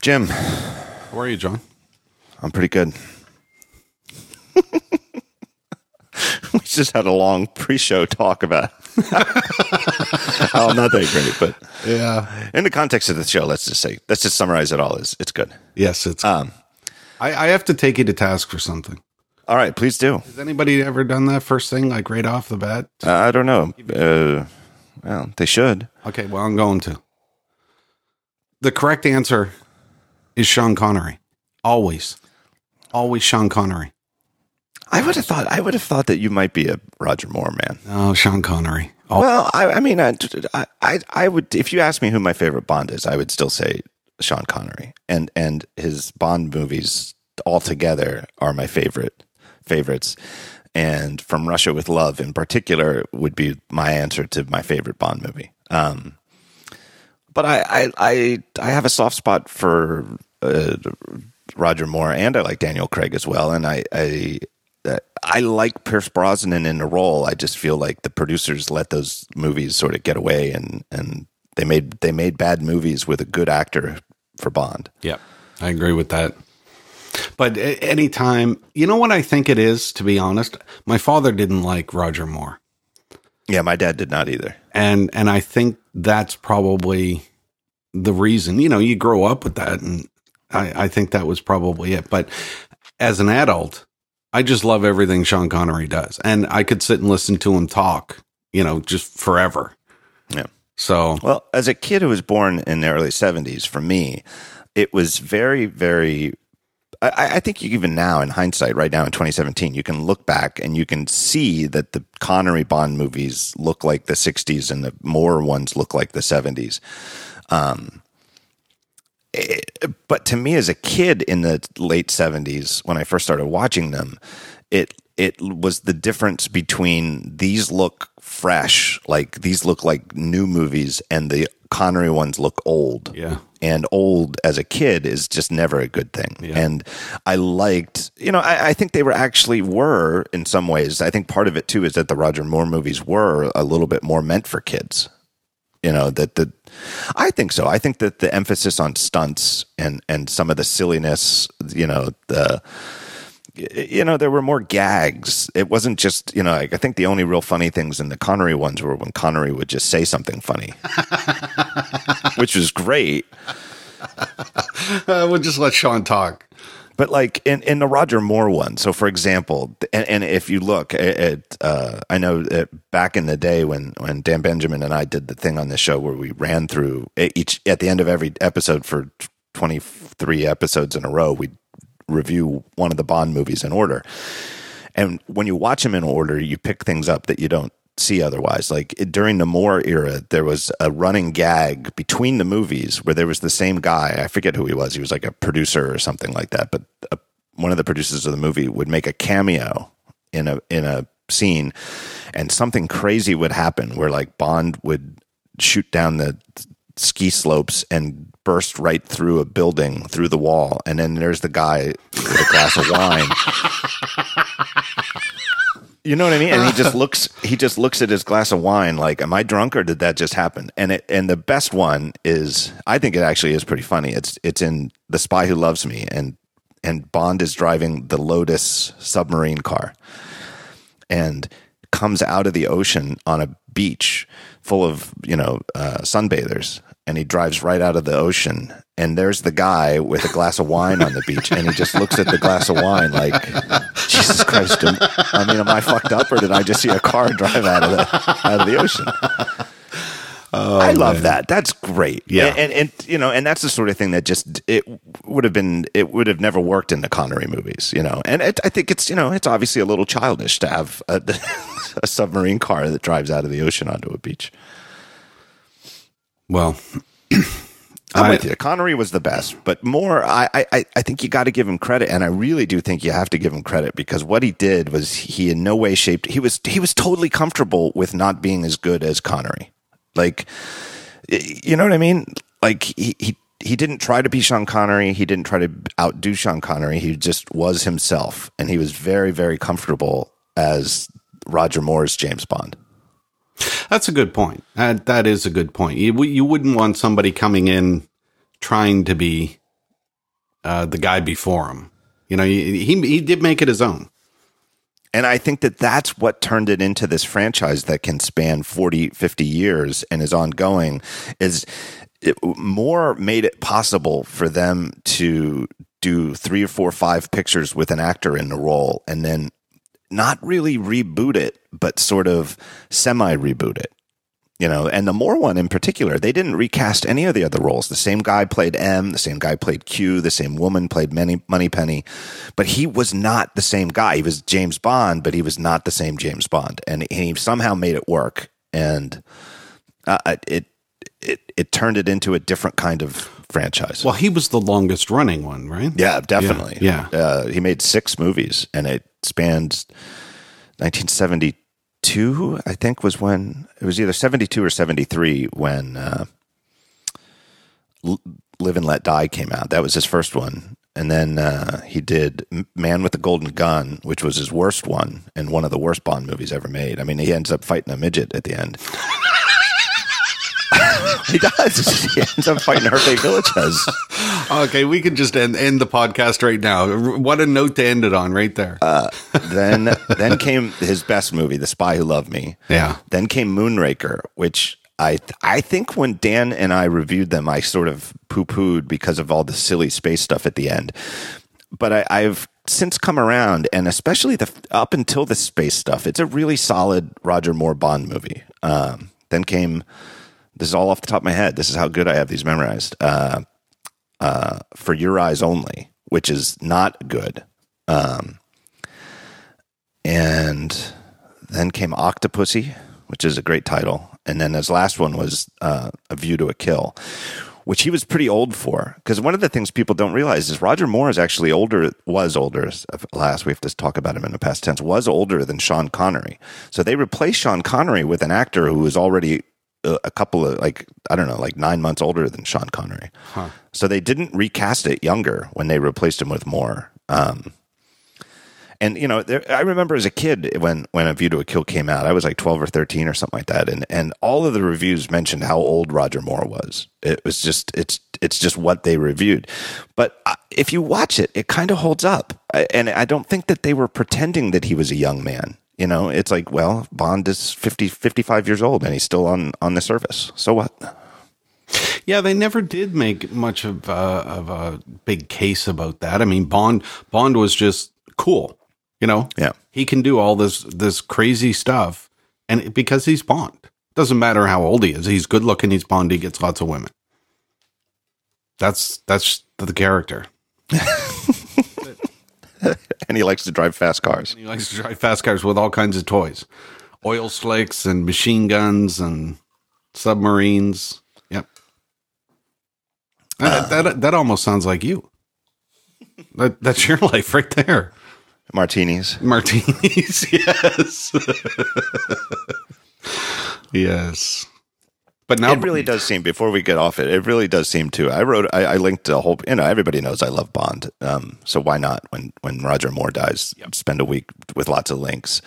Jim, How are you, John? I'm pretty good. we just had a long pre-show talk about. oh, not that great, but Yeah. in the context of the show, let's just say, let's just summarize it all. Is it's good. Yes, it's. Um, I, I have to take you to task for something. all right, please do. Has anybody ever done that first thing, like right off the bat? Uh, I don't know. Uh, well, they should. Okay, well, I'm going to. The correct answer is Sean Connery. Always. Always Sean Connery. I would have thought. I would have thought that you might be a Roger Moore man. Oh, Sean Connery. Oh, Well, I, I mean, I, I, I would. If you ask me who my favorite Bond is, I would still say Sean Connery, and and his Bond movies altogether are my favorite favorites. And From Russia with Love, in particular, would be my answer to my favorite Bond movie. Um, but I, I, I, I have a soft spot for uh, Roger Moore, and I like Daniel Craig as well. And I, I, I like Pierce Brosnan in the role. I just feel like the producers let those movies sort of get away, and and they made they made bad movies with a good actor for Bond. yeah, I agree with that. But anytime, you know what I think it is, to be honest? My father didn't like Roger Moore. Yeah, my dad did not either. and and I think that's probably the reason. You know, you grow up with that, and I, I think that was probably it. But as an adult, I just love everything Sean Connery does, and I could sit and listen to him talk. You know, just forever. Yeah. So Well, as a kid who was born in the early 70s, for me, it was very, very. I, I think even now, in hindsight, right now in 2017, you can look back and you can see that the Connery Bond movies look like the 60s and the Moore ones look like the 70s. Um, it- but to me, as a kid in the late 70s, when I first started watching them, it it was the difference between these look fresh, like these look like new movies, and the Connery ones look old. Yeah. And old as a kid is just never a good thing. And I liked, you know, I, I think they were actually were in some ways. I think part of it too is that the Roger Moore movies were a little bit more meant for kids you know that the i think so i think that the emphasis on stunts and and some of the silliness you know the you know there were more gags it wasn't just you know like, i think the only real funny things in the connery ones were when connery would just say something funny which was great uh, we'll just let Sean talk. But like in, in the Roger Moore one, so for example, and, and if you look at, at uh, I know that back in the day when, when Dan Benjamin and I did the thing on the show where we ran through each at the end of every episode for 23 episodes in a row, we review one of the Bond movies in order. And when you watch them in order, you pick things up that you don't see otherwise. Like during the Moore era, there was a running gag between the movies where there was the same guy. I forget who he was. He was like a producer or something like that. But uh one of the producers of the movie would make a cameo in a in a scene, and something crazy would happen where like Bond would shoot down the ski slopes and burst right through a building through the wall and then there's the guy with a glass of wine you know what I mean? And he just looks he just looks at his glass of wine like, Am I drunk or did that just happen? And it and the best one is I think it actually is pretty funny. It's it's in The Spy Who Loved Me and and Bond is driving the Lotus submarine car and comes out of the ocean on a beach full of you know uh, sunbathers and he drives right out of the ocean and there's the guy with a glass of wine on the beach and he just looks at the glass of wine like jesus christ am, i mean am i fucked up or did i just see a car drive out of the out of the ocean oh, I love that. That's great. Yeah. and, and and you know, and that's the sort of thing that just it would have been. It would have never worked in the Connery movies, you know. And it, I think it's you know, it's obviously a little childish to have a, a submarine car that drives out of the ocean onto a beach. Well, I'm I- with you. Connery was the best, but more, I, I, I think you got to give him credit, and I really do think you have to give him credit because what he did was he in no way shaped. He was he was totally comfortable with not being as good as Connery. Like, you know what I mean? Like he he he didn't try to be Sean Connery. He didn't try to outdo Sean Connery. He just was himself, and he was very very comfortable as Roger Moore's James Bond. That's a good point. That that is a good point. You you wouldn't want somebody coming in trying to be uh, the guy before him. You know, he, he he did make it his own. And I think that that's what turned it into this franchise that can span 40, 50 years and is ongoing is it more made it possible for them to do three or four, five pictures with an actor in the role and then not really reboot it, but sort of semi reboot it you know, and the Moore one in particular, they didn't recast any of the other roles. The same guy played M, the same guy played Q, the same woman played Moneypenny, but he was not the same guy. He was James Bond, but he was not the same James Bond, and he somehow made it work, and uh, it it it turned it into a different kind of franchise. Well, he was the longest running one, right? Yeah, definitely. Yeah, yeah. Uh, he made six movies, and it spans 1972 I think, was when it was either 72 or 73 when uh, Live and Let Die came out. That was his first one. And then uh, he did Man with the Golden Gun, which was his worst one and one of the worst Bond movies ever made. I mean, he ends up fighting a midget at the end. he does. He ends up fighting Hervé Villechaize. okay, we can just end, end the podcast right now. What a note to end it on, right there. Uh, then, then came his best movie, The Spy Who Loved Me. Yeah. Then came Moonraker, which I I think when Dan and I reviewed them, I sort of poo pooed because of all the silly space stuff at the end. But I, I've since come around, and especially the up until the space stuff, it's a really solid Roger Moore Bond movie. Um, then came this is all off the top of my head. This is how good I have these memorized. Uh, uh, for your eyes only, which is not good. Um, and then came Octopussy, which is a great title. And then his last one was uh, A View to a Kill, which he was pretty old for. Because one of the things people don't realize is Roger Moore is actually older, was older, last we have to talk about him in the past tense, was older than Sean Connery. So they replaced Sean Connery with an actor who was already a couple of like I don't know, like nine months older than Sean Connery. Huh. So they didn't recast it younger when they replaced him with Moore. Um, and you know, there, I remember as a kid when when A View to a Kill came out, I was like twelve or thirteen or something like that, and and all of the reviews mentioned how old Roger Moore was. It was just it's it's just what they reviewed. But uh, if you watch it, it kind of holds up, and I don't think that they were pretending that he was a young man. You know, it's like, well, Bond is 50, 55 years old and he's still on, on the service. So what? Yeah, they never did make much of, uh, of a big case about that. I mean, Bond Bond was just cool, you know. Yeah, he can do all this this crazy stuff, and because he's Bond, doesn't matter how old he is. He's good looking. He's Bond. He gets lots of women. That's that's the character. and he likes to drive fast cars. And he likes to drive fast cars with all kinds of toys, oil slicks and machine guns and submarines. Yep. Uh, that, that that almost sounds like you. That that's your life right there. Martinis. Martinis. Yes. yes. But now it really does seem. Before we get off it, it really does seem to. I wrote. I, I linked a whole. You know, everybody knows I love Bond. Um, so why not? When when Roger Moore dies, yep. spend a week with lots of links.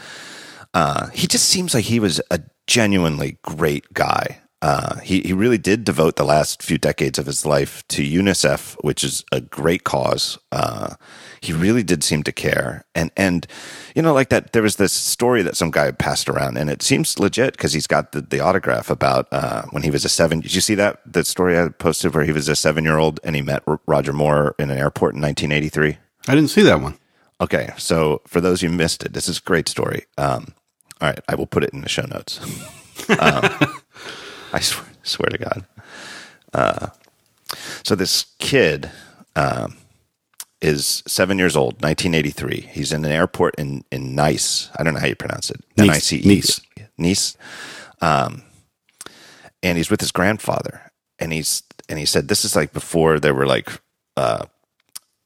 Uh, he just seems like he was a genuinely great guy. Uh, he he really did devote the last few decades of his life to UNICEF, which is a great cause. Uh, he really did seem to care, and and you know, like that. There was this story that some guy passed around, and it seems legit because he's got the, the autograph about uh, when he was a seven. Did you see that that story I posted where he was a seven year old and he met Roger Moore in an airport in 1983? I didn't see that one. Okay, so for those who missed it, this is a great story. Um, all right, I will put it in the show notes. um, I swear, swear to God. Uh, so this kid um, is seven years old, 1983. He's in an airport in, in Nice. I don't know how you pronounce it. Nice. Nice. Nice. Um, and he's with his grandfather. And he's and he said this is like before there were like uh,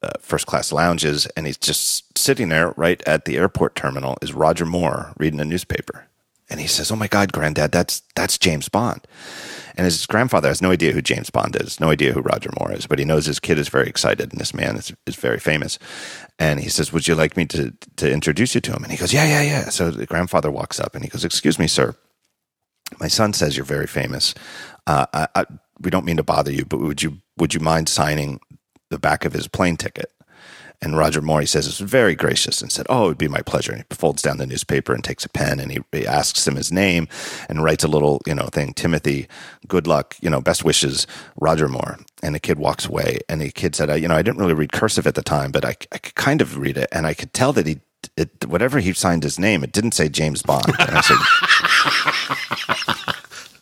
uh, first class lounges, and he's just sitting there right at the airport terminal. Is Roger Moore reading a newspaper? And he says, "Oh my God, Granddad, that's that's James Bond." And his grandfather has no idea who James Bond is, no idea who Roger Moore is, but he knows his kid is very excited, and this man is, is very famous. And he says, "Would you like me to to introduce you to him?" And he goes, "Yeah, yeah, yeah." So the grandfather walks up and he goes, "Excuse me, sir. My son says you're very famous. Uh, I, I, we don't mean to bother you, but would you would you mind signing the back of his plane ticket. And Roger Moore, he says, is very gracious and said, Oh, it would be my pleasure. And he folds down the newspaper and takes a pen and he, he, asks him his name and writes a little, you know, thing, Timothy, good luck, you know, best wishes, Roger Moore. And the kid walks away. And the kid said, You know, I didn't really read cursive at the time, but I, I could kind of read it. And I could tell that he, it, whatever he signed his name, it didn't say James Bond. And I said,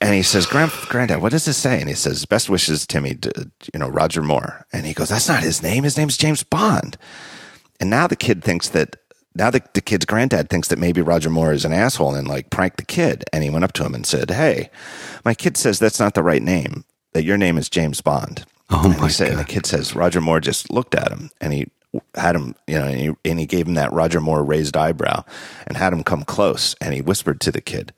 and he says, Grand, Granddad, what does this say? And he says, Best wishes, Timmy, to, you know, Roger Moore. And he goes, That's not his name. His name's James Bond. And now the kid thinks that, now the, the kid's granddad thinks that maybe Roger Moore is an asshole and like pranked the kid. And he went up to him and said, Hey, my kid says that's not the right name, that your name is James Bond. Oh and my said, God. and the kid says, Roger Moore just looked at him and he had him, you know, and he, and he gave him that Roger Moore raised eyebrow and had him come close. And he whispered to the kid,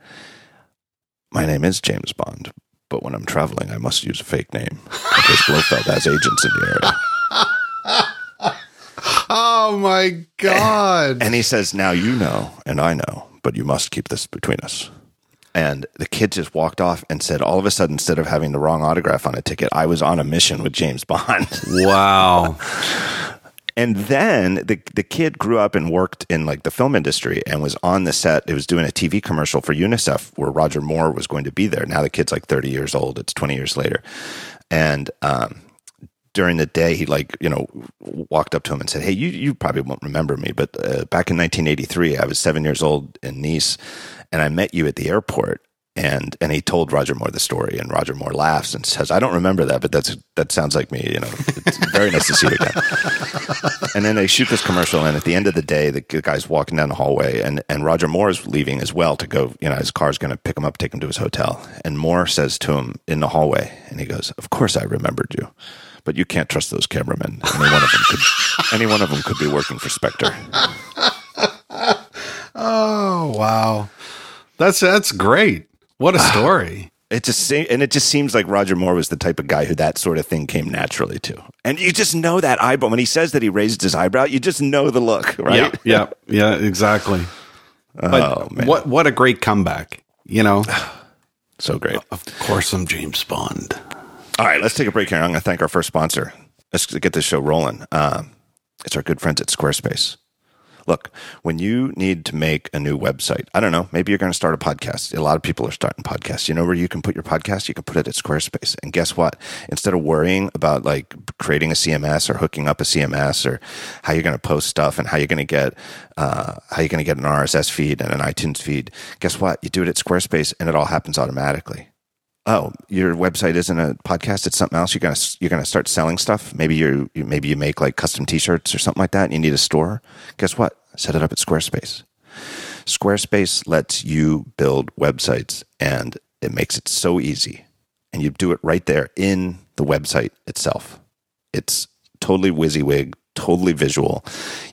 My name is James Bond, but when I'm traveling, I must use a fake name because Blofeld has agents in the area. Oh my God. And he says, Now you know, and I know, but you must keep this between us. And the kid just walked off and said, All of a sudden, instead of having the wrong autograph on a ticket, I was on a mission with James Bond. wow. And then the the kid grew up and worked in like the film industry and was on the set. It was doing a TV commercial for UNICEF where Roger Moore was going to be there. Now the kid's like 30 years old. It's 20 years later. And um, during the day, he like you know walked up to him and said, "Hey, you you probably won't remember me, but uh, back in 1983, I was seven years old in Nice, and I met you at the airport." And and he told Roger Moore the story, and Roger Moore laughs and says, "I don't remember that, but that's that sounds like me. You know, it's very nice to see you again." and then they shoot this commercial, and at the end of the day, the guy's walking down the hallway, and and Roger Moore is leaving as well to go. You know, his car's going to pick him up, take him to his hotel, and Moore says to him in the hallway, and he goes, "Of course, I remembered you." But you can't trust those cameramen. Any one of them could, any one of them could be working for Spectre. Oh wow. That's that's great. What a story. It just and it just seems like Roger Moore was the type of guy who that sort of thing came naturally to. And you just know that eyebrow when he says that he raised his eyebrow, you just know the look, right? Yeah. Yeah. Yeah. Exactly. But Oh, man. what what a great comeback. You know. So great. Of course, I'm James Bond. All right, let's take a break here. I'm going to thank our first sponsor. Let's get this show rolling. Um, it's our good friends at Squarespace. Look, when you need to make a new website, I don't know, maybe you're going to start a podcast. A lot of people are starting podcasts. You know where you can put your podcast? You can put it at Squarespace. And guess what? Instead of worrying about like creating a CMS or hooking up a CMS or how you're going to post stuff and how you're going to get uh, how you're going to get an RSS feed and an iTunes feed, guess what? You do it at Squarespace and it all happens automatically oh your website isn't a podcast it's something else you're gonna you're gonna start selling stuff maybe you maybe you make like custom t-shirts or something like that and you need a store guess what set it up at squarespace squarespace lets you build websites and it makes it so easy and you do it right there in the website itself it's totally WYSIWYG, totally visual.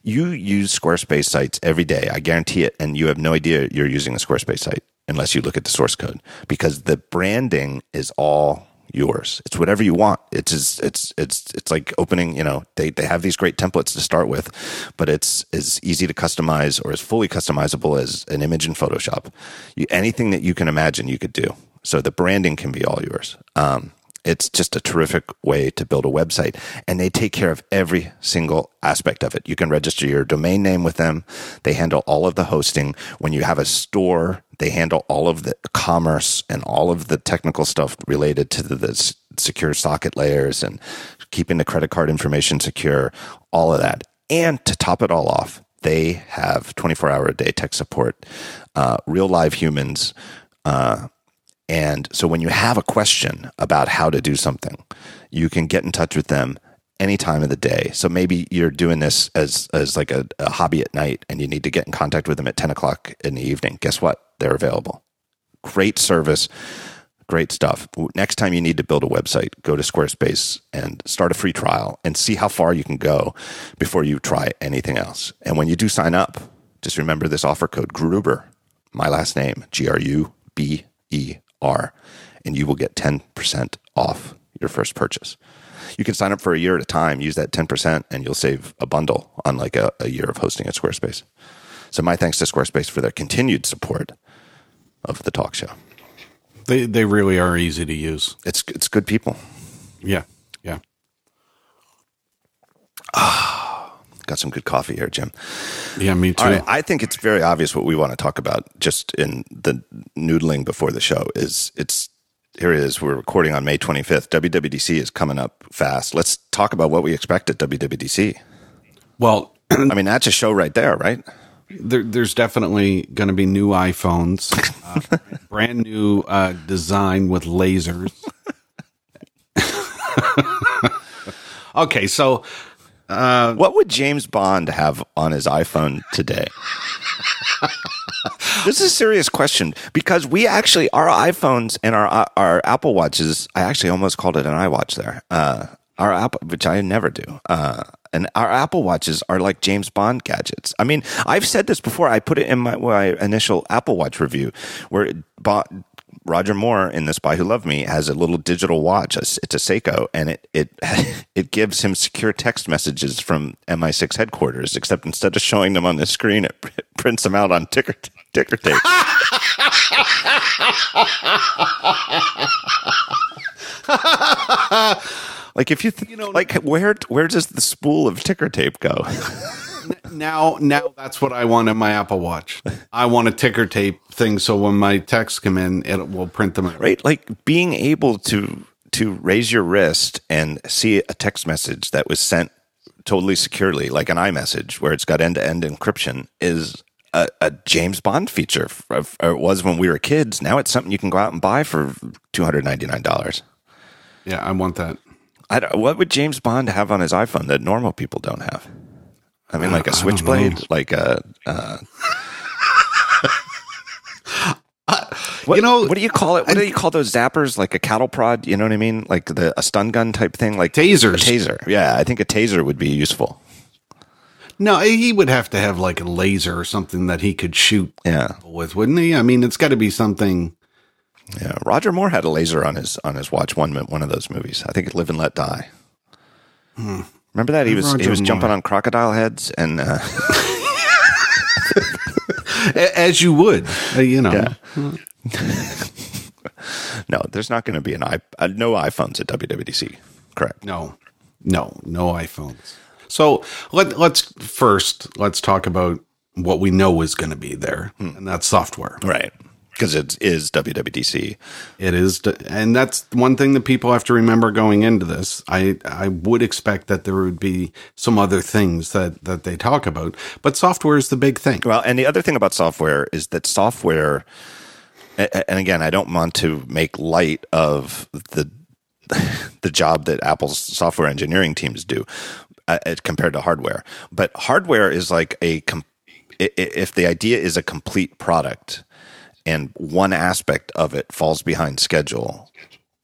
You use Squarespace sites every day. I guarantee it. And you have no idea you're using a Squarespace site unless you look at the source code because the branding is all yours. It's whatever you want. It's it's it's it's like opening. You know, they they have these great templates to start with, but it's as easy to customize or as fully customizable as an image in Photoshop. You, anything that you can imagine, you could do. So the branding can be all yours. Um, it's just a terrific way to build a website and they take care of every single aspect of it. You can register your domain name with them. They handle all of the hosting. When you have a store, they handle all of the commerce and all of the technical stuff related to the, the secure socket layers and keeping the credit card information secure, all of that. And to top it all off, they have 24 hour a day tech support, uh, real live humans, uh, and so when you have a question about how to do something, you can get in touch with them any time of the day. So maybe you're doing this as, as like a, a hobby at night and you need to get in contact with them at 10 o'clock in the evening. Guess what? They're available. Great service, great stuff. Next time you need to build a website, go to Squarespace and start a free trial and see how far you can go before you try anything else. And when you do sign up, just remember this offer code Gruber, my last name, G R U B E And you will get 10% off your first purchase. You can sign up for a year at a time, use that 10%, and you'll save a bundle on like a, a year of hosting at Squarespace. So, my thanks to Squarespace for their continued support of the talk show. They they really are easy to use. It's, it's good people. Yeah. Yeah. Ah. Got some good coffee here, Jim. Yeah, me too. Right, I think it's very obvious what we want to talk about just in the noodling before the show is it's here it is. We're recording on May 25th. WWDC is coming up fast. Let's talk about what we expect at WWDC. Well, I mean, that's a show right there, right? there, there's definitely going to be new iPhones, uh, brand new uh, design with lasers. okay, so What would James Bond have on his iPhone today? this is a serious question because we actually our iPhones and our our Apple Watches. I actually almost called it an iWatch there. Uh, our Apple, which I never do. Uh, and our Apple Watches are like James Bond gadgets. I mean, I've said this before. I put it in my, my initial Apple Watch review where it bought, Roger Moore in The Spy Who Loved Me has a little digital watch. It's a Seiko, and it it it gives him secure text messages from MI6 headquarters. Except instead of showing them on the screen, it pr- prints them out on ticker ticker tape. like if you, th- you know, like where where does the spool of ticker tape go? now now that's what I want in my Apple Watch. I want a ticker tape thing so when my texts come in, it will print them out. right like being able to to raise your wrist and see a text message that was sent totally securely like an iMessage where it's got end-to-end encryption is a, a James Bond feature or it was when we were kids now it's something you can go out and buy for $299 Yeah, I want that. I what would James Bond have on his iPhone that normal people don't have I mean like a switchblade like a uh, you know, what do you call it? What do you call those zappers? Like a cattle prod? You know what I mean? Like the a stun gun type thing? Like Tasers. Taser. Yeah, I think a taser would be useful. no, he would have to have like a laser or something that he could shoot Yeah, with, wouldn't he? I mean, it's got to be something. yeah. Roger Moore had a laser on his on his watch one one of those movies. I think it Live and Let Die. Remember that he was he Hmm. Was jumping on crocodile heads and uh, As you would, uh, you know. Yeah. no, there's not going to be an i uh, no iPhones at WWDC. Correct. No, no, no iPhones. So let let's first let's talk about what we know is going to be there, and that's software. Right. Because it is WWDC. It is, and that's one thing that people have to remember going into this. I I would expect that there would be some other things that that they talk about, but software is the big thing. Well, and the other thing about software is that software, and again, I don't want to make light of the the job that Apple's software engineering teams do uh, compared to hardware, but hardware is like a com- i- i- if the idea is a complete product and one aspect of it falls behind schedule,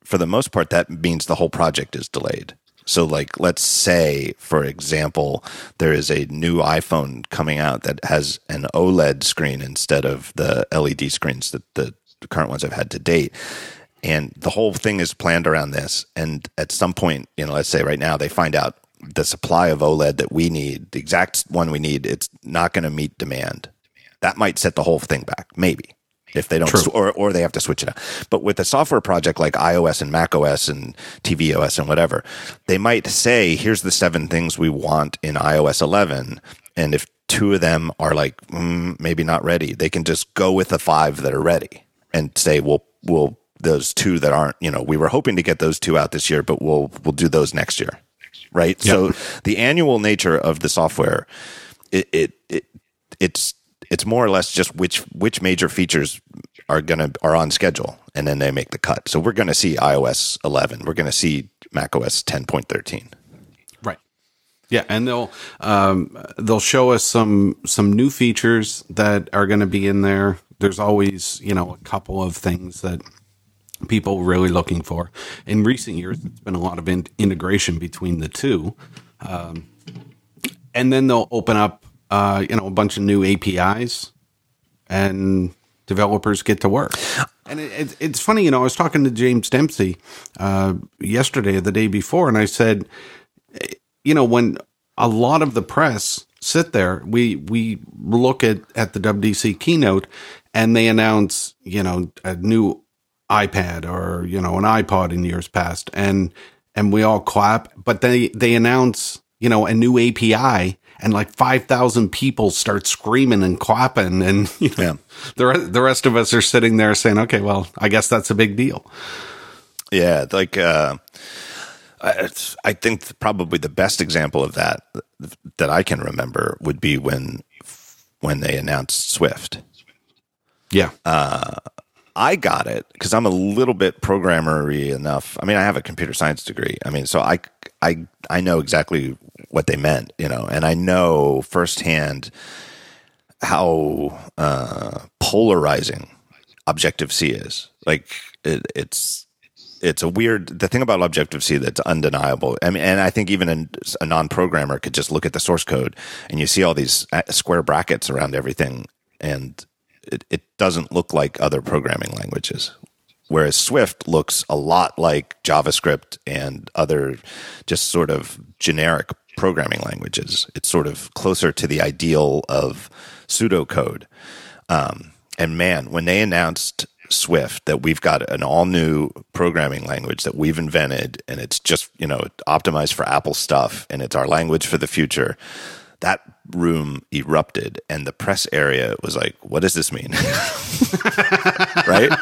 for the most part, that means the whole project is delayed. So, like, let's say, for example, there is a new iPhone coming out that has an OLED screen instead of the LED screens that the current ones have had to date. And the whole thing is planned around this. And at some point, you know, let's say right now, they find out the supply of OLED that we need, the exact one we need, it's not going to meet demand. That might set the whole thing back, maybe if they don't, or or they have to switch it out. But with a software project like iOS and macOS and tvOS and whatever, they might say, "Here's the seven things we want in iOS 11," and if two of them are like mm, maybe not ready, they can just go with the five that are ready and say, "We'll we'll those two that aren't, you know, we were hoping to get those two out this year, but we'll we'll do those next year." Right? So the annual nature of the software it, it, it it's it's more or less just which which major features are gonna are on schedule and then they make the cut. So we're gonna see iOS 11. We're gonna see macOS 10.13. Right. Yeah, and they'll um, they'll show us some some new features that are going to be in there. There's always you know a couple of things that people are really looking for. In recent years, it's been a lot of in- integration between the two, um, and then they'll open up uh, you know a bunch of new APIs, and developers get to work. And it, it, it's funny, you know, I was talking to James Dempsey uh, yesterday or the day before, and I said, you know, when a lot of the press sit there, we we look at at the WDC keynote, and they announce, you know, a new iPad or you know an iPod in years past, and and we all clap, but they they announce, you know, a new API, and like 5,000 people start screaming and clapping. And, you know, Yeah. the, re- the rest of us are sitting there saying, okay, well, I guess that's a big deal. Yeah, like uh, I, I think probably the best example of that that I can remember would be when when they announced Swift. Yeah. I got it because I'm a little bit programmery enough. I mean, I have a computer science degree. I mean, so I, I, I know exactly what they meant, you know, and I know firsthand how uh, polarizing Objective C is. Like it, it's it's a weird the thing about Objective C that's undeniable. I mean, and I think even a, a non-programmer could just look at the source code and you see all these uh, square brackets around everything, and it, it doesn't look like other programming languages. Whereas Swift looks a lot like JavaScript and other just sort of generic programming languages. It's sort of closer to the ideal of pseudocode. Um, and man, when they announced Swift that we've got an all new programming language that we've invented and it's just, you know, optimized for Apple stuff and it's our language for the future, that room erupted and the press area was like, what does this mean? right?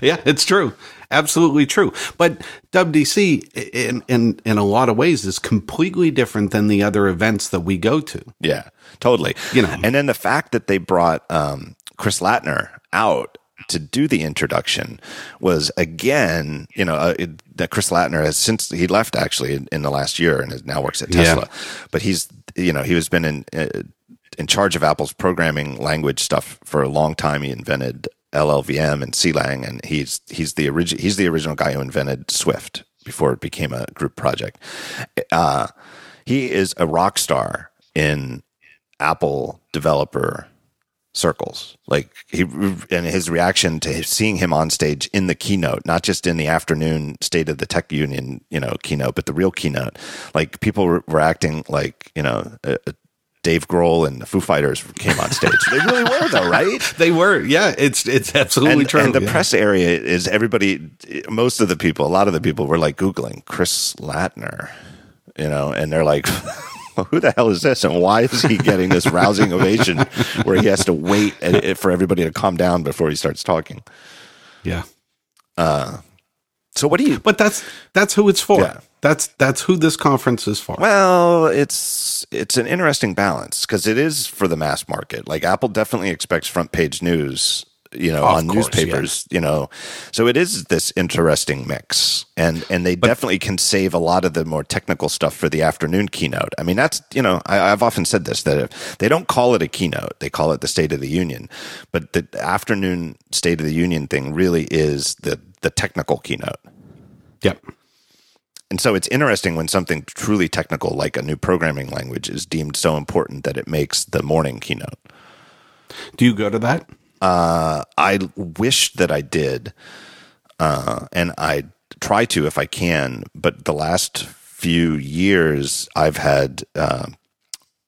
Yeah, it's true. Absolutely true. But WDC in, in in a lot of ways is completely different than the other events that we go to. Yeah, totally. You know. and then the fact that they brought um, Chris Lattner out to do the introduction was again, you know, uh, it, that Chris Lattner has since he left actually in, in the last year and now works at Yeah. Tesla, but he's you know he was been in uh, in charge of Apple's programming language stuff for a long time. He invented LLVM and Clang, and he's he's the origin he's the original guy who invented Swift before it became a group project. Uh, he is a rock star in Apple developer circles. Like he and his reaction to seeing him on stage in the keynote, not just in the afternoon State of the Tech Union, you know, keynote, but the real keynote. Like people were, acting like you know. Uh, Dave Grohl and the Foo Fighters came on stage. they really were, though, right? They were, yeah. It's it's absolutely and, true. and the yeah. press area is everybody. Most of the people, a lot of the people, were like googling Chris Lattner, you know, and they're like, well, "Who the hell is this? And why is he getting this rousing ovation where he has to wait for everybody to calm down before he starts talking?" yeah. Uh, so, what do you? But that's that's who it's for. Yeah. That's that's who this conference is for. Well, it's it's an interesting balance because it is for the mass market. Like Apple definitely expects front page news, you know, on course, newspapers, you know. So it is this interesting mix, and and they definitely can save a lot of the more technical stuff for the afternoon keynote. I mean, that's you know, I, I've often said this that if they don't call it a keynote, they call it the State of the Union, but the afternoon State of the Union thing really is the the technical keynote. Yep. And so it's interesting when something truly technical, like a new programming language, is deemed so important that it makes the morning keynote. Do you go to that? Uh, I wish that I did, uh, and I try to if I can. But the last few years, I've had uh,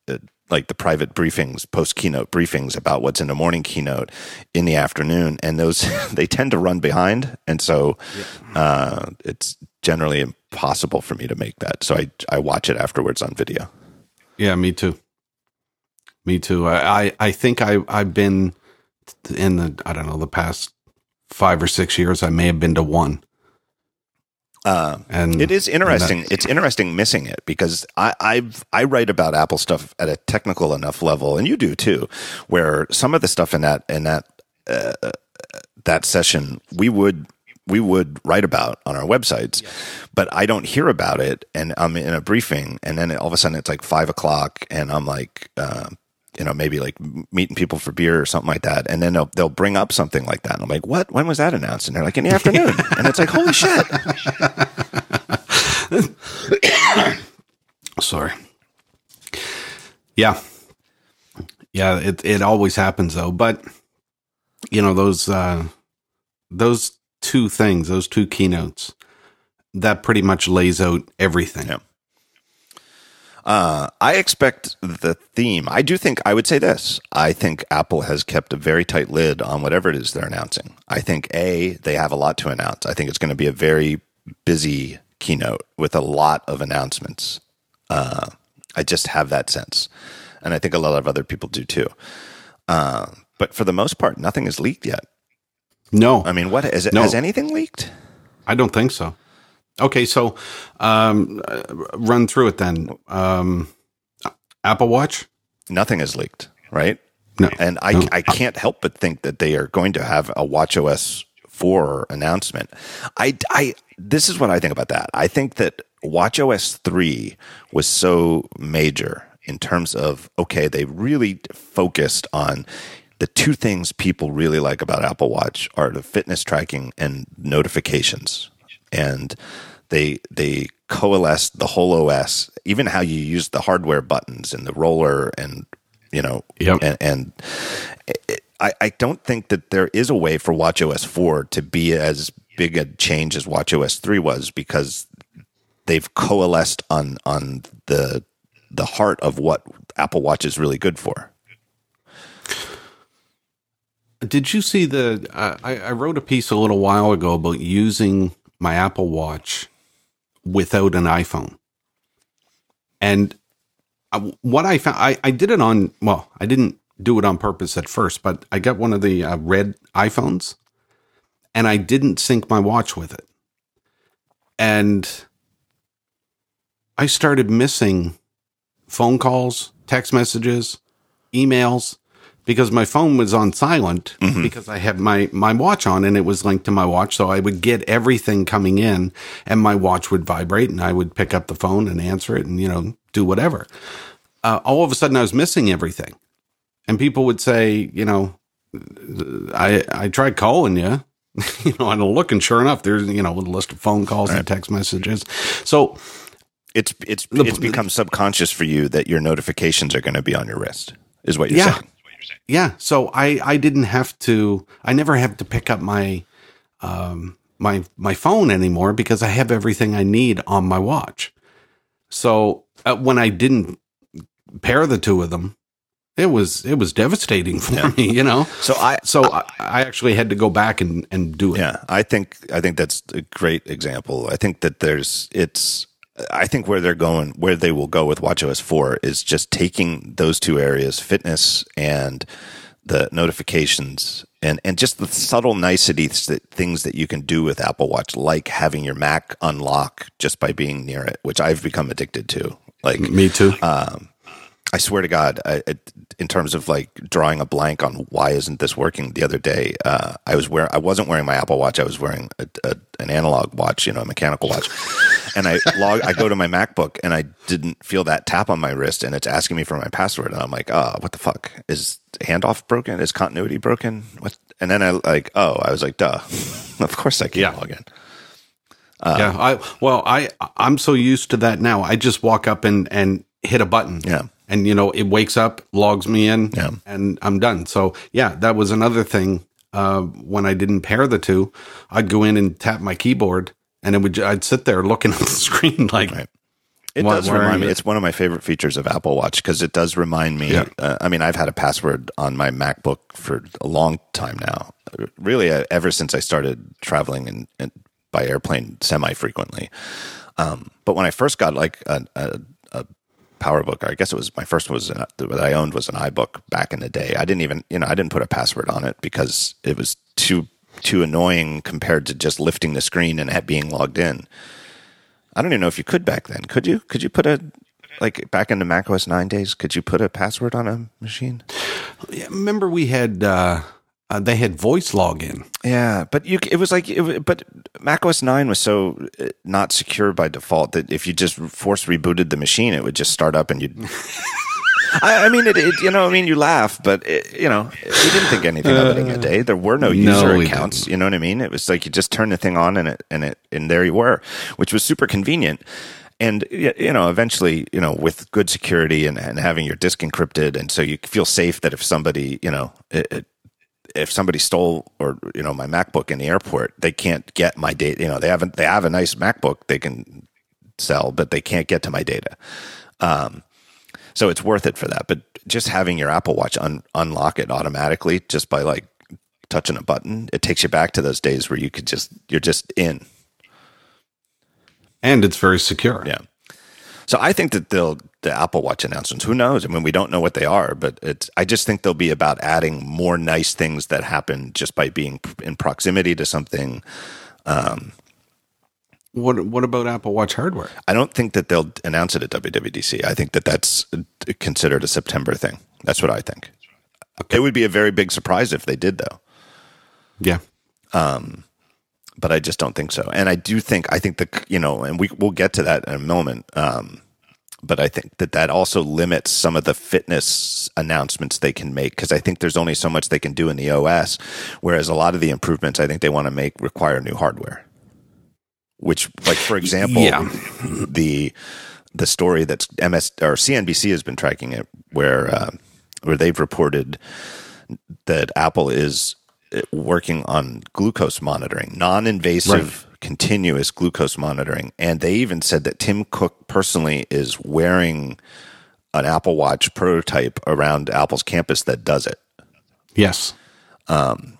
uh, like the private briefings, post keynote briefings about what's in the morning keynote in the afternoon, and those they tend to run behind, and so uh, it's generally impossible for me to make that. So I I watch it afterwards on video. Yeah, me too. Me too. I, I, I think I, I've been in the, I don't know, the past five or six years, I may have been to one. Uh, And It is interesting. It's interesting missing it because I I've, I write about Apple stuff at a technical enough level, and you do too, where some of the stuff in that in that uh, that session we would we would write about on our websites, but I don't hear about it, and I'm in a briefing, and then all of a sudden it's like five o'clock, and I'm like. Uh, you know, maybe like meeting people for beer or something like that, and then they'll they'll bring up something like that, and I'm like, "What? When was that announced?" And they're like, "In the afternoon," and it's like, "Holy shit!" Sorry. Yeah. Yeah, it it always happens though. But you know, those uh those two things, those two keynotes, that pretty much lays out everything. Yeah. Uh, I expect the theme. I do think I would say this. I think Apple has kept a very tight lid on whatever it is they're announcing. I think a they have a lot to announce. I think it's going to be a very busy keynote with a lot of announcements. Uh, I just have that sense, and I think a lot of other people do too. Uh, but for the most part, nothing is leaked yet. No, I mean, what is it? No. Has anything leaked? I don't think so. Okay, so um, run through it then. Um, Apple Watch? Nothing is leaked, right? No. And I, No. I can't help but think that they are going to have a WatchOS 4 announcement. I, I, this is what I think about that. I think that WatchOS 3 was so major in terms of, okay, they really focused on the two things people really like about Apple Watch are the fitness tracking and notifications. And they, they coalesced the whole OS, even how you use the hardware buttons and the roller and, you know, Yep. and, and it, I, I don't think that there is a way for WatchOS 4 to be as big a change as WatchOS 3 was because they've coalesced on on the the heart of what Apple Watch is really good for. Did you see the? Uh, I, I wrote a piece a little while ago about using my Apple Watch without an iPhone, and what I found, I, I did it on. Well, I didn't do it on purpose at first, but I got one of the uh, red iPhones, and I didn't sync my watch with it, and I started missing phone calls, text messages, emails because my phone was on silent because I had my my watch on and it was linked to my watch so I would get everything coming in and my watch would vibrate and I would pick up the phone and answer it and you know do whatever uh, all of a sudden I was missing everything and people would say you know I I tried calling you you know and I look and sure enough there's you know a list of phone calls and text messages so It's it's The- it's become subconscious for you that your notifications are going to be on your wrist. Is what you're Yeah. saying? Yeah, so I I didn't have to I never have to pick up my um my my phone anymore because I have everything I need on my watch. So uh, when I didn't pair the two of them, it was it was devastating for me, you know. So I So I, I actually had to go back and and do it. Yeah, I think I think that's a great example. I think that there's it's I think where they're going where they will go with WatchOS 4 is just taking those two areas, fitness and the notifications and and just the subtle niceties that things that you can do with Apple Watch like having your Mac unlock just by being near it, which I've become addicted to. Like Me too. I swear to God, I, in terms of like drawing a blank on why isn't this working? The other day, uh, I was wearing, I wasn't wearing my Apple Watch. I was wearing a, a, an analog watch, you know, a mechanical watch. And I log, I go to my MacBook, and I didn't feel that tap on my wrist, and it's asking me for my password, and I'm like, oh, what the fuck? Is handoff broken? Is continuity broken? What? And then I like, oh, I was like, duh, of course I can Yeah. log in. yeah, I well, I I'm so used to that now. I just walk up and and hit a button. Yeah. And you know, it wakes up, logs me in, Yeah. and I'm done. So yeah, that was another thing. Uh, when I didn't pair the two, I'd go in and tap my keyboard, and it would. I'd sit there looking at the screen like, Right. It Why- does remind me. It's one of my favorite features of Apple Watch because it does remind me. Yeah. Uh, I mean, I've had a password on my MacBook for a long time now. Really, uh, ever since I started traveling and, and by airplane semi frequently. Um, but when I first got like a, a, a PowerBook, I guess it was my first was an, that I owned was an iBook back in the day. I didn't even you know I didn't put a password on it because it was too too annoying compared to just lifting the screen and being logged in. I don't even know if you could back then. Could you? Could you put a like back in the Mac OS nine days? Could you put a password on a machine? Yeah, remember we had uh, uh, they had voice login. Yeah, but you it was like it, but Mac OS nine was so uh, not secure by default that if you just force rebooted the machine, it would just start up and you'd. I, I mean, it, it. You know, I mean, you laugh, but it, you know, we didn't think anything of it in a day. There were no user we accounts. You know what I mean? It was like you just turn the thing on, and it and it and there you were, which was super convenient. And you know, eventually, you know, with good security and, and having your disk encrypted, and so you feel safe that if somebody, you know, it, if somebody stole or you know my MacBook in the airport, they can't get my data. You know, they haven't they have a nice MacBook they can sell, but they can't get to my data. Um, so it's worth it for that. But just having your Apple Watch un- unlock it automatically just by like touching a button, it takes you back to those days where you could just you're just in. and it's very secure. Yeah. So I think that they'll the Apple Watch announcements. Who knows? I mean, we don't know what they are, but it's. I just think they'll be about adding more nice things that happen just by being in proximity to something. Um, what What about Apple Watch hardware? I don't think that they'll announce it at WWDC. I think that that's considered a September thing. That's what I think. Okay. It would be a very big surprise if they did, though. Yeah. Um, but I just don't think so. And I do think I think the you know, and we we'll get to that in a moment. Um, but I think that that also limits some of the fitness announcements they can make because I think there's only so much they can do in the OS, whereas a lot of the improvements I think they want to make require new hardware. Which, like for example, yeah. the the story that's MS or CNBC has been tracking it, where uh, where they've reported that Apple is uh, working on glucose monitoring, non-invasive. Right continuous glucose monitoring. And they even said that Tim Cook personally is wearing an Apple Watch prototype around Apple's campus that does it. Yes. Um,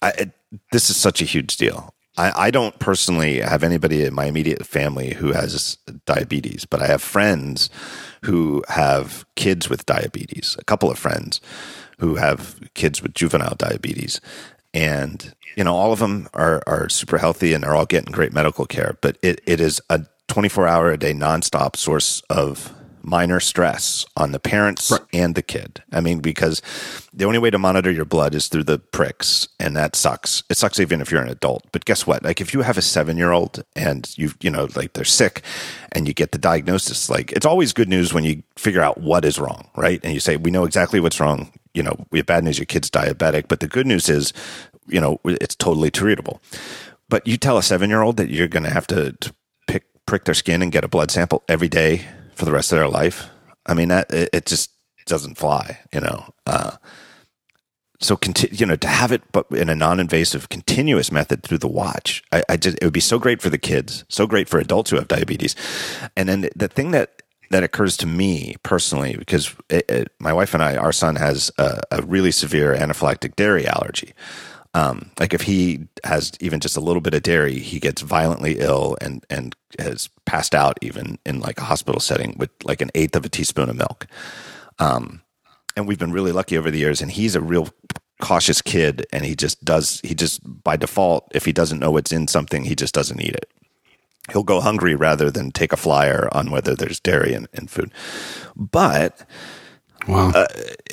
I, it, this is such a huge deal. I, I don't personally have anybody in my immediate family who has diabetes, but I have friends who have kids with diabetes, a couple of friends who have kids with juvenile diabetes. And you know, all of them are, are super healthy and are all getting great medical care, but it, it is a 24 hour a day nonstop source of minor stress on the parents right. and the kid. I mean, because the only way to monitor your blood is through the pricks, and that sucks. It sucks even if you're an adult. But guess what? Like if you have a seven year old and you you know like they're sick, and you get the diagnosis, like it's always good news when you figure out what is wrong, right? And you say we know exactly what's wrong. You know, we have bad news. Your kid's diabetic, but the good news is you know, it's totally treatable. But you tell a seven year old that you're going to have to pick, prick their skin and get a blood sample every day for the rest of their life. I mean, that it, it just doesn't fly, you know. Uh, so, conti- you know, to have it, but in a non-invasive, continuous method through the watch, I, I just it would be so great for the kids, so great for adults who have diabetes. And then the thing that that occurs to me personally, because it, it, my wife and I, our son has a, a really severe anaphylactic dairy allergy. Um, like if he has even just a little bit of dairy, he gets violently ill and and has passed out even in like a hospital setting with like an eighth of a teaspoon of milk. Um, and we've been really lucky over the years. And he's a real cautious kid, and he just does. He just by default, if he doesn't know what's in something, he just doesn't eat it. He'll go hungry rather than take a flyer on whether there's dairy in, in food. But Wow. Uh,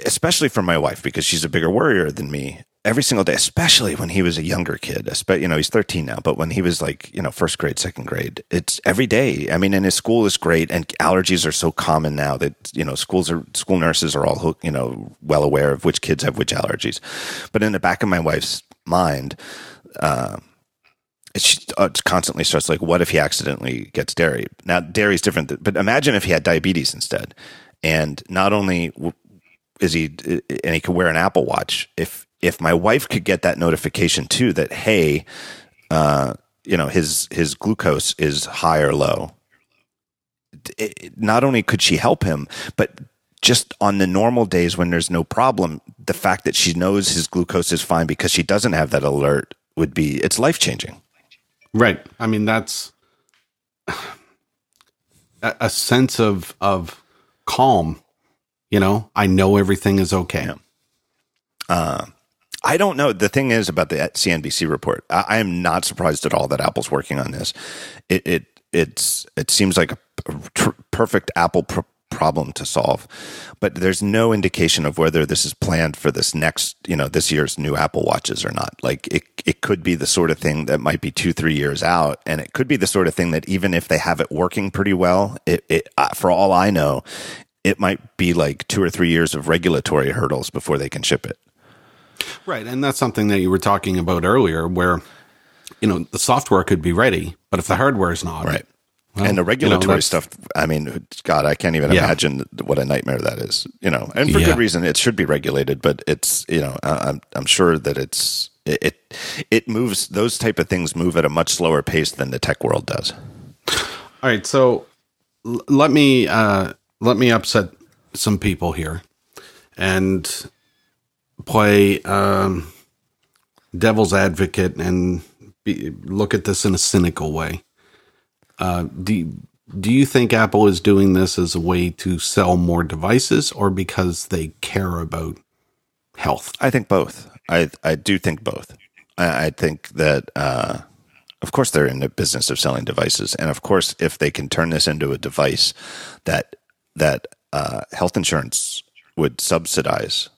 especially for my wife because she's a bigger worrier than me every single day, especially when he was a younger kid. You know, he's 13 now, but when he was like, you know, first grade, second grade, it's every day. I mean, and his school is great, and allergies are so common now that you know schools are school nurses are all you know well aware of which kids have which allergies. But in the back of my wife's mind. Uh, it's, it's constantly starts like, what if he accidentally gets dairy? Now, dairy is different, but imagine if he had diabetes instead. And not only is he, and he could wear an Apple Watch. If if my wife could get that notification too that hey uh, you know his his glucose is high or low it, not only could she help him but just on the normal days when there's no problem the fact that she knows his glucose is fine because she doesn't have that alert would be it's life changing right. I mean that's a sense of of calm you know? I know everything is okay. Yeah. uh, I don't know. The thing is about the CNBC report, I, I am not surprised at all that Apple's working on this. It it it's it seems like a, tr- perfect Apple pr- problem to solve, but there's no indication of whether this is planned for this next, you know, this year's new Apple watches or not. Like it, it could be the sort of thing that might be two, three years out, and it could be the sort of thing that even if they have it working pretty well, it, it uh, for all I know, it might be like two or three years of regulatory hurdles before they can ship it. Right. And that's something that you were talking about earlier where, you know, the software could be ready, but if the hardware is not. Right. Well, and the regulatory you know, stuff, I mean, God, I can't even yeah. imagine what a nightmare that is, you know, and for yeah. good reason. It should be regulated, but it's, you know, I'm, I'm sure that it's, it, it moves, those type of things move at a much slower pace than the tech world does. All right. So l- let me, uh, let me upset some people here. And play um, devil's advocate and be, look at this in a cynical way. Uh, do do you think Apple is doing this as a way to sell more devices or because they care about health? I think both. I I do think both. I, I think that uh, of course they're in the business of selling devices, and of course if they can turn this into a device that that uh, health insurance would subsidize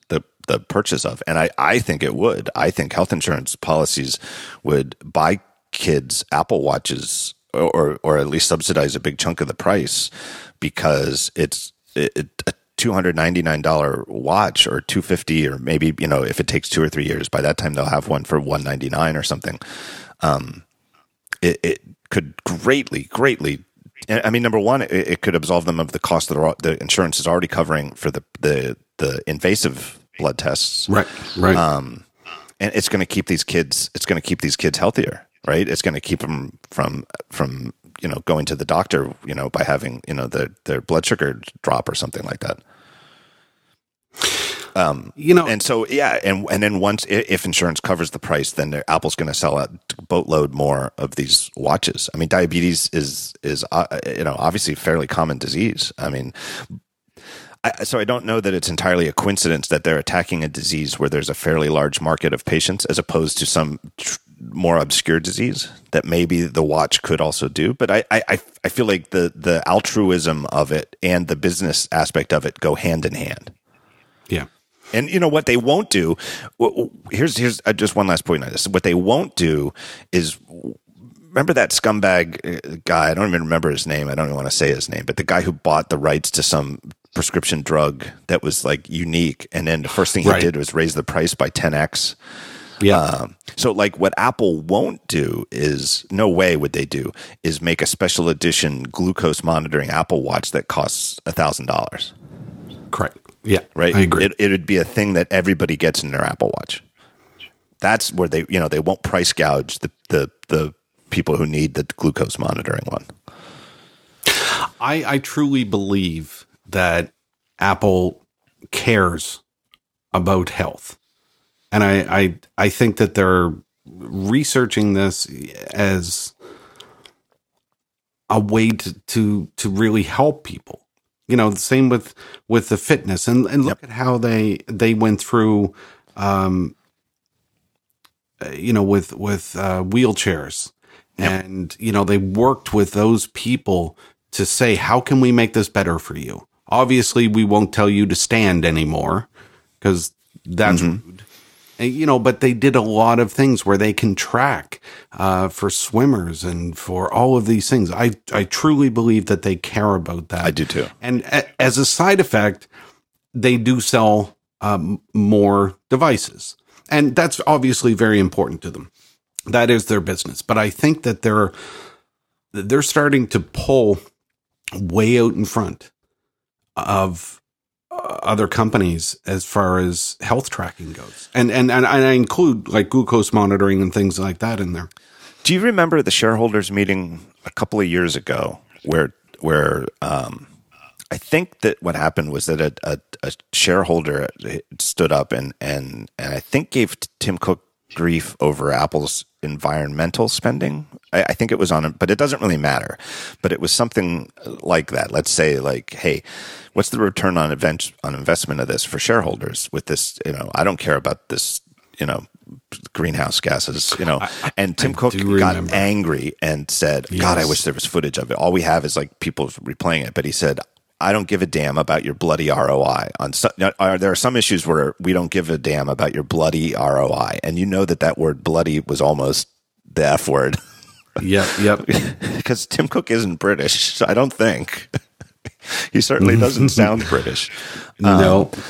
the purchase of, and I I think it would. I think health insurance policies would buy kids Apple watches or or at least subsidize a big chunk of the price because it's it, a two hundred ninety nine dollar watch or two fifty or maybe you know if it takes two or three years by that time they'll have one for one ninety nine or something. Um, it, it could greatly greatly. I mean, number one, it, it could absolve them of the cost that the insurance is already covering for the the the invasive blood tests. Right. Right. Um, and it's going to keep these kids. It's going to keep these kids healthier right? It's going to keep them from from you know going to the doctor, you know, by having you know their their blood sugar drop or something like that. Um, you know, and so yeah, and and then once if insurance covers the price, then Apple's going to sell a boatload more of these watches. I mean, diabetes is is uh, you know obviously a fairly common disease. I mean, I, so I don't know that it's entirely a coincidence that they're attacking a disease where there's a fairly large market of patients, as opposed to some tr- more obscure disease that maybe the watch could also do. But I, I, I feel like the, the altruism of it and the business aspect of it go hand in hand. Yeah. And you know what they won't do? Here's here's uh, just one last point on this. What they won't do is remember that scumbag uh, guy. I don't even remember his name. I don't even want to say his name, but the guy who bought the rights to some prescription drug that was like unique, and then the first thing he right. did was raise the price by 10x. Yeah. Um, so, like, what Apple won't do is no way would they do is make a special edition glucose monitoring Apple Watch that costs a thousand dollars. Correct. Yeah. Right. I agree. It, it would be a thing that everybody gets in their Apple Watch. That's where they, you know, they won't price gouge the the the people who need the glucose monitoring one. I I truly believe that Apple cares about health and I, I I think that they're researching this as a way to to to really help people. You know, the same with with the fitness and and look yep. at how they they went through um you know with with uh, wheelchairs yep. and you know they worked with those people to say how can we make this better for you obviously we won't tell you to stand anymore because that's mm-hmm. rude you know, but they did a lot of things where they can track uh, for swimmers and for all of these things. I I truly believe that they care about that. I do too. And a, as a side effect, they do sell um, more devices, and that's obviously very important to them. That is their business. But I think that they're they're starting to pull way out in front of other companies as far as health tracking goes, and and and I include like glucose monitoring and things like that in there. Do you remember the shareholders meeting a couple of years ago where where um, I think that what happened was that a, a, a, shareholder stood up and and and I think gave Tim Cook grief over Apple's environmental spending. I, I, think it was on, but it doesn't really matter. But it was something like that. Let's say, like, hey, what's the return on event on investment of this for shareholders? With this, you know, I don't care about this, you know, greenhouse gases, you know. I, and Tim I Cook got angry and said, yes. "God, I wish there was footage of it. All we have is like people replaying it." But he said, I don't give a damn about your bloody ROI. On so, are, there are some issues where we don't give a damn about your bloody ROI, and you know that that word "bloody" was almost the F word. Yep, yep. because Tim Cook isn't British, I don't think he certainly doesn't sound British. No. Um,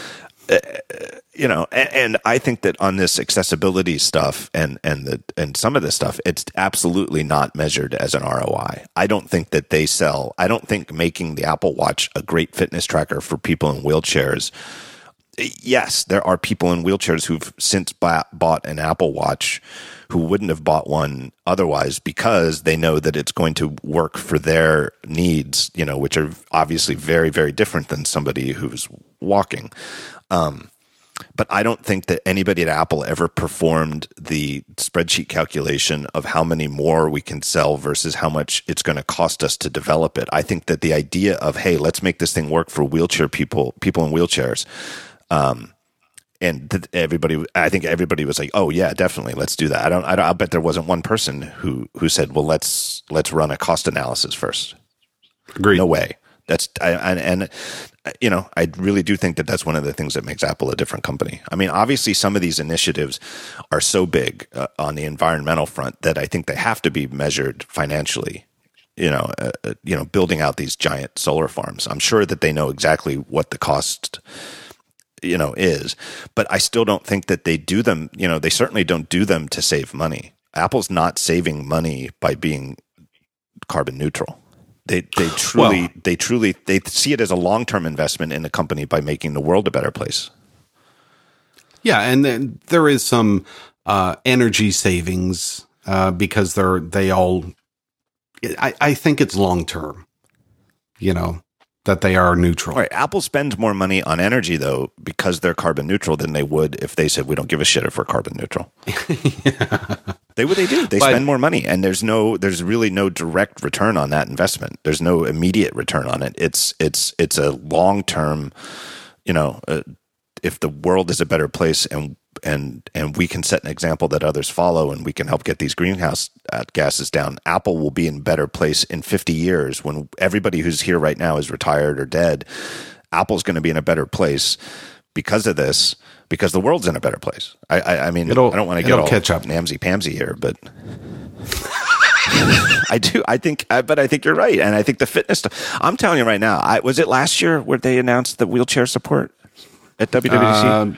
you know, and, and, I think that on this accessibility stuff and and the and some of this stuff, it's absolutely not measured as an ROI. I don't think that they sell. I don't think making the Apple Watch a great fitness tracker for people in wheelchairs. Yes, there are people in wheelchairs who've since bought an Apple Watch who wouldn't have bought one otherwise because they know that it's going to work for their needs, you know, which are obviously very, very different than somebody who's walking. Um, but I don't think that anybody at Apple ever performed the spreadsheet calculation of how many more we can sell versus how much it's going to cost us to develop it. I think that the idea of hey, let's make this thing work for wheelchair people, people in wheelchairs. Um, and th- everybody, I think everybody was like, "Oh yeah, definitely, let's do that." I don't, I don't, I bet there wasn't one person who who said, "Well, let's let's run a cost analysis first. Agreed. No way. That's I, and, and you know, I really do think that that's one of the things that makes Apple a different company. I mean, obviously, some of these initiatives are so big uh, on the environmental front that I think they have to be measured financially. You know, uh, uh, you know, building out these giant solar farms. I'm sure that they know exactly what the cost, you know, is, but I still don't think that they do them. You know, they certainly don't do them to save money. Apple's not saving money by being carbon neutral. They they truly well, they truly they see it as a long term investment in the company by making the world a better place. Yeah, and then there is some uh, energy savings uh, because they're they all. I, I think it's long term. You know, that they are neutral. Right. Apple spends more money on energy though because they're carbon neutral than they would if they said we don't give a shit if we're carbon neutral. yeah. They would they do. They but, spend more money and there's no there's really no direct return on that investment. There's no immediate return on it. It's it's it's a long-term, you know, uh, if the world is a better place and and and we can set an example that others follow and we can help get these greenhouse uh, gases down apple will be in better place in 50 years when everybody who's here right now is retired or dead apple's going to be in a better place because of this because the world's in a better place i i, I mean it'll, i don't want to get all catch up namsy pamsy here but I do. I think, but I think you're right, and I think the fitness. I'm telling you right now. I was it last year where they announced the wheelchair support at WWDC. Uh,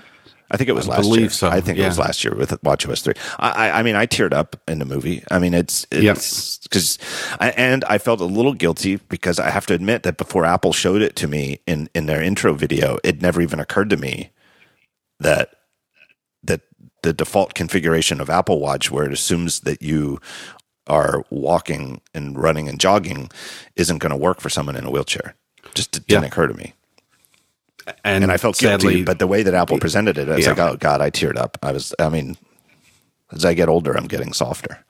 I think it was I last year. So. I think yeah. it was last year with WatchOS three. I, I, mean, I teared up in the movie. I mean, it's it's because, yep. and I felt a little guilty because I have to admit that before Apple showed it to me in in their intro video, it never even occurred to me that that the default configuration of Apple Watch, where it assumes that you are walking and running and jogging, isn't going to work for someone in a wheelchair. Just didn't yeah. occur to me and, and I felt sadly, guilty. But the way that Apple presented it, I was yeah. like, oh god, I teared up. I was, I mean, as I get older, I'm getting softer.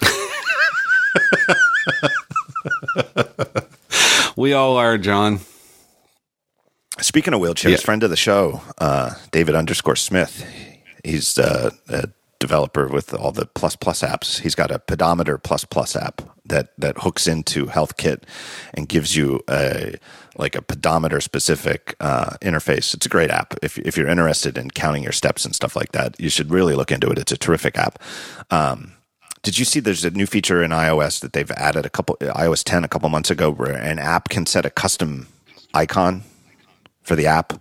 we all are, John. Speaking of wheelchairs, yeah. friend of the show, uh, David underscore Smith. He's uh, a developer with all the plus plus apps. He's got a pedometer plus plus app that that hooks into HealthKit and gives you a like a pedometer specific uh, interface. It's a great app. If, if you're interested in counting your steps and stuff like that, you should really look into it. It's a terrific app. Um, did you see there's a new feature in iOS that they've added a couple iOS 10 a couple months ago where an app can set a custom icon for the app?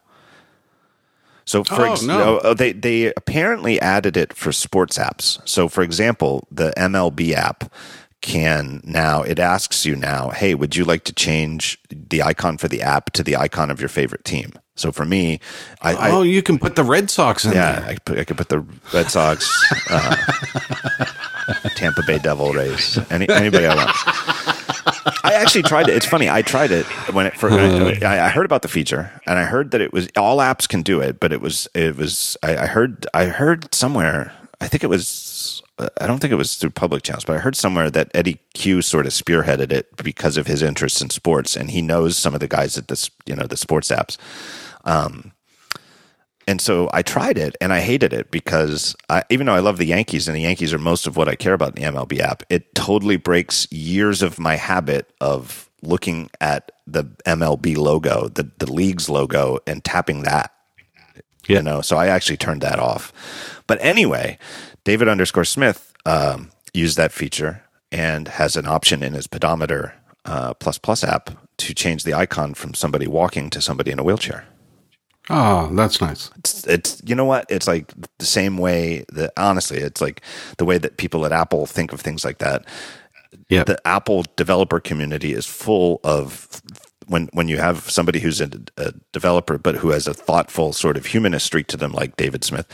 So for oh, ex- no. Oh, they they apparently added it for sports apps. So for example, the MLB app can now it asks you now, hey, would you like to change the icon for the app to the icon of your favorite team? So for me, I, oh, I, you can put the Red Sox in yeah, there. I, put, I could put the Red Sox, uh, Tampa Bay Devil Rays, any, anybody I want. I actually tried it. It's funny. I tried it when it first. I, I, heard about the feature, and I heard that it was all apps can do it, but it was it was. I, I heard I heard somewhere. I think it was I don't think it was through public channels, but I heard somewhere that Eddie Cue sort of spearheaded it because of his interest in sports, and he knows some of the guys at this, you know, the sports apps. Um, and so I tried it, and I hated it because I, even though I love the Yankees, and the Yankees are most of what I care about in the MLB app, it totally breaks years of my habit of looking at the MLB logo, the the league's logo, and tapping that. Yeah. You know, so I actually turned that off. But anyway, David underscore Smith um, used that feature and has an option in his pedometer uh, plus plus app to change the icon from somebody walking to somebody in a wheelchair. Oh, that's nice. It's, it's you know what? It's like the same way that honestly, it's like the way that people at Apple think of things like that. Yeah. The Apple developer community is full of when when you have somebody who's a, a, developer but who has a thoughtful sort of humanist streak to them like David Smith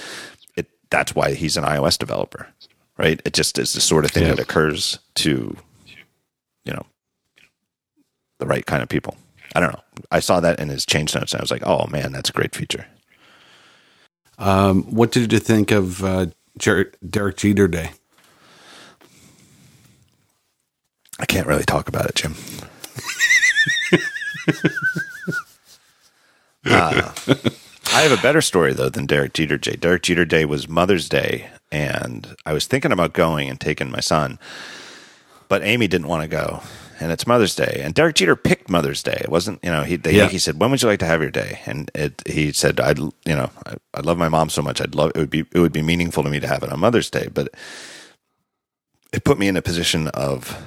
that's why he's an iOS developer, right? It just is the sort of thing yeah. that occurs to, you know, the right kind of people. I don't know. I saw that in his change notes and I was like, oh man, that's a great feature. Um, what did you think of uh, Jer- Derek Jeter Day? I can't really talk about it, Jim. uh, I have a better story though than Derek Jeter Day. Derek Jeter Day was Mother's Day, and I was thinking about going and taking my son, but Amy didn't want to go, and it's Mother's Day, and Derek Jeter picked Mother's Day. It wasn't, you know, he the Yeah. Yankee said, "When would you like to have your day?" And it, he said, "I'd, you know, I, I love my mom so much. I'd love it would be it would be meaningful to me to have it on Mother's Day, but." It put me in a position of,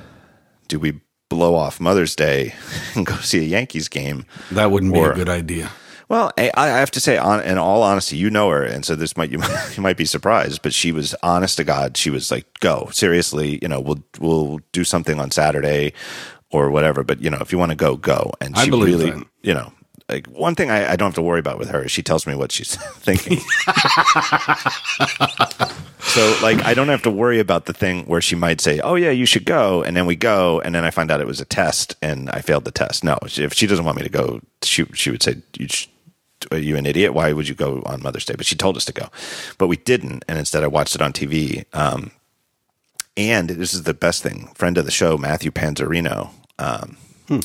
do we blow off Mother's Day and go see a Yankees game? That wouldn't be a good idea. Well, I, I have to say, on, in all honesty, you know her, and so this might you, you might be surprised, but she was honest to God. She was like, "Go seriously, you know, we'll we'll do something on Saturday or whatever, but you know, if you want to go, go." And I she believe really, that. you know, like one thing I, I don't have to worry about with her is she tells me what she's thinking. so like I don't have to worry about the thing where she might say, "Oh yeah, you should go," and then we go, and then I find out it was a test and I failed the test. No, if she doesn't want me to go, she she would say, "You sh- are you an idiot? Why would you go on Mother's Day?" But she told us to go, but we didn't, and instead I watched it on TV. Um, and this is the best thing. Friend of the show, Matthew Panzarino, um,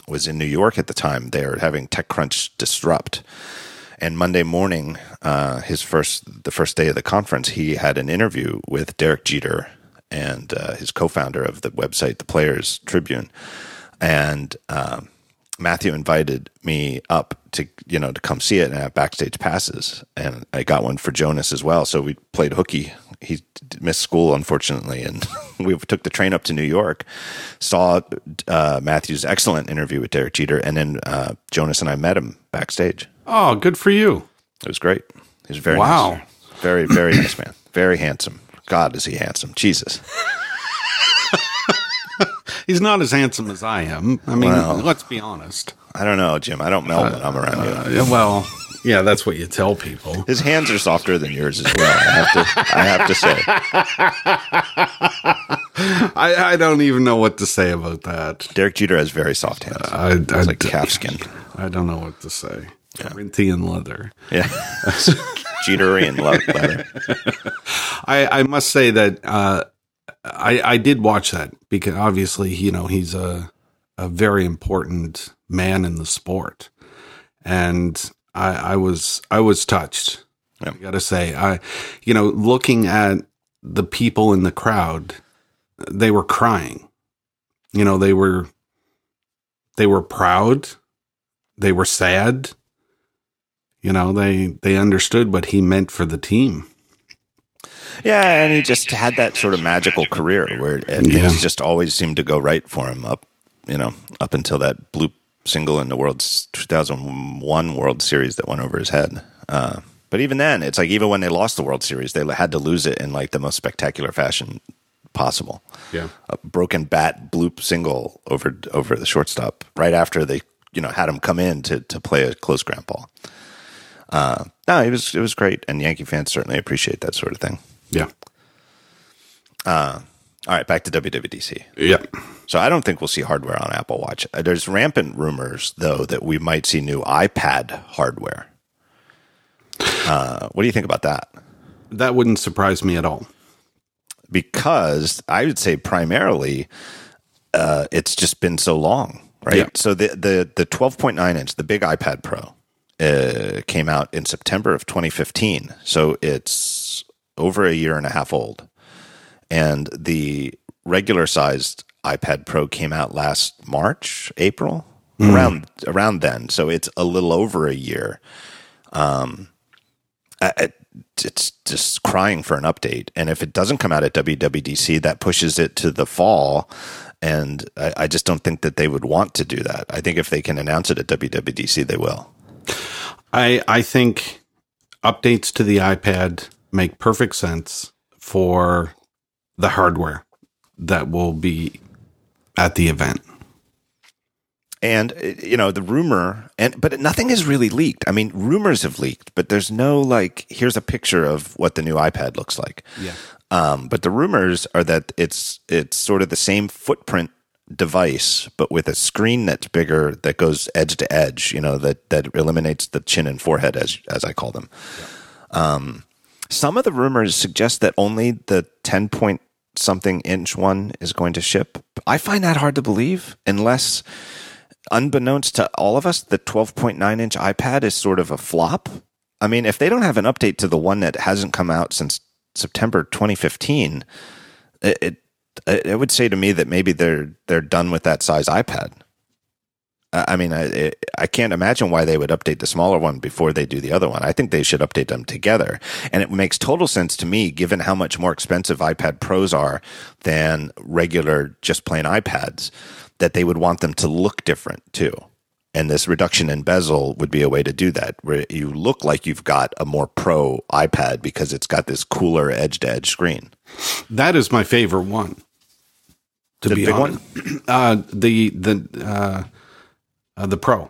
was in New York at the time. They're having TechCrunch disrupt. And Monday morning, uh, his first the first day of the conference, he had an interview with Derek Jeter and uh, his co-founder of the website, the Players Tribune. And um, Matthew invited me up to you know to come see it and have backstage passes, and I got one for Jonas as well. So we played hooky. He missed school unfortunately, and we took the train up to New York. Saw uh, Matthew's excellent interview with Derek Jeter, and then uh, Jonas and I met him backstage. Oh, good for you. It was great. He was very Wow. nice. very very nice man, very handsome. God, is he handsome? Jesus. He's not as handsome as I am. I mean, Well. let's be honest. I don't know, Jim. I don't melt when I'm around you. Uh, well, yeah, that's what you tell people. His hands are softer than yours as well. I have to. I have to say. I, I don't even know what to say about that. Derek Jeter has very soft hands. I, I, It's like calf skin. I don't know what to say. Corinthian leather. Yeah. Jeterian leather. I, I must say that uh, I, I did watch that because obviously, you know, he's a, a very important man in the sport. And I, I was I was touched. Yeah. I gotta say, I you know, looking at the people in the crowd, they were crying. You know, they were they were proud, they were sad. You know, they they understood what he meant for the team. Yeah, and he just had that sort of magical career where things Yeah. just always seemed to go right for him up, you know, up until that bloop single in the world's 2001 World Series that went over his head. Uh, but even then, it's like even when they lost the World Series, they had to lose it in like the most spectacular fashion possible. Yeah. a broken bat bloop single over over the shortstop right after they you know had him come in to to play a close ground ball. Uh, no, it was it was great, and Yankee fans certainly appreciate that sort of thing. Yeah. All right, back to WWDC. Yeah. So I don't think we'll see hardware on Apple Watch. Uh, There's rampant rumors though that we might see new iPad hardware. Uh, what do you think about that? That wouldn't surprise me at all. because I would say primarily uh, it's just been so long, right? Yeah. So the the the 12.9 inch, the big iPad Pro, uh, came out in September of 2015. So it's over a year and a half old, and the regular sized iPad Pro came out last March, April, around around then. So it's a little over a year. Um, I- I- it's just crying for an update. And if it doesn't come out at WWDC, that pushes it to the fall. And I, I just don't think that they would want to do that. I think if they can announce it at WWDC, they will. I I think updates to the iPad make perfect sense for the hardware that will be at the event. And uh, you know the rumor, and but nothing has really leaked. I mean, rumors have leaked, but there's no like, here's a picture of what the new iPad looks like. Yeah. Um, but the rumors are that it's it's sort of the same footprint device, but with a screen that's bigger that goes edge to edge. You know that that eliminates the chin and forehead, as as I call them. Um, Some of the rumors suggest that only the 10 point something inch one is going to ship. I find that hard to believe unless, unbeknownst to all of us, the 12.9 inch iPad is sort of a flop. I mean, if they don't have an update to the one that hasn't come out since September 2015, it, it, it would say to me that maybe they're they're done with that size iPad. I mean, I, I can't imagine why they would update the smaller one before they do the other one. I think they should update them together. And it makes total sense to me, given how much more expensive iPad Pros are than regular, just plain iPads, that they would want them to look different too. And this reduction in bezel would be a way to do that, where you look like you've got a more pro iPad because it's got this cooler edge to edge screen. That is my favorite one. To The be big honest, uh, the the uh, uh, the Pro.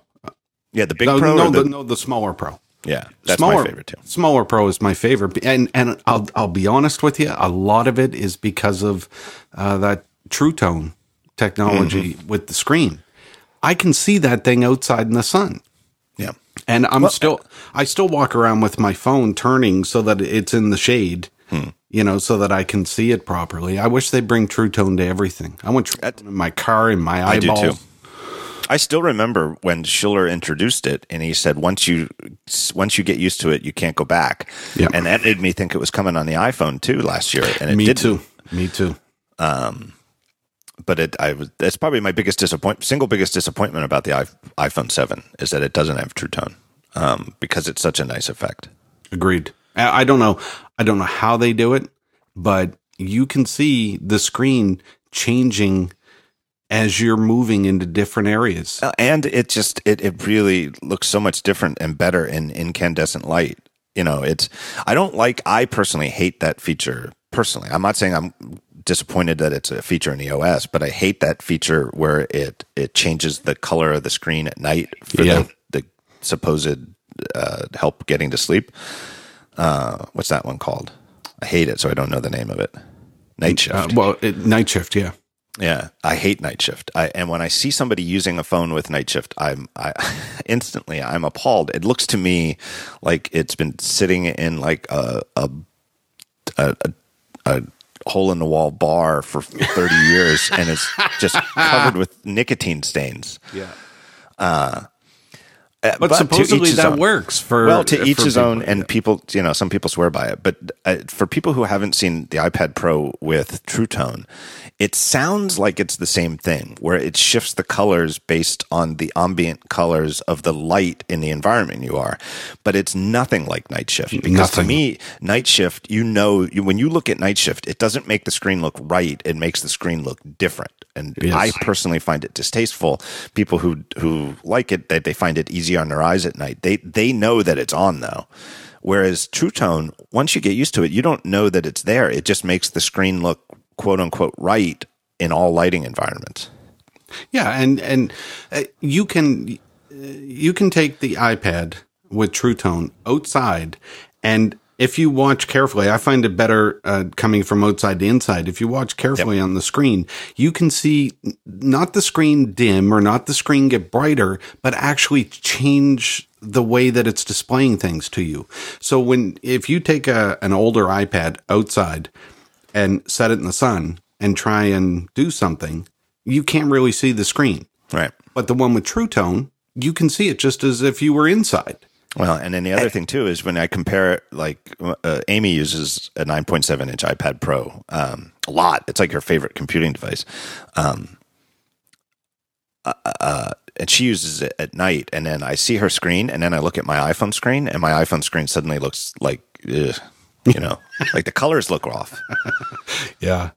Yeah, the big no, pro. no, the, the, no, the smaller Pro. yeah, that's smaller, my favorite too. Smaller Pro is my favorite, and and I'll I'll be honest with you, a lot of it is because of uh, that True Tone technology Mm-hmm. with the screen. I can see that thing outside in the sun, Yeah. and I'm still I still walk around with my phone turning so that it's in the shade. Hmm. You know, so that I can see it properly. I wish they bring True Tone to everything. I want True Tone in my car, in my I do eyeballs. too. I still remember when Schiller introduced it, and he said, "Once you once you get used to it, you can't go back." Yeah. and that made me think it was coming on the iPhone too last year, and it Me didn't. too. Me too. But it, I was that's probably my biggest disappoint, single biggest disappointment about the iPhone Seven is that it doesn't have True Tone, um, because it's such a nice effect. Agreed. I don't know. I don't know how they do it, but you can see the screen changing as you're moving into different areas. Uh, and it just it, it really looks so much different and better in incandescent light you know it's i don't like i personally hate that feature personally i'm not saying i'm disappointed that it's a feature in the os but i hate that feature where it it changes the color of the screen at night for Yeah. the, the supposed uh, help getting to sleep uh, what's that one called i hate it so i don't know the name of it night shift Uh, well, it, night shift, yeah. Yeah, I hate night shift. I, and when I see somebody using a phone with night shift, I'm I instantly I'm appalled. It looks to me like it's been sitting in like a a a, a, hole in the wall bar for 30 years and it's just covered with nicotine stains. Yeah. Uh, But, to supposedly that own. works for well to each his own and people you know some people swear by it. But uh, for people who haven't seen the ipad pro with true tone it sounds like it's the same thing where it shifts the colors based on the ambient colors of the light in the environment you are. But it's nothing like night shift. Because to me night shift you know you, when you look at night shift it doesn't make the screen look right. It makes the screen look different. And Yes. i personally find it distasteful. People who who like it they, they find it easy on their eyes at night. They they know that it's on though. Whereas true tone once you get used to it you don't know that it's there. It just makes the screen look quote unquote right in all lighting environments. Yeah, and and uh, you can you can take the iPad with True Tone outside, and if you watch carefully, I find it better uh, coming from outside to inside. If you watch carefully on the screen, you can see not the screen dim or not the screen get brighter, but actually change the way that it's displaying things to you. So when if you take a an older iPad outside and set it in the sun and try and do something, you can't really see the screen. right But the one with True Tone, you can see it just as if you were inside. Well, and then the other thing too is when I compare it, like uh, Amy uses a 9.7 inch iPad Pro um, a lot. It's like her favorite computing device. Um, uh, uh, and she uses it at night, and then I see her screen, and then I look at my iPhone screen, and my iPhone screen suddenly looks like, ugh, you know, like the colors look off. Yeah.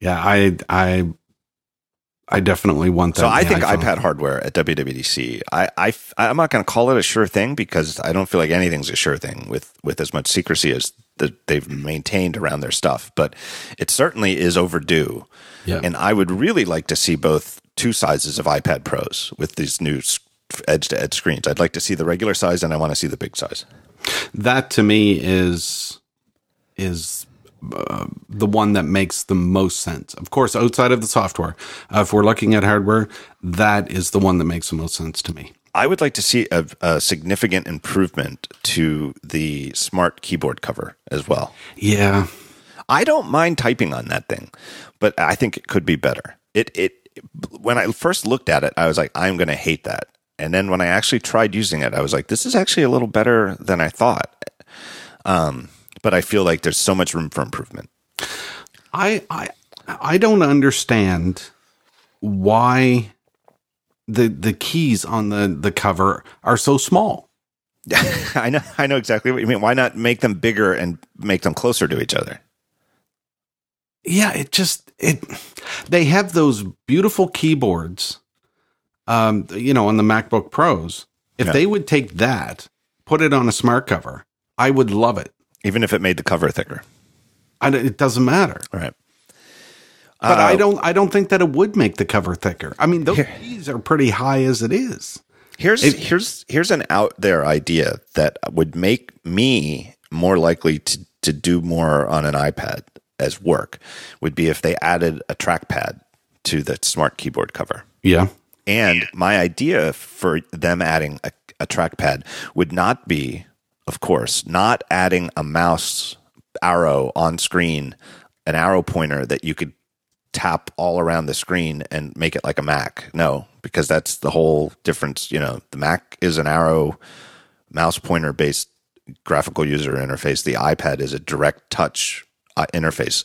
Yeah, I I I definitely want that. So I think iPhone. iPad hardware at WWDC. I, I I'm not going to call it a sure thing because I don't feel like anything's a sure thing with with as much secrecy as that they've maintained around their stuff. But it certainly is overdue. Yeah. And I would really like to see both two sizes of iPad Pros with these new edge to edge screens. I'd like to see the regular size and I want to see the big size. that to me is is uh, the one that makes the most sense. Of course, outside of the software, uh, if we're looking at hardware, that is the one that makes the most sense to me. I would like to see a, a significant improvement to the smart keyboard cover as well. Yeah. I don't mind typing on that thing, but I think it could be better. It it when I first looked at it, I was like, I'm going to hate that. And then when I actually tried using it, I was like, this is actually a little better than I thought. Um, but I feel like there's so much room for improvement. I I I don't understand why the the keys on the the cover are so small. I know I know exactly what you mean. Why not make them bigger and make them closer to each other? Yeah, it just it they have those beautiful keyboards um you know on the MacBook Pros. If Yeah. they would take that, put it on a smart cover, I would love it. Even if it made the cover thicker. I, it doesn't matter. All right. But Uh, I don't I don't think that it would make the cover thicker. I mean, those Here- keys are pretty high as it is. Here's here's here's an out there idea that would make me more likely to to do more on an iPad as work would be if they added a trackpad to the smart keyboard cover. Yeah. And my idea for them adding a, a trackpad would not be, of course, not adding a mouse arrow on screen, an arrow pointer that you could tap all around the screen and make it like a Mac. No, because that's the whole difference. You know, the Mac is an arrow mouse pointer based graphical user interface. The iPad is a direct touch uh, interface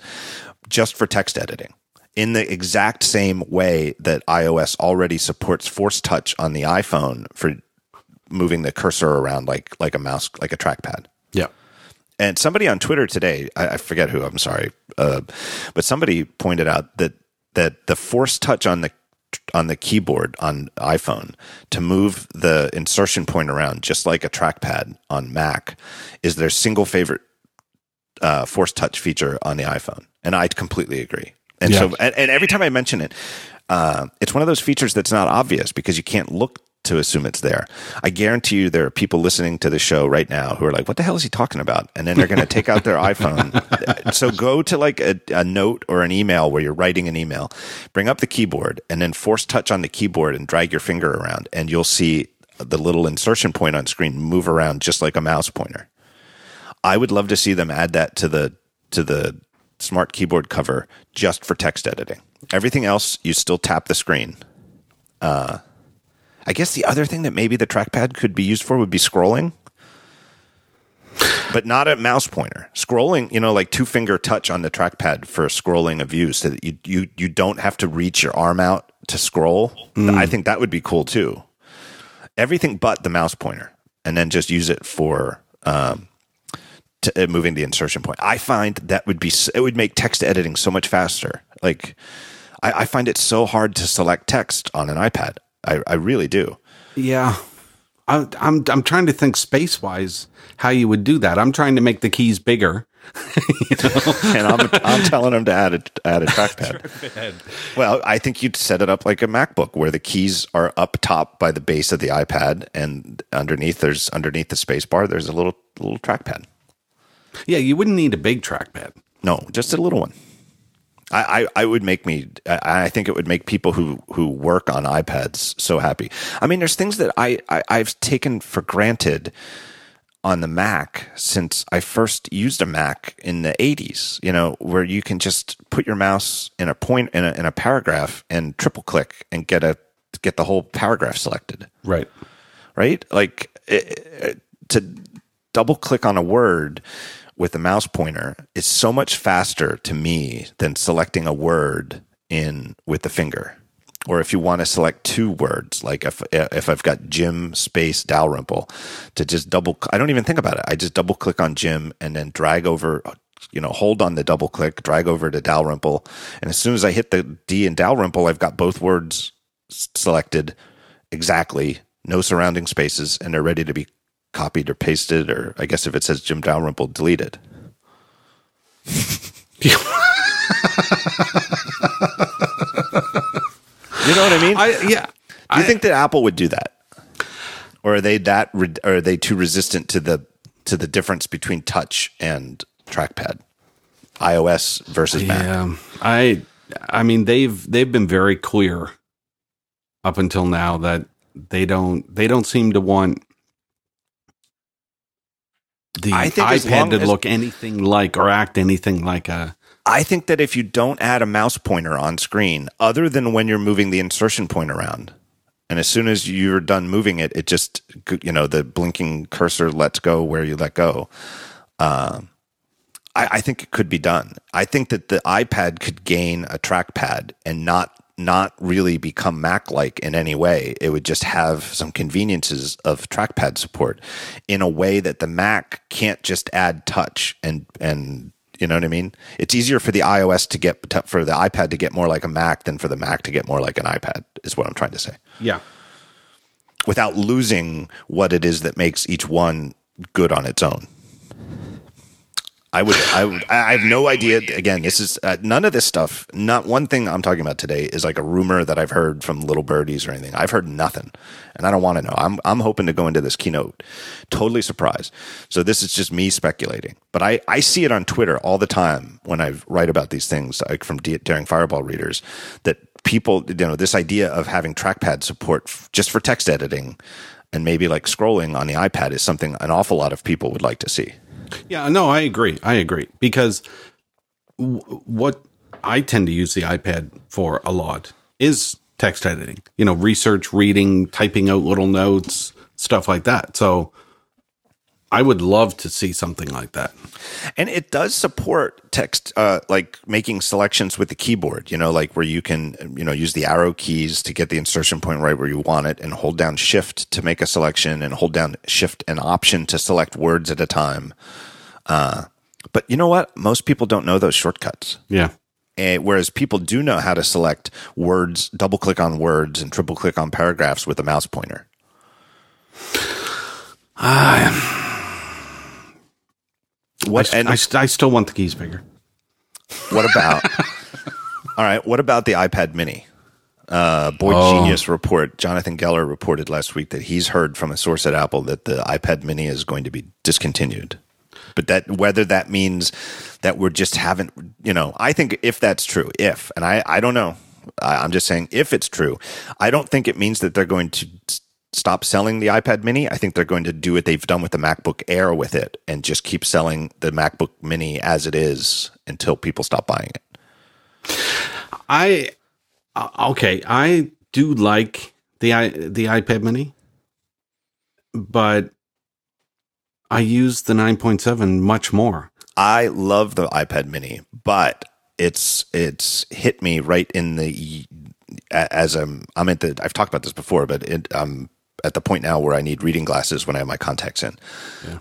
just for text editing. In the exact same way that iOS already supports force touch on the iPhone for moving the cursor around like like a mouse like a trackpad. Yeah. And somebody on Twitter today, I, I forget who, I'm sorry, uh, but somebody pointed out that that the force touch on the on the keyboard on iPhone to move the insertion point around, just like a trackpad on Mac, is their single favorite uh, force touch feature on the iPhone, and I completely agree. And Yeah. so, and, and every time I mention it, uh, it's one of those features that's not obvious because you can't look to assume it's there. I guarantee you there are people listening to the show right now who are like, what the hell is he talking about? And then they're going to take out their iPhone. So go to like a, a note or an email where you're writing an email, bring up the keyboard and then force touch on the keyboard and drag your finger around and you'll see the little insertion point on screen move around just like a mouse pointer. I would love to see them add that to the to the smart keyboard cover just for text editing. Everything else, you still tap the screen. Uh, I guess the other thing that maybe the trackpad could be used for would be scrolling, but not a mouse pointer. Scrolling, you know, like two finger touch on the trackpad for scrolling a view, so that you you you don't have to reach your arm out to scroll. I think that would be cool too. Everything but the mouse pointer, and then just use it for um, to, uh, moving the insertion point. I find that would be it would make text editing so much faster. Like I, I find it so hard to select text on an iPad. I, I really do. Yeah. I'm I'm I'm trying to think space wise how you would do that. I'm trying to make the keys bigger. And I'm I'm telling them to add a add a trackpad. Well, I think you'd set it up like a MacBook where the keys are up top by the base of the iPad, and underneath there's underneath the space bar there's a little little trackpad. Yeah, you wouldn't need a big trackpad. No, just a little one. I, I, I would make me. I, I think it would make people who who work on iPads so happy. I mean, there's things that I, I I've taken for granted on the Mac since I first used a Mac in the 80s. You know, where you can just put your mouse in a point in a in a paragraph and triple click and get a get the whole paragraph selected Right. right? Like it, it- to double click on a word with the mouse pointer is so much faster to me than selecting a word in with the finger. Or if you want to select two words, like if if I've got Jim space Dalrymple, to just double, I don't even think about it. I just double click on Jim and then drag over, you know, hold on the double click, drag over to Dalrymple, and as soon as I hit the D in Dalrymple, I've got both words selected exactly, no surrounding spaces, and they're ready to be copied or pasted, or I guess if it says Jim Dalrymple, deleted. You know what I mean? I yeah. do you think that Apple would do that, or are they that? Re- or are they too resistant to the to the difference between touch and trackpad, iOS versus Mac? Yeah. I I mean they've they've been very clear up until now that they don't they don't seem to want the I think iPad to look anything like or act anything like a I think that if you don't add a mouse pointer on screen, other than when you're moving the insertion point around, and as soon as you're done moving it, it just you know the blinking cursor lets go where you let go. Um, I, I think it could be done. I think that the iPad could gain a trackpad and not not really become Mac like in any way. It would just have some conveniences of trackpad support in a way that the Mac can't just add touch and and you know what I mean? It's easier for the iOS to get for the iPad to get more like a Mac than for the Mac to get more like an iPad is what I'm trying to say. yeah. Without losing what it is that makes each one good on its own. I would, I would, I have no idea. Again, this is uh, none of this stuff. Not one thing I'm talking about today is like a rumor that I've heard from little birdies or anything. I've heard nothing, and I don't want to know. I'm, I'm hoping to go into this keynote totally surprised. So this is just me speculating, but I, I see it on Twitter all the time when I write about these things, like from Daring Fireball readers, that people, you know, this idea of having trackpad support just for text editing and maybe like scrolling on the iPad is something an awful lot of people would like to see. Yeah, no, I agree. I agree because w- what I tend to use the iPad for a lot is text editing. You know, research, reading, typing out little notes, stuff like that. So I would love to see something like that. And it does support text, uh, like making selections with the keyboard, you know, like where you can, you know, use the arrow keys to get the insertion point right where you want it and hold down shift to make a selection and hold down shift and option to select words at a time. Uh, but you know what? Most people don't know those shortcuts. Yeah. Eh, whereas people do know how to select words, double click on words and triple click on paragraphs with a mouse pointer. What I, and I, I still want the keys bigger. what about? all right, what about the iPad Mini? Uh, Boy Oh. Genius report. Jonathan Geller reported last week that he's heard from a source at Apple that the iPad Mini is going to be discontinued. But that whether that means that we're just haven't, you know, I think if that's true, if, and I, I don't know, I, I'm just saying if it's true, I don't think it means that they're going to stop selling the iPad Mini. I think they're going to do what they've done with the MacBook Air with it and just keep selling the MacBook Mini as it is until people stop buying it. I uh, okay. I do like the i the iPad Mini, but I use the nine point seven much more. I love the iPad Mini, but it's it's hit me right in the as I'm I'm at the I've talked about this before, but it, I'm at the point now where I need reading glasses when I have my contacts in.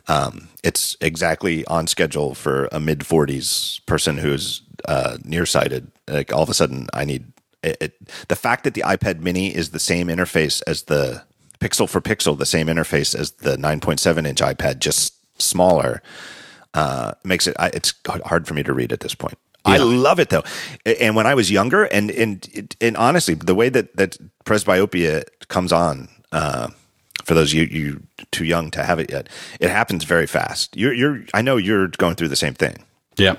Um, it's exactly on schedule for a mid 40s person who's uh, nearsighted. Like all of a sudden, I need it, it. The fact that the iPad Mini is the same interface as the pixel for pixel, the same interface as the 9.7 inch iPad, just smaller, uh, makes it I, it's hard for me to read at this point. I love it though, and when I was younger, and and and honestly, the way that that presbyopia comes on, uh, for those of you you too young to have it yet, it happens very fast. You're you're I know you're going through the same thing. Yeah.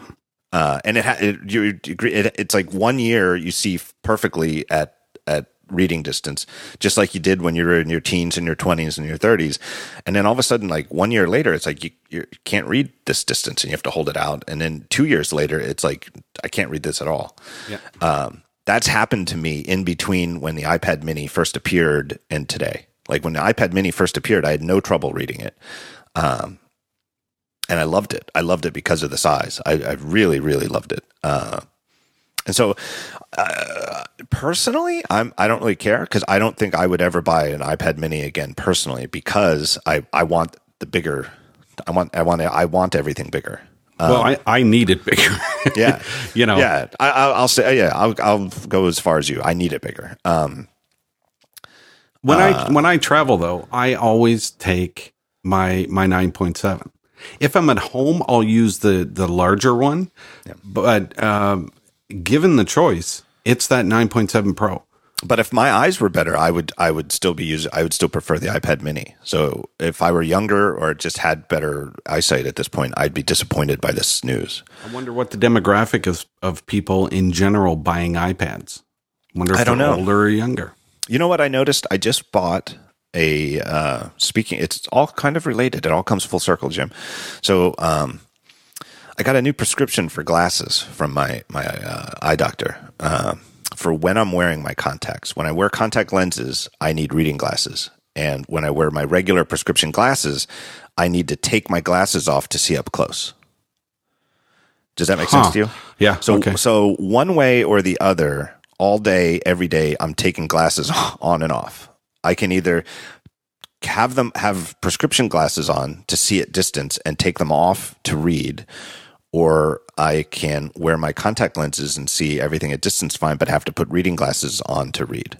Uh, and it, ha- it, you, you it it's like one year you see perfectly at at reading distance, just like you did when you were in your teens and your twenties and your thirties, and then all of a sudden, like one year later, it's like you, you can't read this distance and you have to hold it out, and then two years later, it's like I can't read this at all. Yeah. Um, that's happened to me in between when the iPad Mini first appeared and today. Like when the iPad Mini first appeared, I had no trouble reading it. Um, and I loved it. I loved it because of the size. I, I really, really loved it. Uh, and so, uh, personally, I'm I don't really care because I don't think I would ever buy an iPad Mini again personally because I I want the bigger. I want I want I want everything bigger. Well, I, I need it bigger. Yeah, you know. yeah. I, I'll, I'll say yeah. I'll I'll go as far as you. I need it bigger. Um, When Uh, I when I travel though, I always take my my nine point seven. If I'm at home, I'll use the the larger one. But um, given the choice, it's that nine point seven Pro. But if my eyes were better, I would I would still be using. I would still prefer the iPad Mini. So if I were younger or just had better eyesight at this point, I'd be disappointed by this news. I wonder what the demographic is of people in general buying iPads. Wonder if I don't they're know. older or younger. You know what I noticed? I just bought a uh, speaking. It's all kind of related. It all comes full circle, Jim. So um, I got a new prescription for glasses from my my uh, eye doctor uh, for when I'm wearing my contacts. When I wear contact lenses, I need reading glasses, and when I wear my regular prescription glasses, I need to take my glasses off to see up close. Does that make huh. sense to you? Yeah. So okay. so one way or the other, all day, every day, I'm taking glasses on and off. I can either have them have prescription glasses on to see at distance and take them off to read, or I can wear my contact lenses and see everything at distance fine, but have to put reading glasses on to read.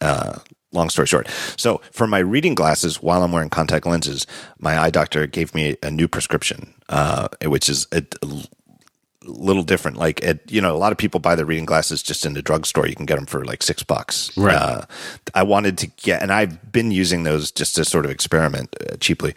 Uh, long story short. So for my reading glasses, while I'm wearing contact lenses, my eye doctor gave me a new prescription, uh, which is a, little different. Like, it, you know, a lot of people buy their reading glasses just in the drugstore. You can get them for like six bucks. Right. Uh, I wanted to get, and I've been using those just to sort of experiment uh, cheaply.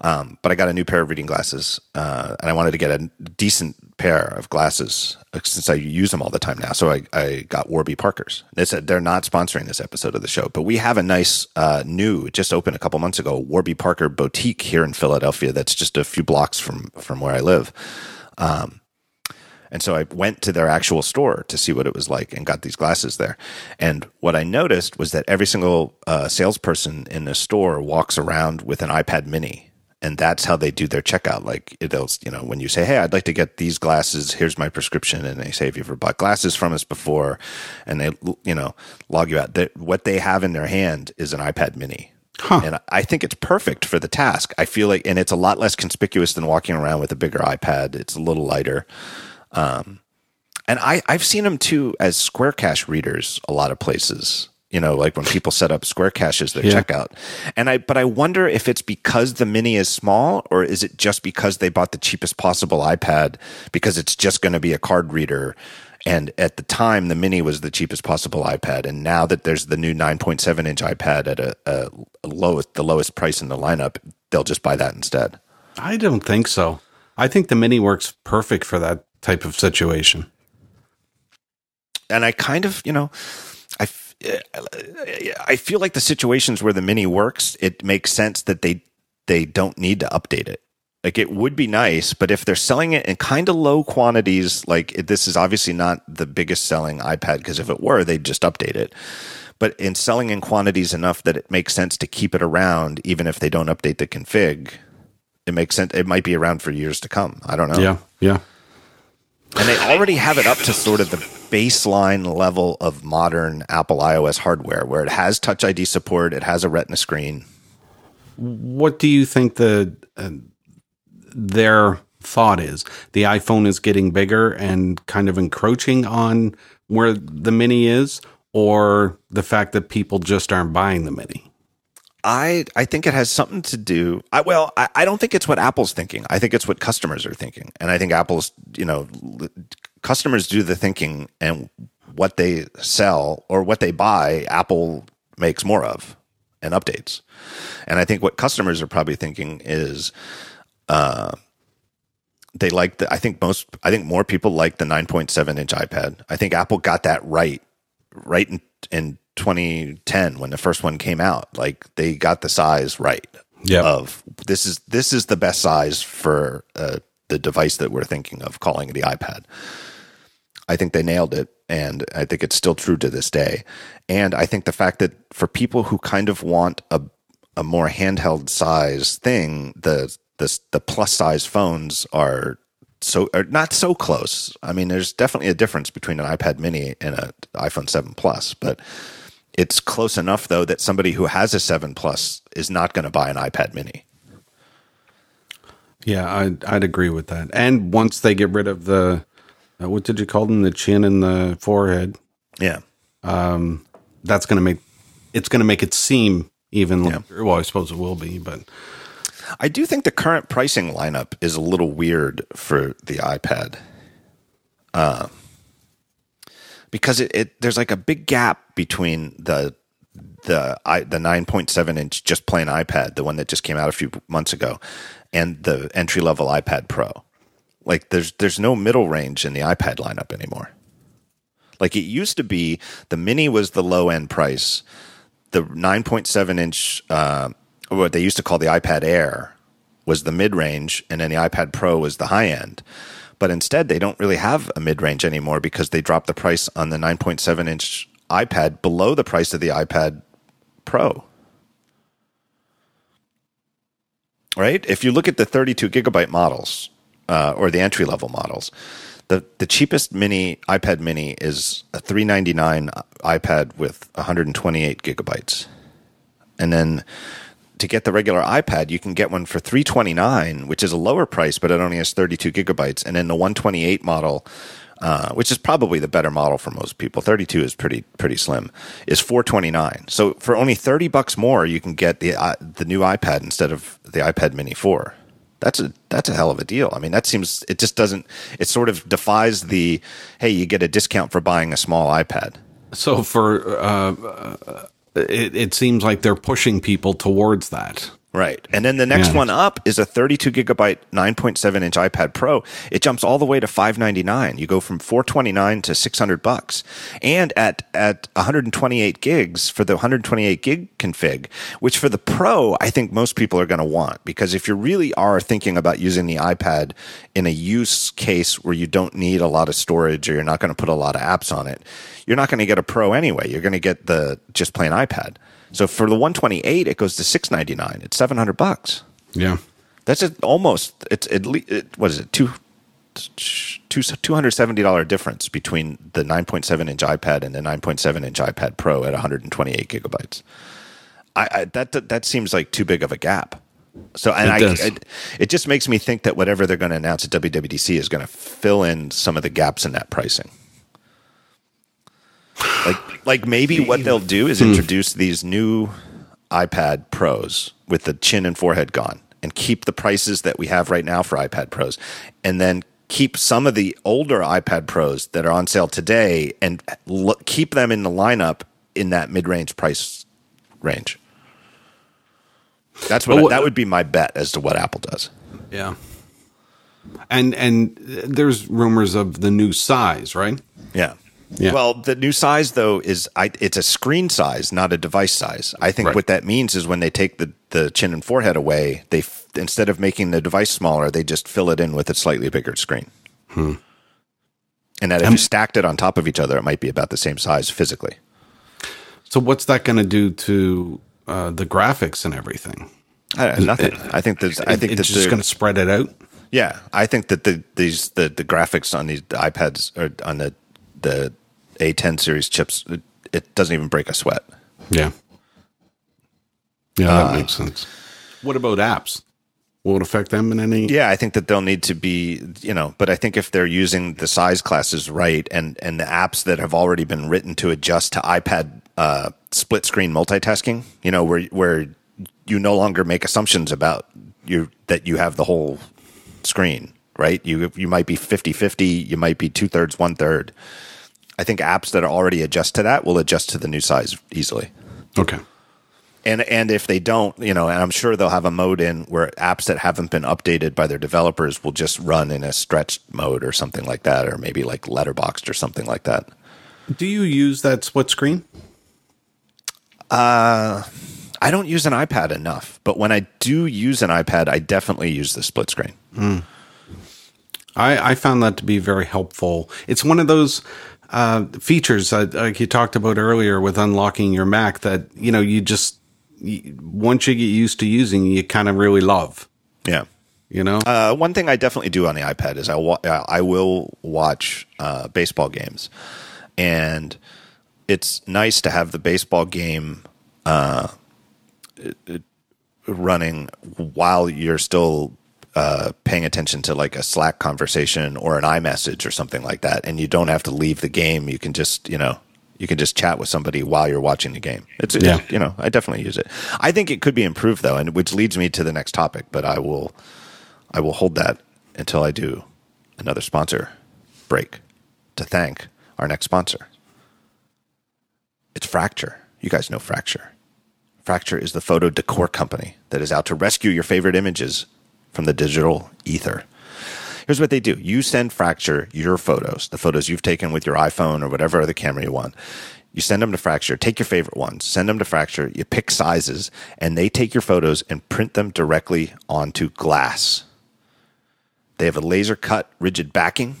Um, but I got a new pair of reading glasses, uh, and I wanted to get a decent pair of glasses uh, since I use them all the time now. So I, I got Warby Parkers. They said they're not sponsoring this episode of the show, but we have a nice uh, new, just opened a couple months ago, Warby Parker boutique here in Philadelphia. That's just a few blocks from from where I live. Um, and so I went to their actual store to see what it was like and got these glasses there. And what I noticed was that every single uh, salesperson in the store walks around with an iPad mini. And that's how they do their checkout. Like it'll, you know, when you say, "Hey, I'd like to get these glasses. Here's my prescription," and they say, "Have you ever bought glasses from us before?" And they, you know, log you out. That what they have in their hand is an iPad Mini, Huh. And I think it's perfect for the task. I feel like, and it's a lot less conspicuous than walking around with a bigger iPad. It's a little lighter. Um, and I, I've seen them too as Square Cash readers a lot of places. You know, like when people set up Square Cash as their yeah. checkout. And I, but I wonder if it's because the mini is small or is it just because they bought the cheapest possible iPad because it's just going to be a card reader. And at the time, the mini was the cheapest possible iPad. And now that there's the new 9.7 inch iPad at a, a lowest, the lowest price in the lineup, they'll just buy that instead. I don't think so. I think the mini works perfect for that type of situation. And I kind of, you know, I, I feel like the situations where the mini works, it makes sense that they they don't need to update it. Like it would be nice, but if they're selling it in kind of low quantities, like this is obviously not the biggest selling iPad because if it were, they'd just update it. But in selling in quantities enough that it makes sense to keep it around, even if they don't update the config, it makes sense. It might be around for years to come. I don't know. Yeah, yeah. And they already have it up to sort of the baseline level of modern Apple iOS hardware where it has Touch ID support, it has a Retina screen. What do you think the uh, their thought is? The iPhone is getting bigger and kind of encroaching on where the mini is or the fact that people just aren't buying the mini? I I think it has something to do. I, well, I, I don't think it's what Apple's thinking. I think it's what customers are thinking, and I think Apple's you know customers do the thinking, and what they sell or what they buy, Apple makes more of and updates. And I think what customers are probably thinking is, uh, they like the. I think most. I think more people like the 9.7 inch iPad. I think Apple got that right, right in, in 2010 when the first one came out. Like they got the size right. Yeah. Of this is this is the best size for uh, the device that we're thinking of calling the iPad. I think they nailed it, and I think it's still true to this day. And I think the fact that for people who kind of want a a more handheld size thing, the the the plus size phones are so are not so close. I mean, there's definitely a difference between an iPad Mini and an iPhone 7 Plus, but it's close enough though that somebody who has a 7 Plus is not going to buy an iPad Mini. Yeah, I'd, I'd agree with that. And once they get rid of the, uh, what did you call them? The chin and the forehead. Yeah. Um, that's going to make, it's going to make it seem even, yeah. well, I suppose it will be, but. I do think the current pricing lineup is a little weird for the iPad. Uh, because it, it there's like a big gap between the the i the 9.7 inch just plain iPad, the one that just came out a few months ago, and the entry level iPad Pro. Like there's there's no middle range in the iPad lineup anymore. Like it used to be, the mini was the low end price, the 9.7 inch, uh, what they used to call the iPad Air, was the mid range, and then the iPad Pro was the high end. But instead, they don't really have a mid range anymore because they dropped the price on the 9.7 inch iPad below the price of the iPad Pro. Right? If you look at the 32 gigabyte models uh, or the entry level models, the, the cheapest mini iPad mini is a 399 iPad with 128 gigabytes. And then to get the regular iPad, you can get one for 329, which is a lower price, but it only has 32 gigabytes. And then the 128 model, uh, which is probably the better model for most people, 32 is pretty pretty slim, is 429. So for only 30 bucks more, you can get the uh, the new iPad instead of the iPad Mini 4. That's a that's a hell of a deal. I mean, that seems it just doesn't it sort of defies the hey, you get a discount for buying a small iPad. So for uh, it, it seems like they're pushing people towards that. Right. And then the next yeah. one up is a 32 gigabyte 9.7 inch iPad Pro. It jumps all the way to 599. You go from 429 to 600 bucks. And at at 128 gigs for the 128 gig config, which for the Pro, I think most people are going to want because if you really are thinking about using the iPad in a use case where you don't need a lot of storage or you're not going to put a lot of apps on it, you're not going to get a Pro anyway. You're going to get the just plain iPad. So for the 128, it goes to 699. It's 700 bucks. Yeah. That's it, almost it's at least it, what is it two two two hundred seventy dollar difference between the nine point seven inch iPad and the nine point seven inch iPad Pro at one hundred and twenty eight gigabytes. I, I, that that seems like too big of a gap. So and it I it, it, just makes me think that whatever they're going to announce at WWDC is going to fill in some of the gaps in that pricing. Like, like maybe what they'll do is hmm. introduce these new iPad Pros with the chin and forehead gone, and keep the prices that we have right now for iPad Pros, and then keep some of the older iPad Pros that are on sale today, and look, keep them in the lineup in that mid-range price range. That's what, well, that would be my bet as to what Apple does. Yeah. And and there's rumors of the new size, right? Yeah. Yeah. Well, the new size though is I, it's a screen size, not a device size. I think right. what that means is when they take the, the chin and forehead away, they f- instead of making the device smaller, they just fill it in with a slightly bigger screen. Hmm. And that if um, you stacked it on top of each other, it might be about the same size physically. So what's that going to do to uh, the graphics and everything? I, nothing. It, I think there's. I think it's just going to spread it out. Yeah, I think that the these the, the graphics on these the iPads or on the the a10 series chips, it, it doesn't even break a sweat. Yeah. Yeah, that uh, makes sense. What about apps? Will it affect them in any? Yeah, I think that they'll need to be, you know, but I think if they're using the size classes right and and the apps that have already been written to adjust to iPad uh, split screen multitasking, you know, where where you no longer make assumptions about you that you have the whole screen, right? You you might be 50-50, you might be two thirds, one third. I think apps that are already adjust to that will adjust to the new size easily. Okay. And and if they don't, you know, and I'm sure they'll have a mode in where apps that haven't been updated by their developers will just run in a stretched mode or something like that, or maybe like letterboxed or something like that. Do you use that split screen? Uh I don't use an iPad enough, but when I do use an iPad, I definitely use the split screen. Mm. I, I found that to be very helpful. It's one of those uh, features that, like you talked about earlier with unlocking your Mac that you know you just you, once you get used to using, you kind of really love. Yeah. You know, uh, one thing I definitely do on the iPad is I wa- I will watch uh, baseball games, and it's nice to have the baseball game uh, running while you're still uh, paying attention to like a Slack conversation or an iMessage or something like that, and you don't have to leave the game. You can just, you know, you can just chat with somebody while you're watching the game. It's, yeah. You know, I definitely use it. I think it could be improved though, and which leads me to the next topic. But I will, I will hold that until I do another sponsor break to thank our next sponsor. It's Fracture. You guys know Fracture. Fracture is the photo decor company that is out to rescue your favorite images from the digital ether. Here's what they do. You send Fracture your photos, the photos you've taken with your iPhone or whatever other camera you want. You send them to Fracture. Take your favorite ones. Send them to Fracture. You pick sizes, and they take your photos and print them directly onto glass. They have a laser cut, rigid backing.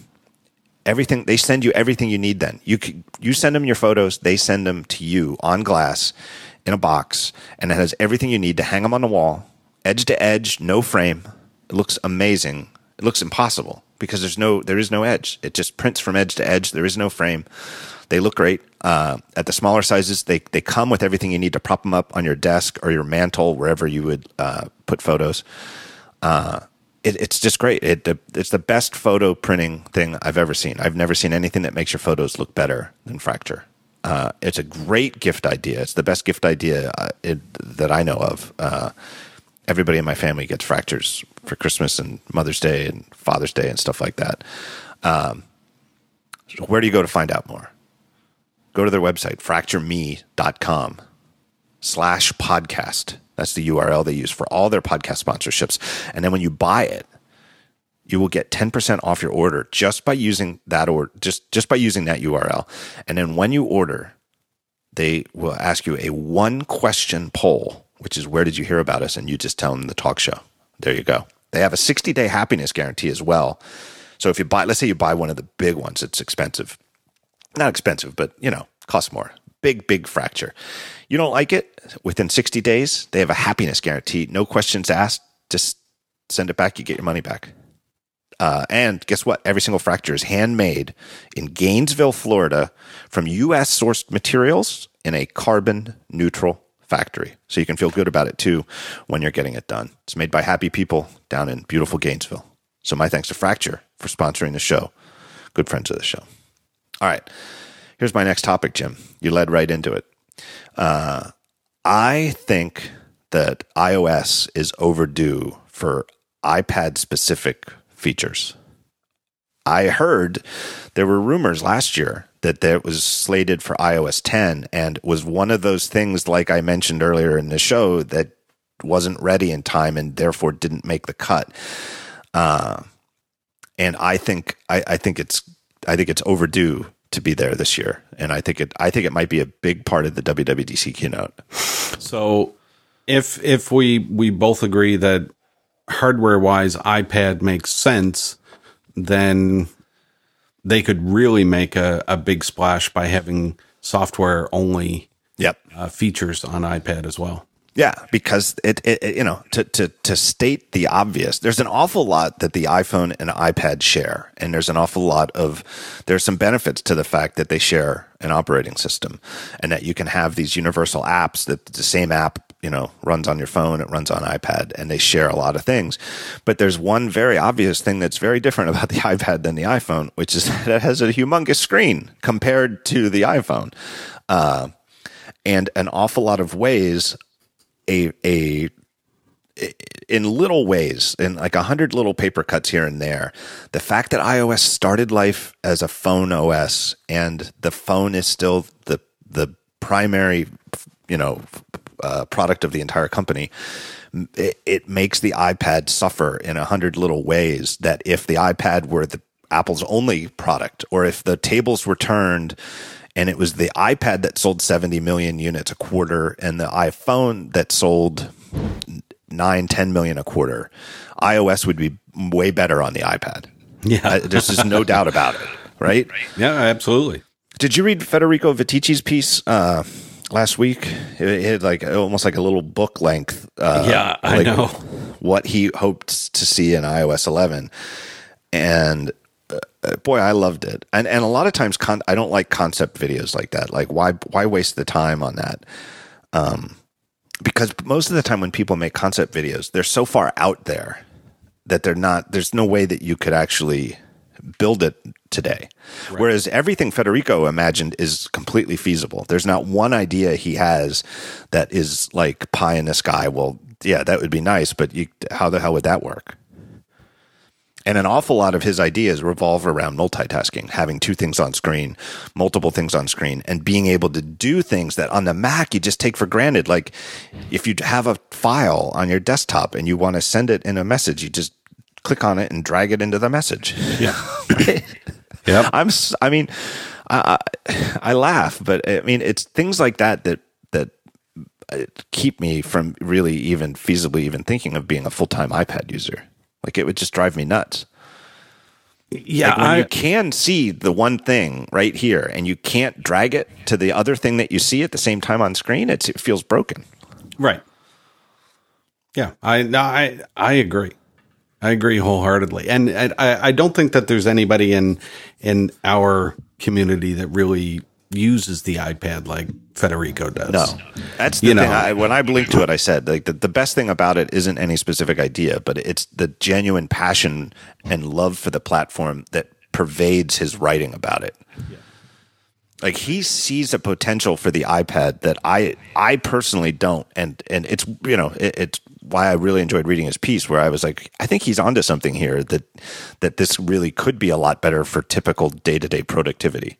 Everything they send you everything you need. Then you you send them your photos. They send them to you on glass in a box, and it has everything you need to hang them on the wall, edge to edge, no frame. It looks amazing. It looks impossible because there's no there is no edge. It just prints from edge to edge. There is no frame. They look great. Uh, at the smaller sizes, they they come with everything you need to prop them up on your desk or your mantle, wherever you would uh, put photos. Uh, it, it's just great. It it's the best photo printing thing I've ever seen. I've never seen anything that makes your photos look better than Fracture. Uh, it's a great gift idea. It's the best gift idea uh, it, that I know of. Uh, everybody in my family gets fractures for Christmas and Mother's Day and Father's Day and stuff like that. Um, so where do you go to find out more? go to their website, fractureme.com slash podcast. That's the URL they use for all their podcast sponsorships. And then when you buy it, you will get 10% off your order just by using that or just, just by using that URL. And then when you order, they will ask you a one question poll, which is where did you hear about us? And you just tell them the talk show. There you go. They have a 60 day happiness guarantee as well. So if you buy, let's say you buy one of the big ones, it's expensive not expensive, but you know, costs more. Big, big fracture. You don't like it? Within 60 days, they have a happiness guarantee. No questions asked. Just send it back. You get your money back. Uh, and guess what? Every single fracture is handmade in Gainesville, Florida, from U.S. sourced materials in a carbon neutral factory. So you can feel good about it too when you're getting it done. It's made by happy people down in beautiful Gainesville. So my thanks to Fracture for sponsoring the show. Good friends of the show. All right. Here's my next topic, Jim. You led right into it. Uh, I think that iOS is overdue for iPad specific features. I heard there were rumors last year that that was slated for iOS 10 and was one of those things, like I mentioned earlier in the show, that wasn't ready in time and therefore didn't make the cut. Uh, and I think I, I think it's I think it's overdue to be there this year, and I think it I think it might be a big part of the WWDC keynote. So, if if we we both agree that hardware wise iPad makes sense, then they could really make a, a big splash by having software only yep. Uh, features on iPad as well. Yeah, because it, it, it, you know, to, to, to state the obvious, there's an awful lot that the iPhone and iPad share. And there's an awful lot of, there's some benefits to the fact that they share an operating system and that you can have these universal apps that the same app, you know, runs on your phone, it runs on iPad, and they share a lot of things. But there's one very obvious thing that's very different about the iPad than the iPhone, which is that it has a humongous screen compared to the iPhone. Uh, and an awful lot of ways a a in little ways, in like a hundred little paper cuts here and there, the fact that iOS started life as a phone OS and the phone is still the the primary, you know, uh, product of the entire company, it, it makes the iPad suffer in a hundred little ways. That if the iPad were the Apple's only product, or if the tables were turned and it was the iPad that sold 70 million units a quarter and the iPhone that sold 9 10 million a quarter iOS would be way better on the iPad. Yeah. Uh, there's just no doubt about it right? Yeah absolutely. Did you read Federico Viticci's piece uh, last week it had like almost like a little book length uh, yeah I like know what he hoped to see in iOS 11 and uh, boy, I loved it. And and a lot of times, con- I don't like concept videos like that. Like, why why waste the time on that? Um, because most of the time, when people make concept videos, they're so far out there that they're not. There's no way that you could actually build it today. Right. Whereas everything Federico imagined is completely feasible. There's not one idea he has that is like pie in the sky. Well, yeah, that would be nice, but you, how the hell would that work? And an awful lot of his ideas revolve around multitasking, having two things on screen, multiple things on screen, and being able to do things that on the Mac you just take for granted. Like if you have a file on your desktop and you want to send it in a message, you just click on it and drag it into the message. Yeah. yeah. I'm, I mean, I, I, I laugh, but I mean, it's things like that that that uh, keep me from really even feasibly even thinking of being a full time iPad user. Like it would just drive me nuts. Yeah, Like when I, you can see the one thing right here, and you can't drag it to the other thing that you see at the same time on screen, it's, it feels broken. right. Yeah, I no, I I agree. I agree wholeheartedly, and, and I I don't think that there's anybody in in our community that really uses the iPad like Federico does. No, that's the You thing. know. I, when I blinked to it, I said like the, the best thing about it isn't any specific idea, but it's the genuine passion and love for the platform that pervades his writing about it. Like he sees a potential for the iPad that I I personally don't, and and it's you know it, it's why I really enjoyed reading his piece where I was like I think he's onto something here that that this really could be a lot better for typical day to day productivity.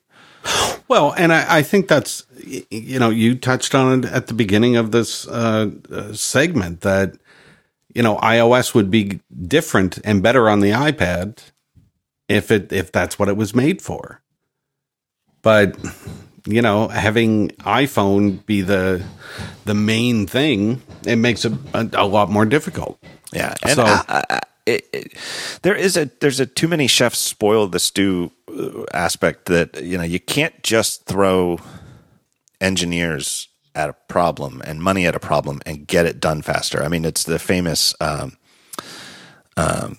Well, and I, I think that's you know you touched on it at the beginning of this uh, uh, segment that you know iOS would be different and better on the iPad if it if that's what it was made for. But you know, having iPhone be the the main thing, it makes it a, a lot more difficult. Yeah, and So- I- I- it, it, there is a there's a too many chefs spoil the stew uh, aspect that you know you can't just throw engineers at a problem and money at a problem and get it done faster. I mean, it's the famous um, um,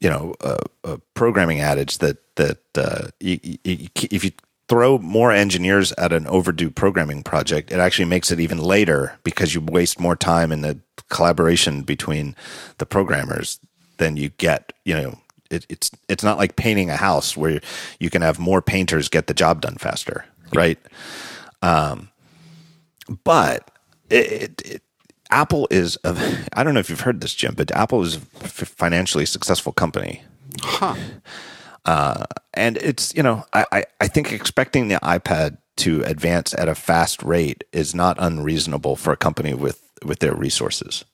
you know uh, uh, programming adage that that uh, you, you, you, if you throw more engineers at an overdue programming project, it actually makes it even later because you waste more time in the collaboration between the programmers than you get. You know, it, it's it's not like painting a house where you can have more painters get the job done faster, right? Um, but it, it, Apple is a, I don't know if you've heard this, Jim, but Apple is a financially successful company. Huh. Uh, and it's, you know, I, I, I think expecting the iPad to advance at a fast rate is not unreasonable for a company with, with their resources.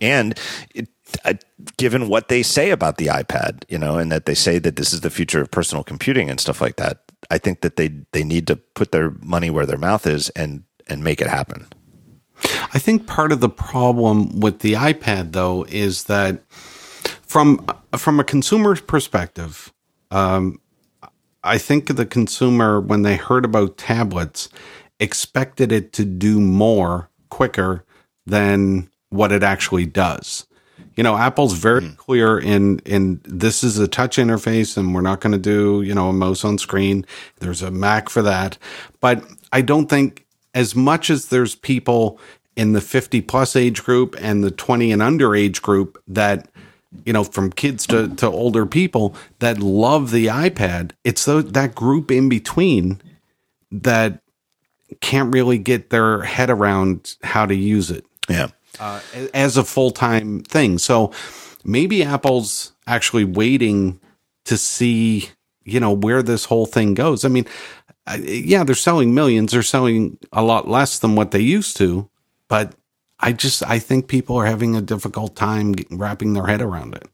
And it, uh, given what they say about the iPad, you know, and that they say that this is the future of personal computing and stuff like that, I think that they, they need to put their money where their mouth is and, and make it happen. I think part of the problem with the iPad though is that from from a consumer's perspective, um, I think the consumer when they heard about tablets expected it to do more quicker than what it actually does. You know, Apple's very clear in in this is a touch interface and we're not going to do, you know, a mouse on screen. There's a Mac for that. But I don't think as much as there's people in the 50 plus age group and the 20 and under age group that you know from kids to, to older people that love the ipad it's tho- that group in between that can't really get their head around how to use it Yeah. uh, as a full time thing. So maybe Apple's actually waiting to see, you know, where this whole thing goes. I mean, yeah, they're selling millions. They're selling a lot less than what they used to, but I just I think people are having a difficult time wrapping their head around it.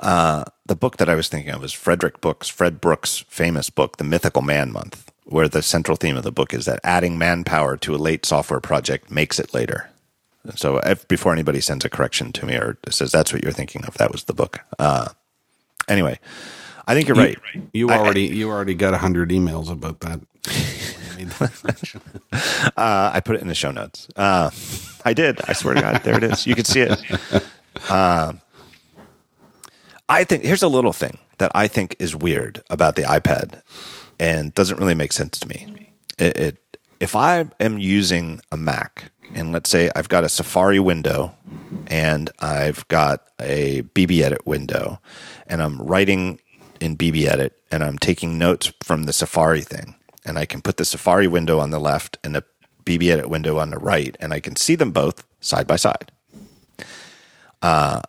Uh, the book that I was thinking of is Frederick Brooks, Fred Brooks' famous book, The Mythical Man Month, where the central theme of the book is that adding manpower to a late software project makes it later. So if, before anybody sends a correction to me or says that's what you're thinking of, that was the book. Uh, anyway, I think you're right. You I- already you already got a hundred emails about that. Uh, I put it in the show notes. I did. I swear to God, there it is. You can see it. Uh, I think here's a little thing that I think is weird about the iPad and doesn't really make sense to me. It, it if I am using a Mac and let's say I've got a Safari window and I've got a BBEdit window and I'm writing in BBEdit and I'm taking notes from the Safari thing and I can put the Safari window on the left and the BBEdit window on the right and I can see them both side by side. Uh,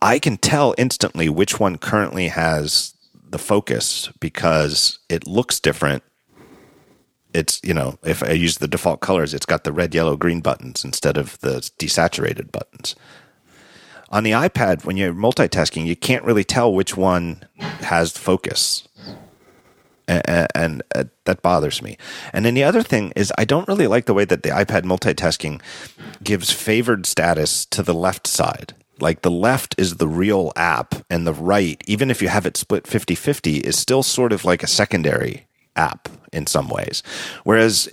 I can tell instantly which one currently has the focus because it looks different. It's, you know, if I use the default colors, it's got the red, yellow, green buttons instead of the desaturated buttons. On the iPad, when you're multitasking, you can't really tell which one has focus. And, and uh, that bothers me. And then the other thing is, I don't really like the way that the iPad multitasking gives favored status to the left side. Like the left is the real app, and the right, even if you have it split 50 50, is still sort of like a secondary app in some ways. Whereas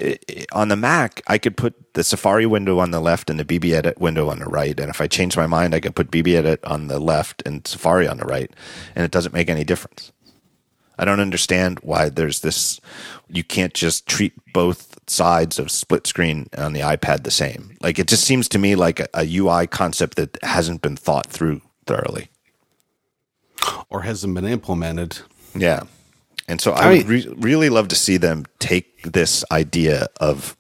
on the Mac, I could put the Safari window on the left and the BBEdit window on the right. And if I change my mind, I could put BBEdit on the left and Safari on the right, and it doesn't make any difference. I don't understand why there's this. You can't just treat both sides of split screen on the iPad the same. Like it just seems to me like a, a UI concept that hasn't been thought through thoroughly, or hasn't been implemented. Yeah, and so I, I would re- really love to see them take this idea of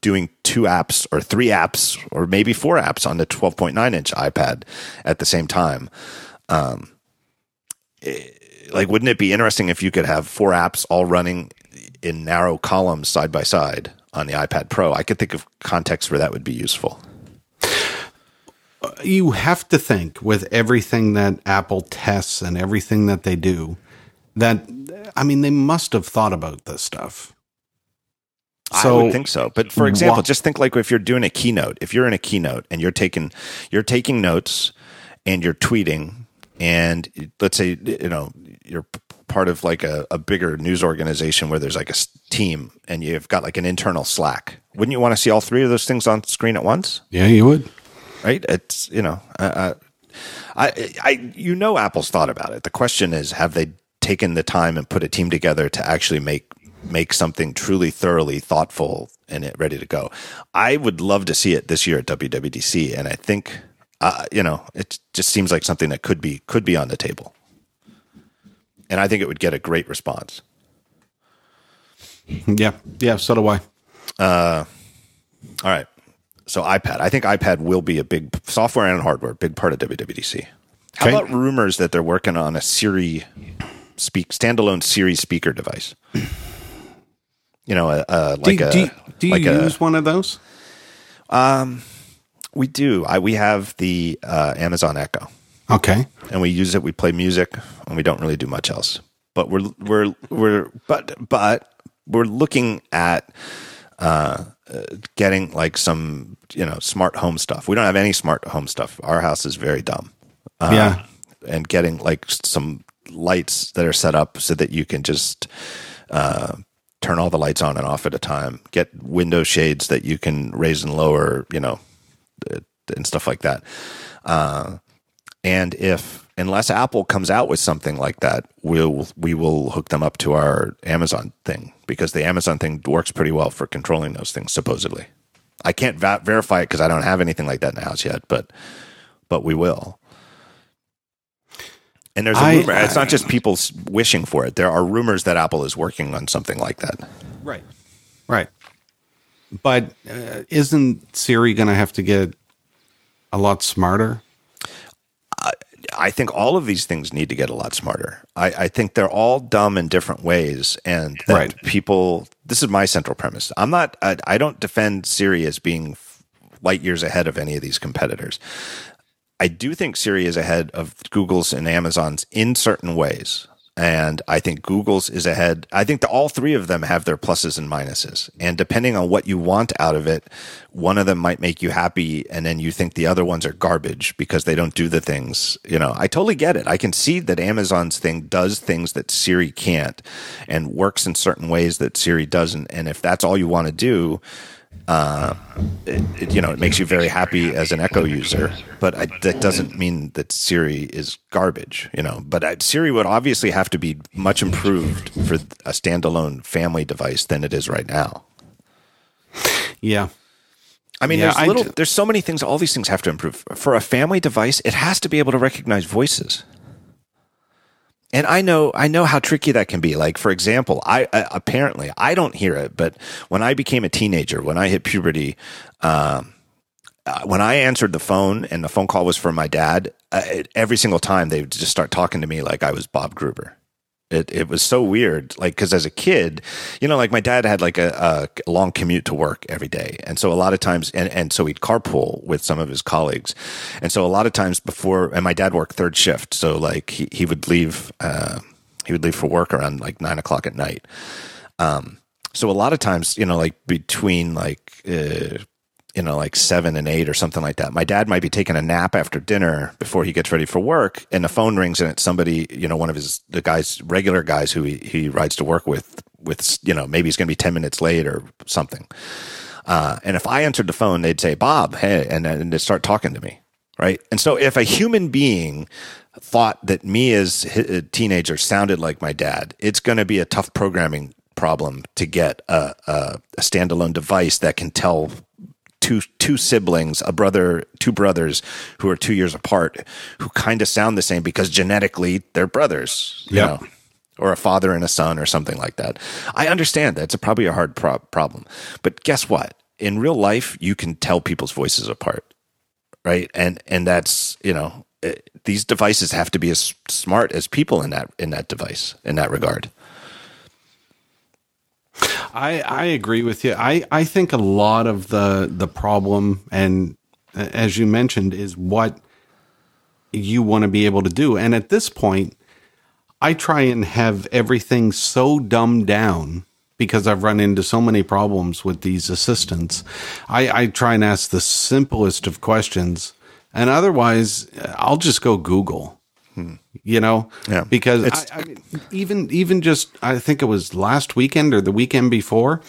doing two apps or three apps or maybe four apps on the 12.9 inch iPad at the same time. Um, it, like wouldn't it be interesting if you could have four apps all running in narrow columns side by side on the iPad Pro? I could think of context where that would be useful. Uh, you have to think with everything that Apple tests and everything that they do that I mean they must have thought about this stuff. So, I would think so. But for example, just think like if you're doing a keynote, if you're in a keynote and you're taking you're taking notes and you're tweeting and let's say you know you're part of like a, a bigger news organization where there's like a team and you've got like an internal Slack. Wouldn't you want to see all three of those things on screen at once? Yeah, you would. Right? It's you know, uh, I, I, you know, Apple's thought about it. The question is, have they taken the time and put a team together to actually make make something truly thoroughly thoughtful and it ready to go? I would love to see it this year at WWDC, and I think, uh, you know, it just seems like something that could be could be on the table and I think it would get a great response. Yeah, yeah, so do I. Uh, all right. So iPad, I think iPad will be a big software and hardware, big part of WWDC. How okay. about rumors that they're working on a Siri speak standalone Siri speaker device? You know, a, a like do, a do, do you like use a, one of those? Um, we do. I we have the uh, Amazon Echo. Okay. And we use it. We play music, and we don't really do much else. But we're we're we're but but we're looking at uh, getting like some you know smart home stuff. We don't have any smart home stuff. Our house is very dumb. Uh, yeah. And getting like some lights that are set up so that you can just uh, turn all the lights on and off at a time. Get window shades that you can raise and lower. You know, and stuff like that. Uh, and if unless Apple comes out with something like that, we'll we will hook them up to our Amazon thing because the Amazon thing works pretty well for controlling those things supposedly. I can't va- verify it because I don't have anything like that in the house yet, but but we will. And there's a I, rumor. I, it's not just people wishing for it. There are rumors that Apple is working on something like that. Right. Right. But uh, isn't Siri going to have to get a lot smarter? I think all of these things need to get a lot smarter. I, I think they're all dumb in different ways, and that right. people. This is my central premise. I'm not. I, I don't defend Siri as being light years ahead of any of these competitors. I do think Siri is ahead of Google's and Amazon's in certain ways and I think Google's is ahead. I think the, all three of them have their pluses and minuses, and depending on what you want out of it, one of them might make you happy, and then you think the other ones are garbage because they don't do the things. You know, I totally get it. I can see that Amazon's thing does things that Siri can't, and works in certain ways that Siri doesn't. And if that's all you want to do, uh, it, it, you know, it makes you very happy as an Echo user, but I, that doesn't mean that Siri is garbage, you know. But I, Siri would obviously have to be much improved for a standalone family device than it is right now. Yeah. I mean, yeah, there's little, there's so many things. All these things have to improve. For a family device, it has to be able to recognize voices and I know I know how tricky that can be. Like for example, I, apparently I don't hear it, but when I became a teenager, when I hit puberty, um, uh, when I answered the phone and the phone call was from my dad, uh, every single time they would just start talking to me like I was Bob Gruber. It it was so weird, like because as a kid, you know, like my dad had like a, a, long commute to work every day, and so a lot of times, and and so he'd carpool with some of his colleagues, and so a lot of times before, and my dad worked third shift, so like he he would leave. Uh, he would leave for work around like nine o'clock at night. Um, so a lot of times, you know, like between like uh, you know, like seven and eight or something like that. My dad might be taking a nap after dinner before he gets ready for work, and the phone rings and it's somebody, you know, one of his the guys, regular guys who he, he rides to work with, with you know, maybe he's going to be ten minutes late or something. Uh, and if I answered the phone, they'd say, "Bob, hey," and and they start talking to me, right? And so if a human being thought that me as a teenager sounded like my dad, it's going to be a tough programming problem to get a, a, a standalone device that can tell two two siblings, a brother, two brothers who are two years apart, who kind of sound the same because genetically they're brothers. You Yep. know, or a father and a son, or something like that. I understand that's a, probably a hard pro- problem, but guess what? In real life, you can tell people's voices apart, right? And and that's you know eh, these devices have to be as smart as people in that in that device in that regard. I, I agree with you. I, I think a lot of the the problem, and as you mentioned, is what you want to be able to do. And at this point, I try and have everything so dumbed down because I've run into so many problems with these assistants. I, I try and ask the simplest of questions, and otherwise, I'll just go Google. You know, Yeah. because I, I mean, even even just I think it was last weekend or the weekend before,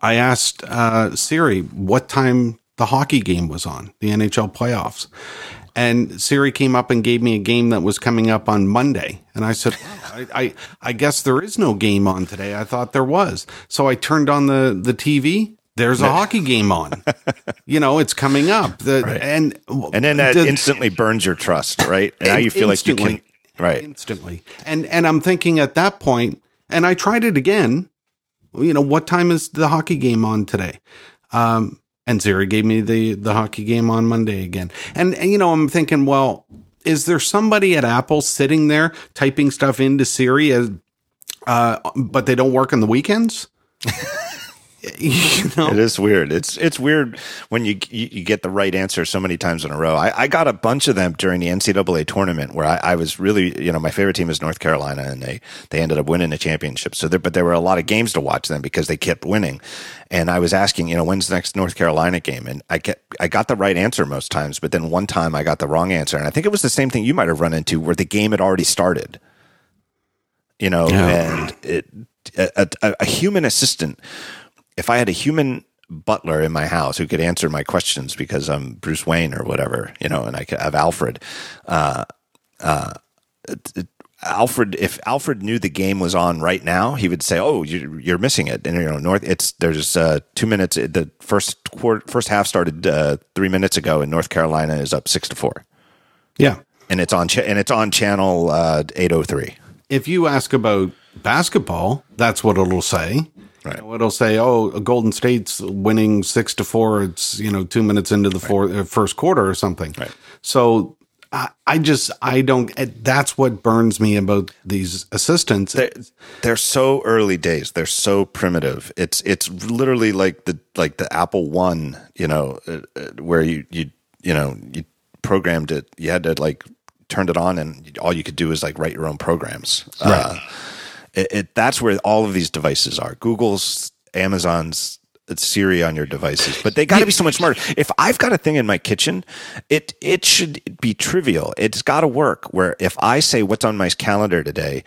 I asked uh, Siri what time the hockey game was on, the NHL playoffs. And Siri came up and gave me a game that was coming up on Monday. And I said, I, I, I guess there is no game on today. I thought there was. So I turned on the, the TV. There's a hockey game on. You know, it's coming up. The, And And then that the- instantly burns your trust, right? And now you feel like you can, right? instantly. And and I'm thinking at that point, and I tried it again. You know, what time is the hockey game on today? Um, and Siri gave me the the hockey game on Monday again. And, and you know, I'm thinking, well, is there somebody at Apple sitting there typing stuff into Siri as, uh, but they don't work on the weekends? you know, It is weird. It's it's weird when you you, get the right answer so many times in a row. I, I got a bunch of them during the NCAA tournament where I, I was really you know my favorite team is North Carolina and they they ended up winning the championship. So there, but there were a lot of games to watch them because they kept winning. And I was asking you know when's the next North Carolina game and I get I got the right answer most times, but then one time I got the wrong answer and I think it was the same thing you might have run into where the game had already started. You know, Yeah. and it a, a, a human assistant if I had a human butler in my house who could answer my questions because I'm Bruce Wayne or whatever, you know, and I could have Alfred, uh, uh, it- it- Alfred, if Alfred knew the game was on right now, he would say, "Oh, you, you're missing it." And you know, North, it's there's uh, two minutes. The first quarter, first half started uh, three minutes ago, and North Carolina is up six to four, yeah. and it's on cha- and it's on channel uh, eight oh three. if you ask about basketball, that's what it'll say. Right. You know, it'll say, "Oh, Golden State's winning six to four. It's you know two minutes into the four, uh, first quarter or something." Right. So I, I just I don't. eh, That's what burns me about these assistants. they're, they're so early days. They're so primitive. It's it's literally like the like the Apple One, you know, uh, uh, where you you you know you programmed it. You had to like turned it on, and all you could do is like write your own programs. Uh, it, it that's where all of these devices are. Google's, Amazon's. It's Siri on your devices, but they got to be so much smarter. If I've got a thing in my kitchen, it it should be trivial. It's got to work. Where if I say what's on my calendar today,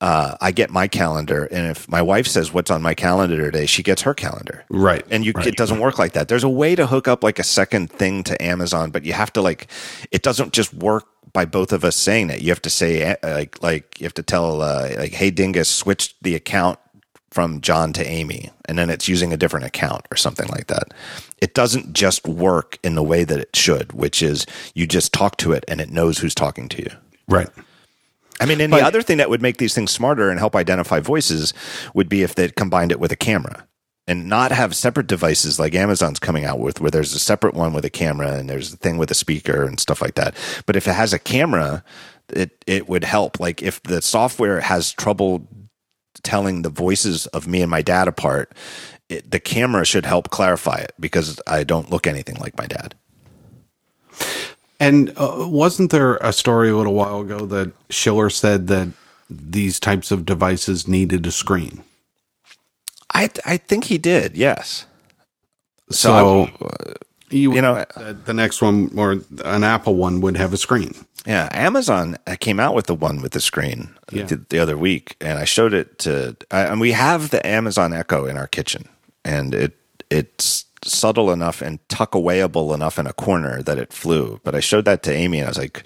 uh, I get my calendar, and if my wife says what's on my calendar today, she gets her calendar. Right. And you, it doesn't work like that. There's a way to hook up like a second thing to Amazon, but you have to like, it doesn't just work by both of us saying that. You have to say uh, like, like you have to tell uh, like, hey Dingus, switch the account from John to Amy, and then it's using a different account or something like that. It doesn't just work in the way that it should, which is you just talk to it and it knows who's talking to you. right. I mean, and the other thing that would make these things smarter and help identify voices would be if they combined it with a camera and not have separate devices like Amazon's coming out with, where there's a separate one with a camera and there's a thing with a speaker and stuff like that. But if it has a camera, it it would help. Like if the software has trouble telling the voices of me and my dad apart, it, the camera should help clarify it because I don't look anything like my dad. And uh, wasn't there a story a little while ago that Schiller said that these types of devices needed a screen. I I think he did. Yes. So, I- you, you know, uh, the next one or an Apple one would have a screen. Yeah, Amazon came out with the one with the screen Yeah. the, the other week, and I showed it to. I, and we have the Amazon Echo in our kitchen, and it it's subtle enough and tuck awayable enough in a corner that it flew. But I showed that to Amy, and I was like,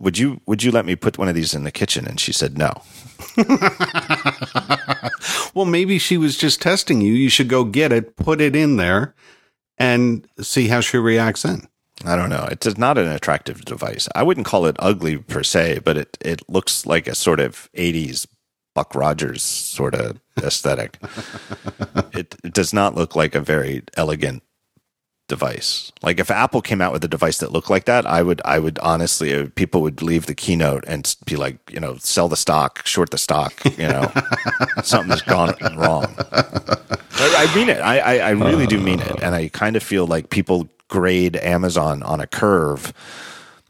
"Would you would you let me put one of these in the kitchen?" And she said, "No." Well, maybe she was just testing you. You should go get it, put it in there, and see how she reacts then. I don't know. It's not an attractive device. I wouldn't call it ugly per se, but it, it looks like a sort of 80s Buck Rogers sort of aesthetic. it, it does not look like a very elegant device. Like if Apple came out with a device that looked like that, I would I would honestly uh, people would leave the keynote and be like, you know, sell the stock, short the stock, you know. Something's gone wrong. I, I mean it. I, I, I really do mean it. And I kind of feel like people grade Amazon on a curve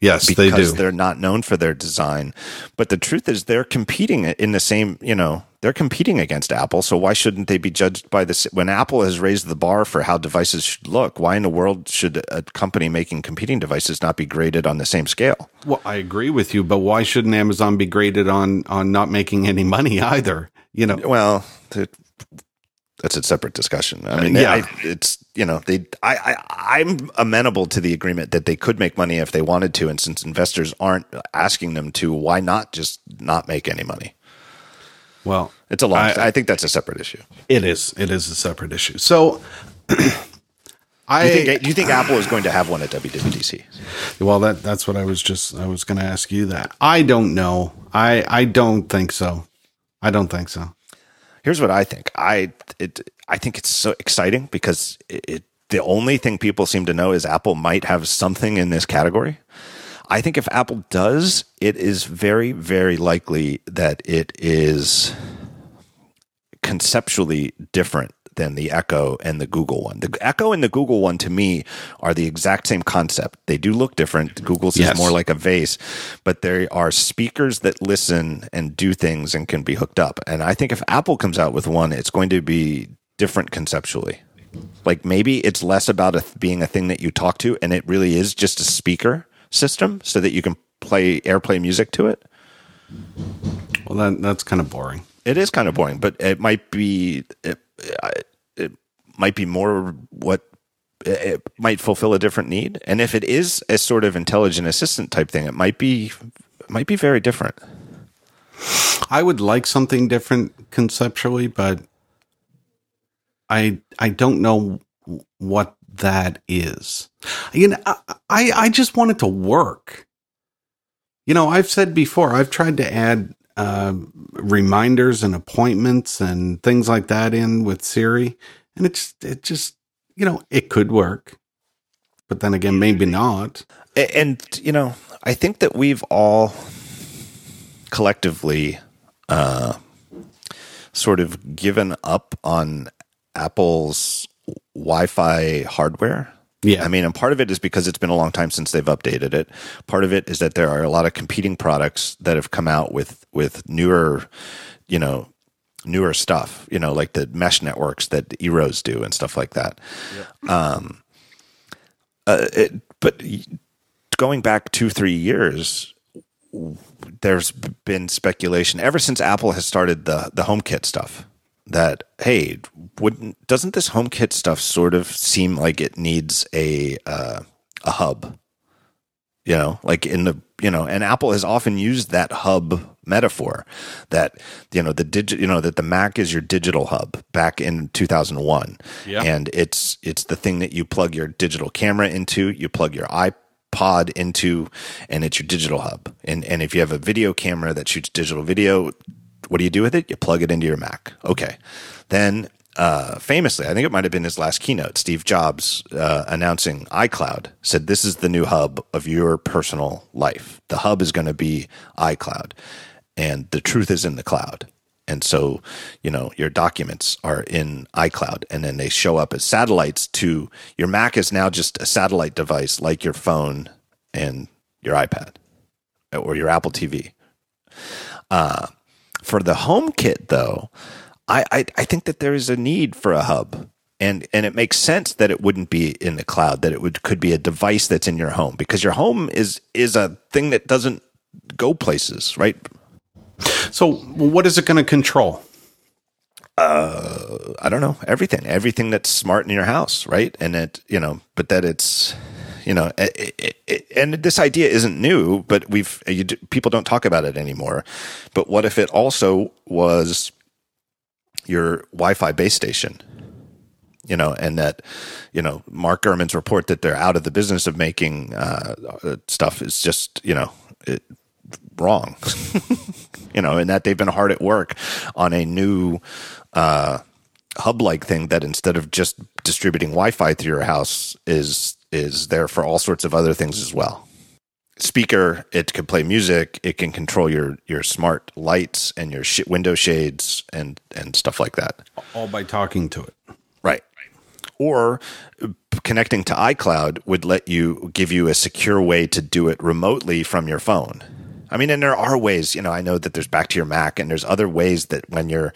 Yes, because they do. they're not known for their design. But the truth is, they're competing in the same. You know, they're competing against Apple. So why shouldn't they be judged by this? When Apple has raised the bar for how devices should look, why in the world should a company making competing devices not be graded on the same scale? Well, I agree with you, but why shouldn't Amazon be graded on on not making any money either? You know, Well, th- that's a separate discussion. I uh, mean, yeah. I, it's you know they. I, I I'm amenable to the agreement that they could make money if they wanted to, and since investors aren't asking them to, why not just not make any money? Well, It's a long. I- I, think that's a separate issue. it is it is a separate issue. So, I Do you think, do you think Apple is going to have one at WWDC? well that that's what I was just I was going to ask you that. I don't know. I I don't think so. I don't think so. Here's what I think. I it I think it's so exciting because it, it the only thing people seem to know is Apple might have something in this category. I think if Apple does, it is very very likely that it is conceptually different than the Echo and the Google one. The Echo and the Google one to me are the exact same concept. They do look different. Google's Yes. is more like a vase, but there are speakers that listen and do things and can be hooked up. And I think if Apple comes out with one, it's going to be different conceptually. Like maybe it's less about a, being a thing that you talk to and it really is just a speaker system so that you can play AirPlay music to it. Well, that that's kind of boring. It is kind of boring, but it might be it, it might be more what it might fulfill a different need. And if it is a sort of intelligent assistant type thing, it might be it might be very different. I would like something different conceptually, but I I don't know what that is. You know, I I I just want it to work. You know, I've said before, I've tried to add uh, reminders and appointments and things like that in with Siri, and it's it just you know it could work, but then again, maybe not. And you know, I think that we've all collectively uh, sort of given up on Apple's Wi-Fi hardware. Yeah. I mean, and part of it is because it's been a long time since they've updated it. Part of it is that there are a lot of competing products that have come out with with newer, you know, newer stuff. You know, like the mesh networks that Eeros do and stuff like that. Um, uh, it, but going back two three years, there's been speculation ever since Apple has started the the HomeKit stuff that hey, wouldn't doesn't this HomeKit stuff sort of seem like it needs a uh, a hub? You know, like in the you know, and Apple has often used that hub metaphor that you know the digit you know that the Mac is your digital hub back in 2001 Yeah. and it's it's the thing that you plug your digital camera into you plug your iPod into and it's your digital hub and and if you have a video camera that shoots digital video what do you do with it you plug it into your Mac okay then uh, famously, I think it might have been his last keynote. Steve Jobs uh, announcing iCloud said, "This is the new hub of your personal life. The hub is going to be iCloud, and the truth is in the cloud." And so, you know, your documents are in iCloud, and then they show up as satellites to your Mac. Is now just a satellite device like your phone and your iPad or your Apple TV. Uh, for the HomeKit, though, I, I, I think that there is a need for a hub. And, and it makes sense that it wouldn't be in the cloud, that it would could be a device that's in your home because your home is is a thing that doesn't go places, right? So, what is it going to control? Uh, I don't know everything, everything that's smart in your house, right? And it, you know, but that it's, you know, it, it, it, and this idea isn't new, but we've you, people don't talk about it anymore. But what if it also was your Wi-Fi base station? You know, and that, you know, Mark Gurman's report that they're out of the business of making uh, stuff is just, you know, wrong. you know, and that they've been hard at work on a new uh, hub like thing that instead of just distributing Wi-Fi through your house is is there for all sorts of other things as well. Speaker, it can play music. It can control your your smart lights and your sh- window shades and and stuff like that. All by talking to it, right? Or uh, connecting to iCloud would let you give you a secure way to do it remotely from your phone. I mean, and there are ways, you know, I know that there's back to your Mac and there's other ways that when you're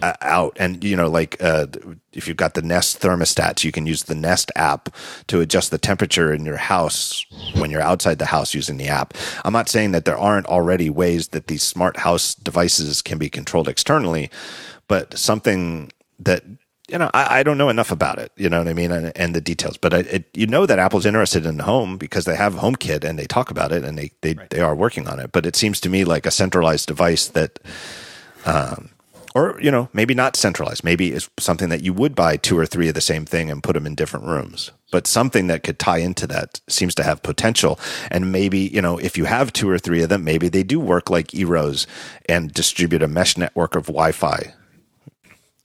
uh, out and, you know, like uh, if you've got the Nest thermostats, you can use the Nest app to adjust the temperature in your house when you're outside the house using the app. I'm not saying that there aren't already ways that these smart house devices can be controlled externally, but something that you know, I, I, don't know enough about it. You know what I mean, and, and the details. But I, it, you know that Apple's interested in home because they have HomeKit and they talk about it and they they, right. they are working on it. But it seems to me like a centralized device that, um, or you know, maybe not centralized. Maybe it's something that you would buy two or three of the same thing and put them in different rooms. But something that could tie into that seems to have potential. And maybe you know, if you have two or three of them, maybe they do work like Eeros and distribute a mesh network of Wi-Fi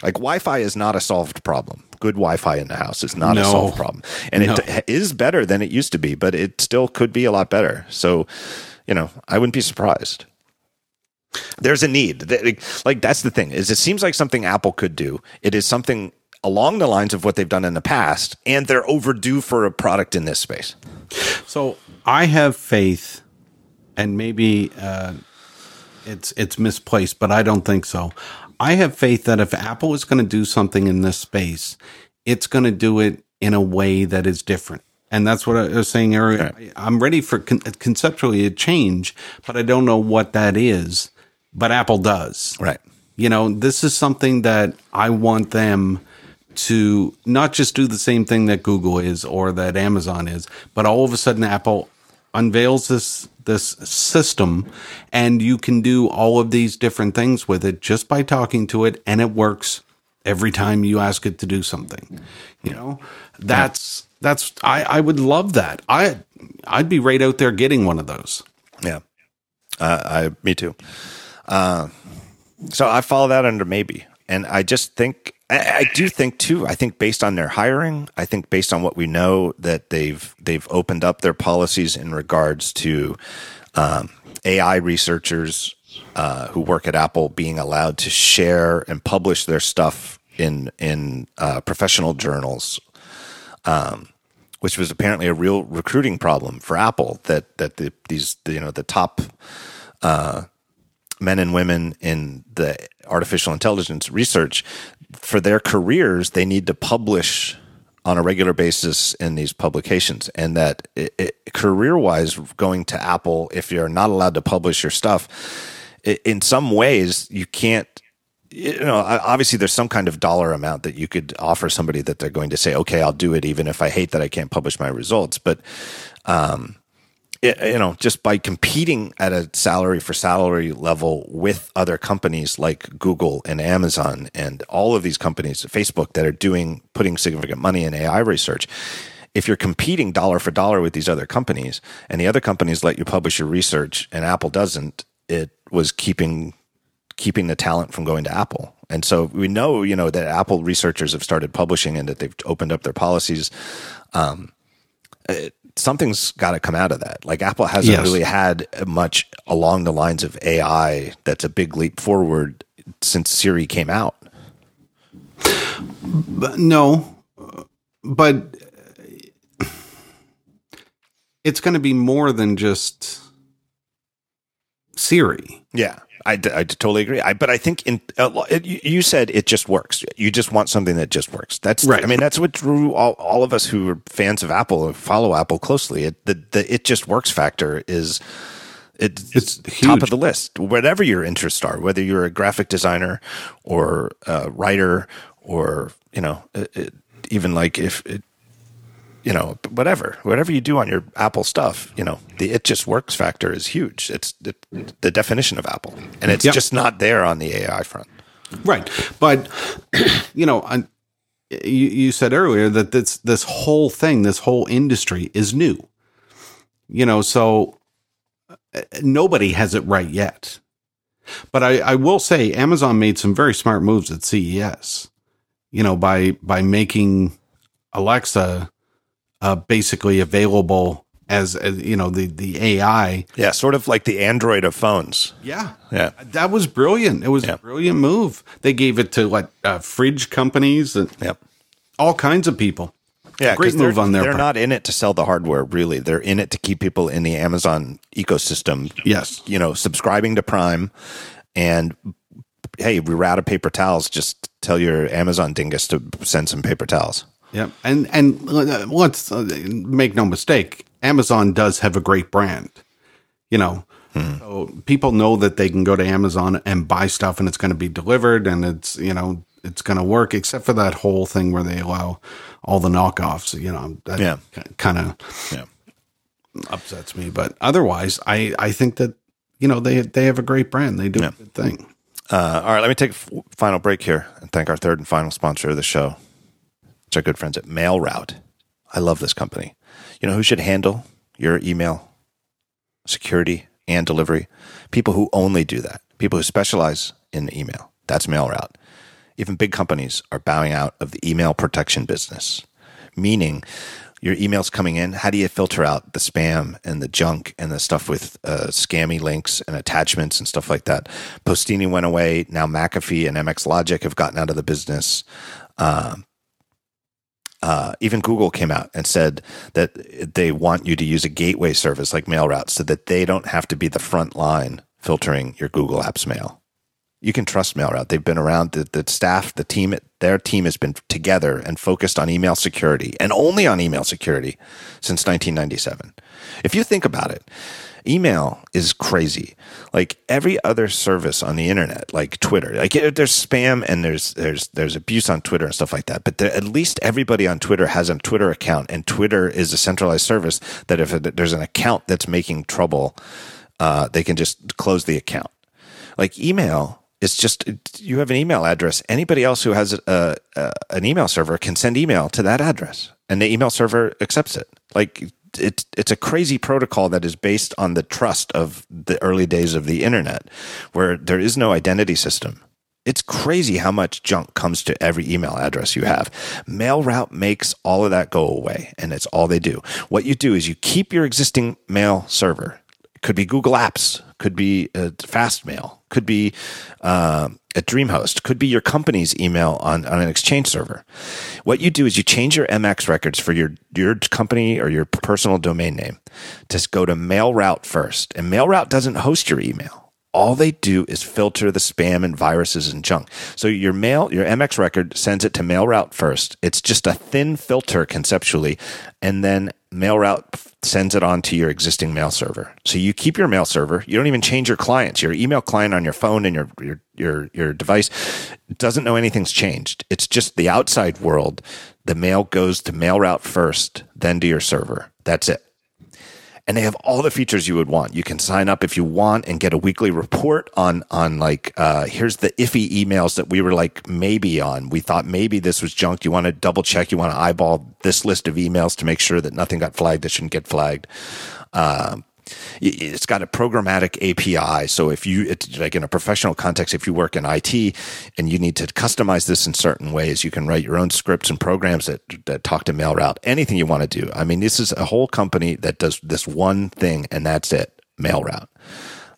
like Wi-Fi is not a solved problem. Good Wi-Fi in the house is not no. a solved problem, and no. it is better than it used to be, but it still could be a lot better. So, you know, I wouldn't be surprised. There's a need. Like that's the thing is, it seems like something Apple could do. It is something along the lines of what they've done in the past, and they're overdue for a product in this space. So I have faith, and maybe uh, it's it's misplaced, but I don't think so. I have faith that if Apple is going to do something in this space, it's going to do it in a way that is different. And that's what I was saying earlier. Right. I'm ready for con- conceptually a change, but I don't know what that is. But Apple does. Right. You know, this is something that I want them to not just do the same thing that Google is or that Amazon is, but all of a sudden Apple unveils this this system and you can do all of these different things with it just by talking to it and it works every time you ask it to do something you know? That's that's i i would love that. I i'd be right out there getting one of those. Yeah. Uh, i me too. Uh, so i follow that under maybe and i just think I, I do think too. I think based on their hiring, I think based on what we know that they've they've opened up their policies in regards to um, AI researchers uh, who work at Apple being allowed to share and publish their stuff in in uh, professional journals, um, which was apparently a real recruiting problem for Apple. That that the, these you know the top uh, men and women in the artificial intelligence research for their careers, they need to publish on a regular basis in these publications. And that career wise going to apple if you're not allowed to publish your stuff it, in some ways you can't you know obviously there's some kind of dollar amount that you could offer somebody that they're going to say okay i'll do it even if i hate that i can't publish my results. But um, it, you know, just by competing at a salary for salary level with other companies like Google and Amazon and all of these companies, Facebook, that are doing putting significant money in AI research. If you're competing dollar for dollar with these other companies, and the other companies let you publish your research, and Apple doesn't, it was keeping keeping the talent from going to Apple. And so we know, you know, that Apple researchers have started publishing and that they've opened up their policies. Um, it, something's got to come out of that. Like Apple hasn't yes. really had much along the lines of AI that's a big leap forward since Siri came out. But no, but it's going to be more than just Siri. Yeah. I, I totally agree. I, but I think in uh, it, you said it just works. You just want something that just works. That's Right. I mean, that's what drew all, all of us who are fans of Apple and follow Apple closely. It, the the it just works factor is it, It's top huge. of the list. Whatever your interests are, whether you're a graphic designer or a writer or you know it, it, even like if it, you know whatever whatever you do on your Apple stuff, you know the it just works factor is huge. It's the, the definition of Apple, and it's Yep. just not there on the AI front. Right. But you know, I, you, you said earlier that this this whole thing, this whole industry is new. You know, so uh, nobody has it right yet. But I, I will say Amazon made some very smart moves at CES. You know, by by making Alexa uh, basically available as, as you know the the AI. Yeah, sort of like the Android of phones. Yeah, Yeah. that was brilliant. It was Yeah. a brilliant move. They gave it to like uh, fridge companies and Yep. all kinds of people. Yeah, great move on their They're part. not in it to sell the hardware, really. They're in it to keep people in the Amazon ecosystem. Yes. You know, subscribing to Prime, and hey, we are out of paper towels. Just tell your Amazon dingus to send some paper towels. Yep. And and let's uh, make no mistake, Amazon does have a great brand. You know, so people know that they can go to Amazon and buy stuff, and it's going to be delivered, and it's you know it's going to work, except for that whole thing where they allow all the knockoffs. You know, that Yeah. kind of Yeah. upsets me. But otherwise, I I think that you know they they have a great brand. They do Yeah. a good thing. Uh, all right, let me take a f- final break here and thank our third and final sponsor of the show. It's our good friends at MailRoute. I love this company. You know who should handle your email security and delivery? People who only do that. People who specialize in email. That's MailRoute. Even big companies are bowing out of the email protection business, meaning your emails coming in. How do you filter out the spam and the junk and the stuff with uh, scammy links and attachments and stuff like that? Postini went away. Now McAfee and MX Logic have gotten out of the business. Um, uh, even Google came out and said that they want you to use a gateway service like MailRoute so that they don't have to be the front line filtering your Google Apps mail. You can trust MailRoute. They've been around. The, the staff, the team, their team has been together and focused on email security and only on email security since 1997. If you think about it, email is crazy. Like every other service on the internet, like Twitter, like there's spam and there's there's there's abuse on Twitter and stuff like that. But there, at least everybody on Twitter has a Twitter account, and Twitter is a centralized service that if there's an account that's making trouble, uh, they can just close the account. Like email is just you have an email address. Anybody else who has a, a, an email server can send email to that address, and the email server accepts it. Like it's it's a crazy protocol that is based on the trust of the early days of the internet, where there is no identity system. It's crazy how much junk comes to every email address you have. MailRoute makes all of that go away, and it's all they do. What you do is you keep your existing mail server. It could be Google Apps, could be uh, Fastmail, could be um, a DreamHost, could be your company's email on, on an Exchange server. What you do is you change your MX records for your your company or your personal domain name Just go to MailRoute first, and MailRoute doesn't host your email all they do is filter the spam and viruses and junk. So your mail, your MX record sends it to MailRoute first. It's just a thin filter conceptually, and then MailRoute sends it on to your existing mail server. So you keep your mail server. You don't even change your clients. Your email client on your phone and your your your, your device doesn't know anything's changed. It's just the outside world. The mail goes to MailRoute first, then to your server. That's it and they have all the features you would want. You can sign up if you want and get a weekly report on on like uh, here's the iffy emails that we were like maybe on. We thought maybe this was junk. You want to double check. You want to eyeball this list of emails to make sure that nothing got flagged that shouldn't get flagged. It- it's got a programmatic API. So if you, like in a professional context, if you work in IT and you need to customize this in certain ways, you can write your own scripts and programs that, that talk to MailRoute, anything you want to do. I mean, this is a whole company that does this one thing and that's it, MailRoute.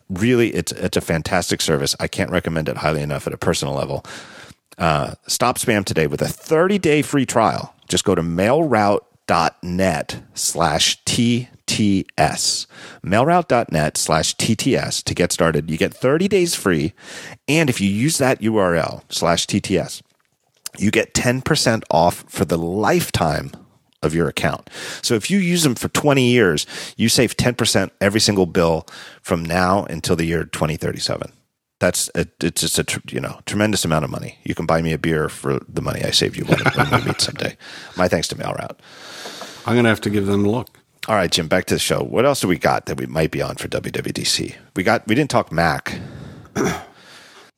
Really, it's, it's a fantastic service. I can't recommend it highly enough at a personal level. Uh, stop spam today with a 30 day free trial. Just go to mailroute.net slash TTS. Mailroute.net slash TTS to get started. You get 30 days free. And if you use that URL slash TTS, you get 10% off for the lifetime of your account. So if you use them for 20 years, you save 10% every single bill from now until the year 2037. That's a, it's just a you know tremendous amount of money. You can buy me a beer for the money I saved you when, when we meet someday. My thanks to MailRoute. I'm to have to give them a look. All right, Jim, back to the show. What else do we got that we might be on for WWDC? We got we didn't talk Mac.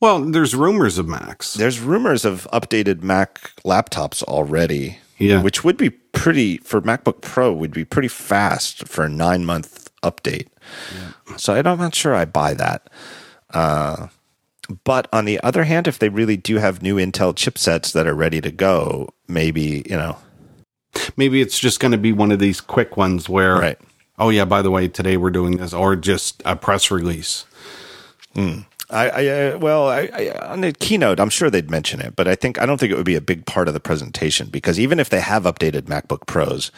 Well, there's rumors of Macs. There's rumors of updated Mac laptops already. Yeah. Which would be pretty for MacBook Pro would be pretty fast for a nine month update. So I'm not sure I buy that. Uh, but on the other hand, if they really do have new Intel chipsets that are ready to go, maybe you know, Maybe it's just going to be one of these quick ones where, Right. oh yeah, by the way, today we're doing this, or just a press release. I, I uh, well, I, I, on the keynote, I'm sure they'd mention it, but I think I don't think it would be a big part of the presentation because even if they have updated MacBook Pros,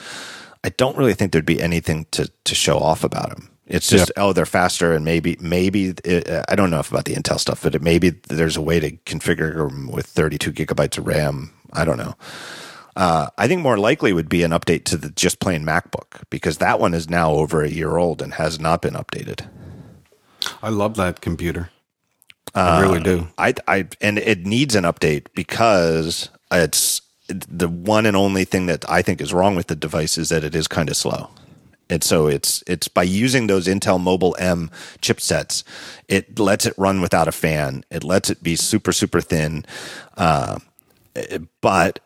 I don't really think there'd be anything to to show off about them. It's just oh they're faster and maybe maybe it, uh, I don't know if about the Intel stuff, but it, maybe there's a way to configure them with 32 gigabytes of RAM. I don't know. Uh, I think more likely would be an update to the just plain MacBook because that one is now over a year old and has not been updated. I love that computer. I really do. I, I, and it needs an update because it's the one and only thing that I think is wrong with the device is that it is kind of slow. And so it's it's by using those Intel Mobile M chipsets, it lets it run without a fan. It lets it be super super thin, uh, but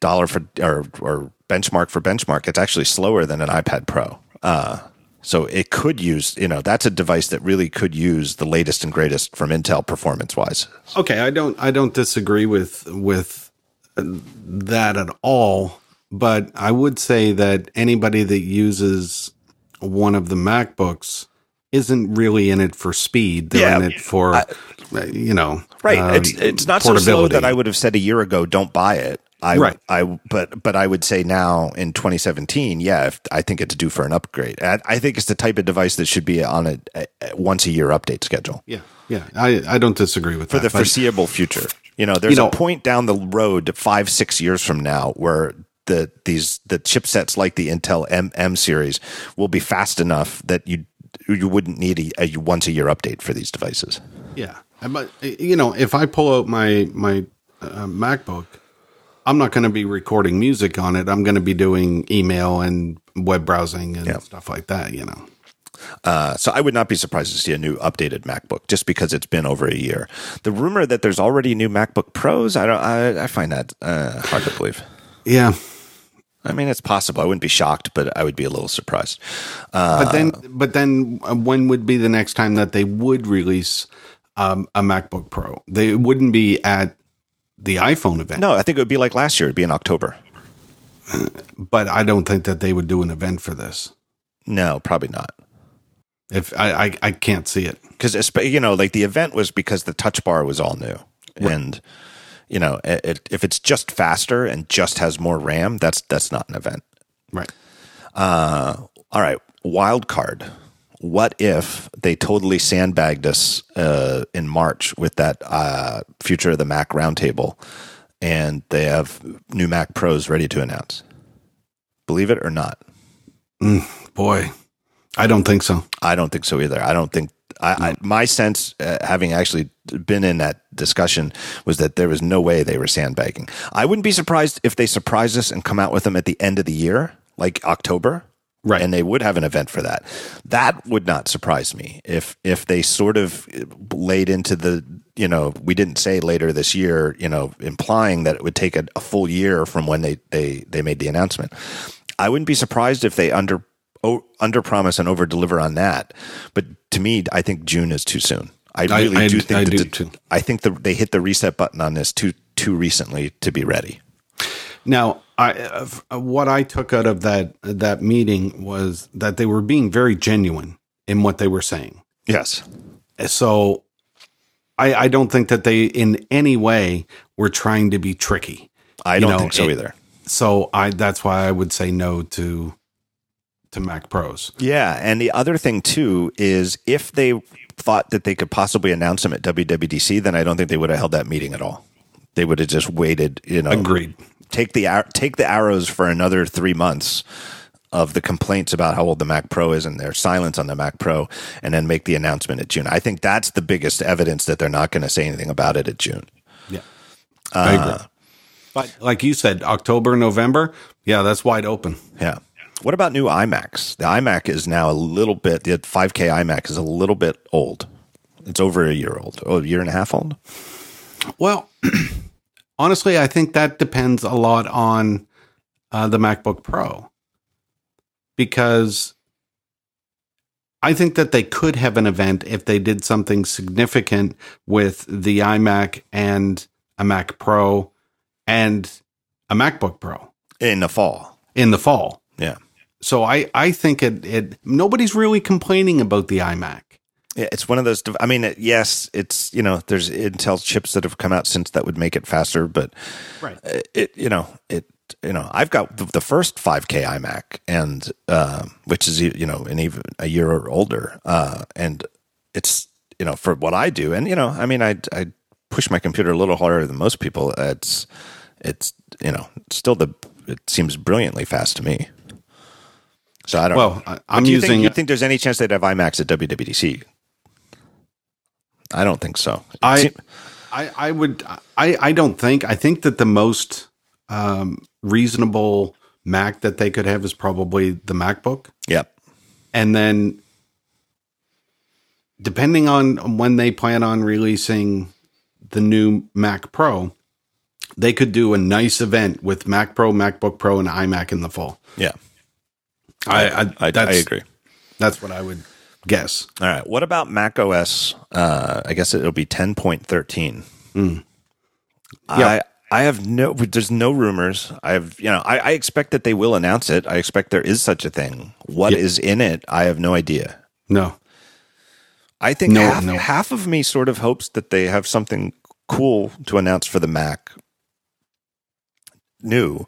dollar for or or benchmark for benchmark, it's actually slower than an iPad Pro. Uh, so it could use, you know, that's a device that really could use the latest and greatest from Intel performance wise. Okay, I don't I don't disagree with with that at all, but I would say that anybody that uses one of the MacBooks isn't really in it for speed. They're Yeah, in it for uh, you know Right. um, it's it's not so slow that I would have said a year ago, don't buy it. I, Right. I, but, but I would say now in 2017, yeah, if, I think it's due for an upgrade. I, I think it's the type of device that should be on a, a, a once a year update schedule Yeah, yeah, I I don't disagree with for that. For the foreseeable future. You know, there's know- a point down the road, five, six years from now, where the these the chipsets like the Intel M, M series will be fast enough that you you wouldn't need a, a once a year update for these devices. Yeah, but you know, if I pull out my my uh, MacBook, I'm not going to be recording music on it. I'm going to be doing email and web browsing and Yeah. stuff like that. You know. Uh, so I would not be surprised to see a new updated MacBook just because it's been over a year. The rumor that there's already new MacBook Pros, I don't, I, I find that uh, hard to believe. Yeah, I mean, it's possible. I wouldn't be shocked, but I would be a little surprised. Uh, but then, but then, uh, when would be the next time that they would release um, a MacBook Pro? They wouldn't be at the iPhone event. no, I think it would be like last year. It'd be in October. but I don't think that they would do an event for this. No, probably not. If I, I, I can't see it. Because you know, like the event was because the Touch Bar was all new, and you know, it, it, if it's just faster and just has more RAM, that's that's not an event. Right. Uh, all right, wild card. What if they totally sandbagged us uh, in March with that uh, future of the Mac roundtable, and they have new Mac Pros ready to announce? Believe it or not, Boy, I don't think so. I don't think so either. I don't think. I, I, my sense, uh, having actually been in that discussion, was that there was no way they were sandbagging. I wouldn't be surprised if they surprise us and come out with them at the end of the year, like October, Right. And they would have an event for that. That would not surprise me if if they sort of laid into the you know we didn't say later this year, you know, implying that it would take a, a full year from when they they they made the announcement. I wouldn't be surprised if they under o- under promise and over deliver on that. But to me, I think June is too soon. I really I- do think I that do the- too. I think the, they hit the reset button on this too too recently to be ready. Now, I uh, what I took out of that that meeting was that they were being very genuine in what they were saying. Yes. So, I, I don't think that they in any way were trying to be tricky. I You don't know, think so it- either. so I that's why I would say no to to Mac Pros. Yeah, and the other thing too is if they thought that they could possibly announce them at WWDC, then I don't think they would have held that meeting at all. They would have just waited. You know, Agreed. Take the take the arrows for another three months of the complaints about how old the Mac Pro is and their silence on the Mac Pro, and then make the announcement at June. I think that's the biggest evidence that they're not going to say anything about it at June. Yeah. Uh, I agree. But like you said, October, November, yeah, that's wide open. Yeah. What about new iMacs? The iMac is now a little bit. The 5K iMac is a little bit old. It's over a year old. Oh, a year and a half old. Well, honestly, I think that depends a lot on uh, the MacBook Pro because I think that they could have an event if they did something significant with the iMac and a Mac Pro and a MacBook Pro in the fall. in the fall. Yeah. So I, I think it, it nobody's really complaining about the iMac. Yeah, it's one of those. dev- I mean, yes, it's you know, there's Intel chips that have come out since that would make it faster, but Right. it, it you know, it you know, I've got the, the first 5K iMac, and uh, which is you know, an even a year or older, uh, and it's you know, for what I do, and you know, I mean, I I push my computer a little harder than most people. It's it's you know, still the it seems brilliantly fast to me. So I don't. Well, I, But I'm do you using Think, you think there's any chance they'd have iMacs at WWDC? I don't think so. I, I, I would, I, I don't think. I think that the most um, reasonable Mac that they could have is probably the MacBook, Yep. and then depending on when they plan on releasing the new Mac Pro, they could do a nice event with Mac Pro, MacBook Pro, and iMac in the fall. Yeah. I, I, I, I agree. That's what I would guess. All right. What about Mac OS? Uh, I guess it'll be 10.13. Mm. I Yeah. I have no. There's no rumors. I have you know. I, I expect that they will announce it. I expect there is such a thing. What is Yeah. in it? I have no idea. No, I think No, half, no. half of me sort of hopes that they have something cool to announce for the Mac new,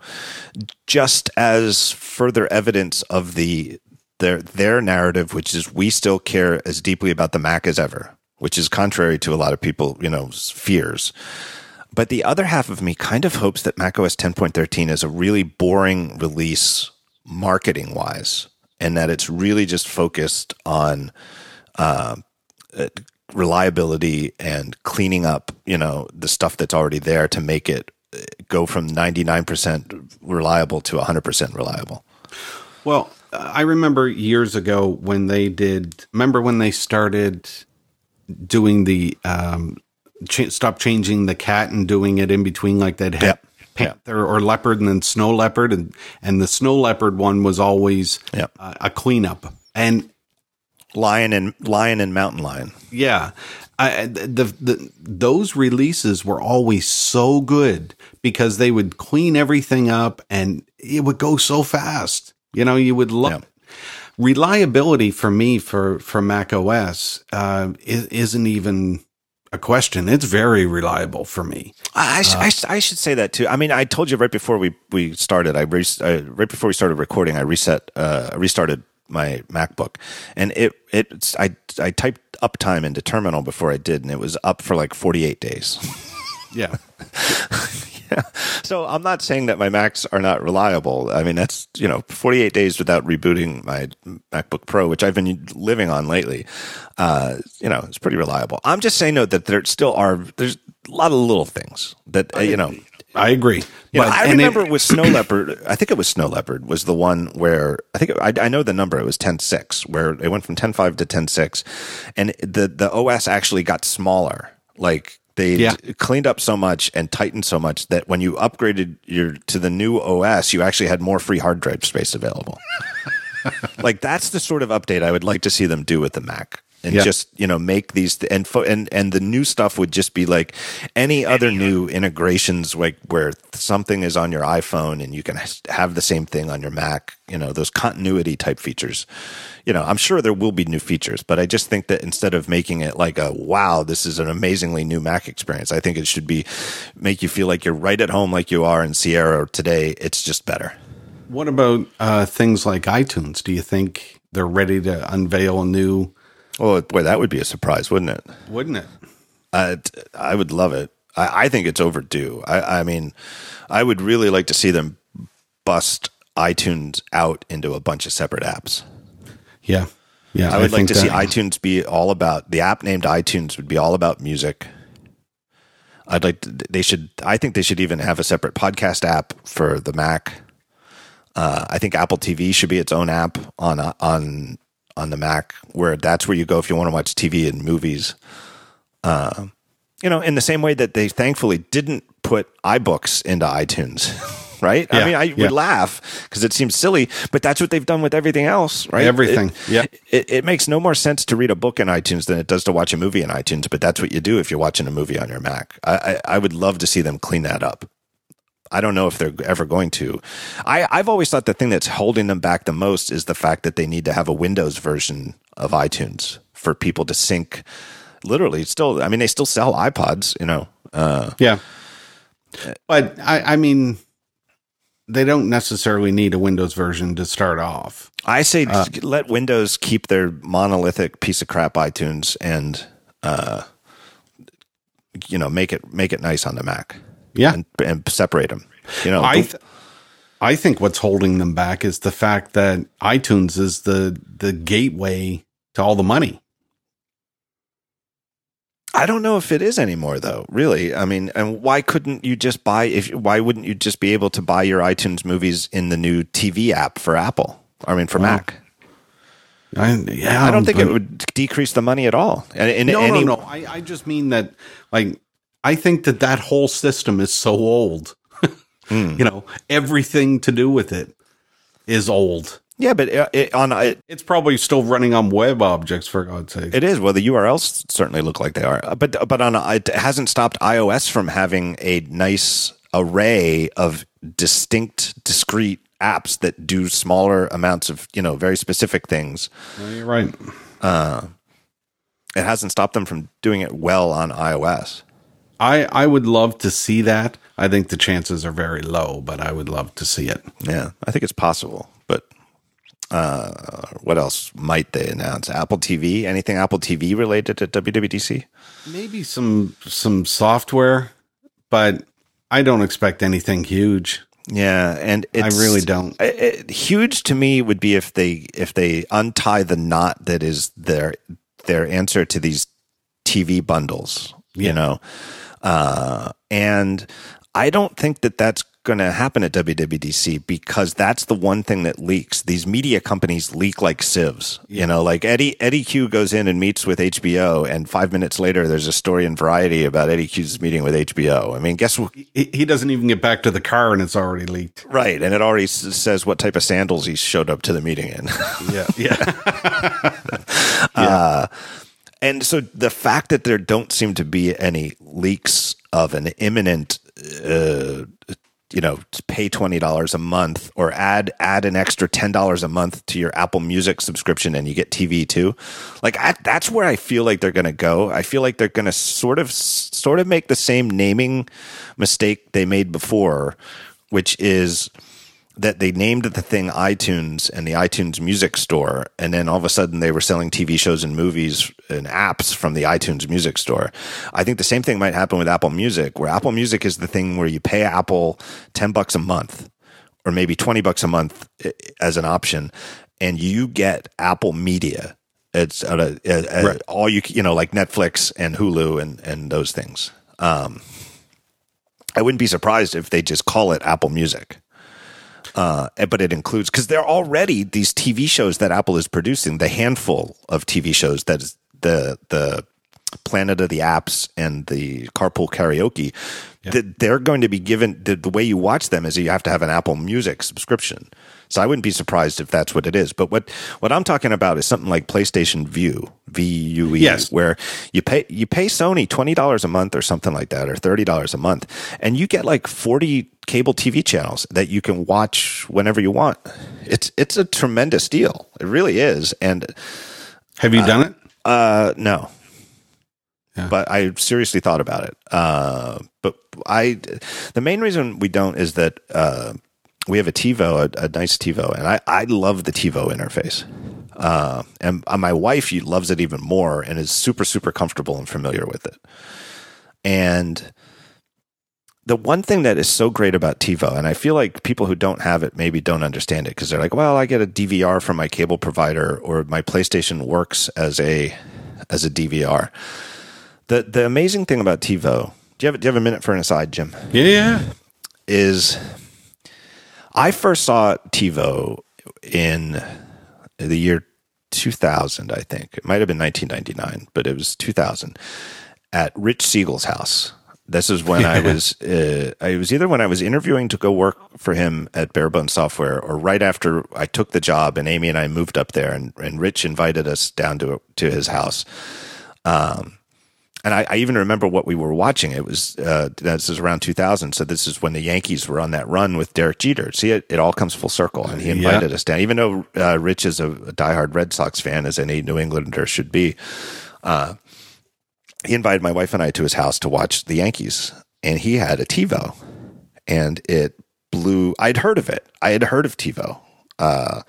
just as further evidence of the their their narrative, which is we still care as deeply about the Mac as ever, which is contrary to a lot of people, you know, fears. But the other half of me kind of hopes that macOS 10.13 is a really boring release marketing wise, and that it's really just focused on uh, uh, reliability and cleaning up, you know, the stuff that's already there to make it uh, go from 99% reliable to 100% reliable. Well, I remember years ago when they did. Remember when they started doing the um, ch- stop changing the cat and doing it in between, like they'd have Yep. panther or leopard and then snow leopard, and and the snow leopard one was always Yep. uh, a cleanup. And Lion and lion and mountain lion. yeah, I, the, the those releases were always so good because they would clean everything up and it would go so fast. You know, you would look. Yeah. Reliability for me for for Mac OS uh, is, isn't even a question. It's very reliable for me. I, I, sh- I, sh- I should say that too. I mean, I told you right before we, we started. I, re- I right before we started recording. I reset, uh, I restarted my MacBook, and it it I I typed uptime into terminal before I did, and it was up for like forty eight days. Yeah, yeah. So I'm not saying that my Macs are not reliable. I mean, that's you know 48 days without rebooting my MacBook Pro, which I've been living on lately. Uh, you know, it's pretty reliable. I'm just saying though that there still are there's a lot of little things that uh, you know. I agree. You know, I and it- remember with Snow Leopard, I think it was Snow Leopard was the one where I think I, I know the number. It was 10.6, where it went from 10.5 to 10.6, and the the OS actually got smaller. Like they Yeah. cleaned up so much and tightened so much that when you upgraded your to the new OS, you actually had more free hard drive space available. like that's the sort of update I would like to see them do with the Mac. And Yeah. just you know make these and fo- and and the new stuff would just be like any other new integrations like where something is on your iPhone and you can have the same thing on your Mac you know those continuity type features you know I'm sure there will be new features but I just think that instead of making it like a wow this is an amazingly new Mac experience I think it should be make you feel like you're right at home like you are in Sierra today it's just better What about uh, things like iTunes? Do you think they're ready to unveil a new? Oh boy that would be a surprise wouldn't it Wouldn't it? Uh, t- I would love it. I, I think it's overdue. I, I mean, I would really like to see them bust iTunes out into a bunch of separate apps. Yeah, yeah. I would like think to see that- iTunes be all about the app named iTunes would be all about music. I'd like to, they should. I think they should even have a separate podcast app for the Mac. Uh, I think Apple TV should be its own app on uh, on on the Mac, where that's where you go if you want to watch TV and movies. Uh, you know, in the same way that they thankfully didn't put iBooks into iTunes, right? I mean, I yeah. would laugh because it seems silly, but that's what they've done with everything else, right? Everything, It- yeah. It, it makes no more sense to read a book in iTunes than it does to watch a movie in iTunes, but that's what you do if you're watching a movie on your Mac. I, I, I would love to see them clean that up. I don't know if they're ever going to. I, I've always thought the thing that's holding them back the most is the fact that they need to have a Windows version of iTunes for people to sync. Literally, still, I mean, they still sell iPods, you know. Uh, Yeah, but I, I mean, they don't necessarily need a Windows version to start off. I say just let Windows keep their monolithic piece of crap iTunes and, uh, you know, make it make it nice on the Mac. Yeah, and, and separate them. You know, I th- I think what's holding them back is the fact that iTunes is the the gateway to all the money. I don't know if it is anymore, though. Really, I mean, and why couldn't you just buy? If why wouldn't you just be able to buy your iTunes movies in the new TV app for Apple? I mean, for Mac. I, yeah, I don't think it would decrease the money at all. And in No, any, no, no. I, I just mean that, like, I think that that whole system is so old. Hmm. You know, everything to do with it is old. Yeah, but uh, it, on it, It's probably still running on WebObjects, for God's sake. it is. Well, the URLs certainly look like they are, Uh, but but on it hasn't stopped iOS from having a nice array of distinct, discrete apps that do smaller amounts of you know very specific things. No, you're right. It hasn't stopped them from doing it well on iOS. I, I would love to see that. I think the chances are very low, but I would love to see it. Yeah, I think it's possible. But uh, what else might they announce? Apple TV? Anything Apple TV related to WWDC? Maybe some some software, but I don't expect anything huge. Yeah, and I really don't. it- huge to me would be if they if they untie the knot that is their their answer to these TV bundles. You know, uh, and I don't think that that's going to happen at WWDC because that's the one thing that leaks. These media companies leak like sieves. You know, like Eddy Eddy Cue goes in and meets with HBO, and five minutes later, there's a story in Variety about Eddy Cue's meeting with HBO. I mean, guess what? He, he doesn't even get back to the car and it's already leaked. Right, and it already s- says what type of sandals he showed up to the meeting in. Yeah, yeah. and so the fact that there don't seem to be any leaks of an imminent, uh, you know, pay twenty dollars a month or add add an extra ten dollars a month to your Apple Music subscription, and you get TV too. Like I, that's where I feel like they're going to go. I feel like they're going to sort of sort of make the same naming mistake they made before, which is that they named the thing iTunes and the iTunes Music Store, and then all of a sudden they were selling TV shows and movies and apps from the iTunes Music Store. I think the same thing might happen with Apple Music, where Apple Music is the thing where you pay Apple ten bucks a month, or maybe twenty bucks a month as an option, and you get Apple Media. It's uh, Right. all you you know, like Netflix and Hulu and and those things. Um, I wouldn't be surprised if they just call it Apple Music uh, but it includes because there are already these TV shows that Apple is producing. The handful of TV shows that is the the Planet of the Apps and the Carpool Karaoke, that they're going to be given the, the way you watch them is you have to have an Apple Music subscription. So I wouldn't be surprised if that's what it is. But what what I'm talking about is something like PlayStation Vue, V U E, Yes. where you pay you pay Sony twenty dollars a month or something like that, or thirty dollars a month, and you get like forty cable TV channels that you can watch whenever you want. It's it's a tremendous deal. It really is, and Have you done it? uh, no. Yeah. But I seriously thought about it. Uh, but I, the main reason we don't is that uh, we have a TiVo, a, a nice TiVo, and I, I love the TiVo interface. Uh, and uh, my wife loves it even more and is super, super comfortable and familiar with it. And the one thing that is so great about TiVo, and I feel like people who don't have it maybe don't understand it because they're like, well, I get a DVR from my cable provider or my PlayStation works as a as a DVR. The the amazing thing about TiVo, do you have do you have a minute for an aside, Jim? Yeah, yeah. Is I first saw TiVo in the year 2000, I think. It might have been 1999, but it was 2000 at Rich Siegel's house. This is when I was, uh, I was either when I was interviewing to go work for him at Bare Bones Software, or right after I took the job, and Amy and I moved up there, and, and Rich invited us down to to his house. Um, and I, I even remember what we were watching. It was uh, this is around 2000, so this is when the Yankees were on that run with Derek Jeter. See, it, it all comes full circle, and he invited us down. Even though uh, Rich is a, a diehard Red Sox fan, as any New Englander should be, uh, he invited my wife and I to his house to watch the Yankees, and he had a TiVo, and it blew. I'd heard of it. I had heard of TiVo. Uh,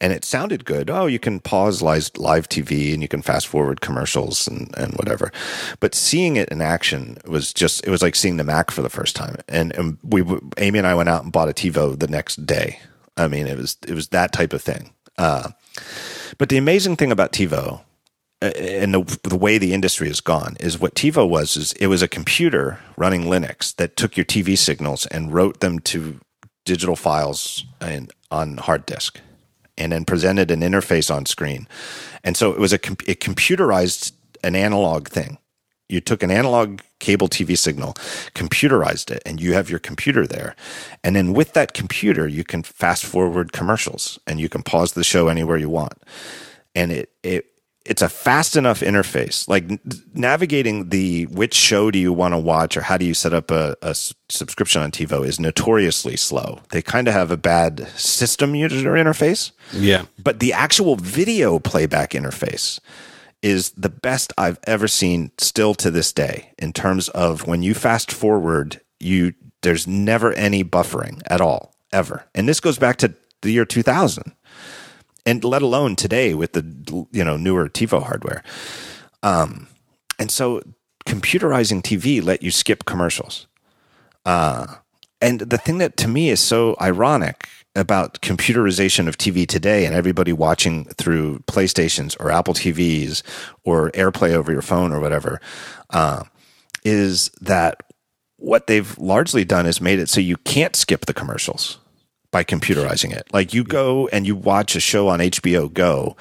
and it sounded good. Oh, you can pause live, live TV and you can fast forward commercials and, and whatever. But seeing it in action was just, it was like seeing the Mac for the first time. And, and we, Amy and I went out and bought a TiVo the next day. I mean, it was, it was that type of thing. Uh, but the amazing thing about TiVo uh, and the, the way the industry has gone is what TiVo was is it was a computer running Linux that took your TV signals and wrote them to digital files and on hard disk and then presented an interface on screen. And so it was a it computerized an analog thing. You took an analog cable TV signal, computerized it, and you have your computer there. And then with that computer, you can fast forward commercials and you can pause the show anywhere you want. And it it it's a fast enough interface. Like navigating the which show do you want to watch or how do you set up a, subscription on TiVo is notoriously slow. They kind of have a bad system user interface, Yeah. but the actual video playback interface is the best I've ever seen still to this day in terms of when you fast forward, you there's never any buffering at all ever. And this goes back to the year 2000 and let alone today with the you know newer TiVo hardware. Um, and so computerizing TV let you skip commercials. Uh, and the thing that to me is so ironic about computerization of TV today and everybody watching through PlayStations or Apple TVs or AirPlay over your phone or whatever uh, is that what they've largely done is made it so you can't skip the commercials by computerizing it. Like you go and you watch a show on HBO Go.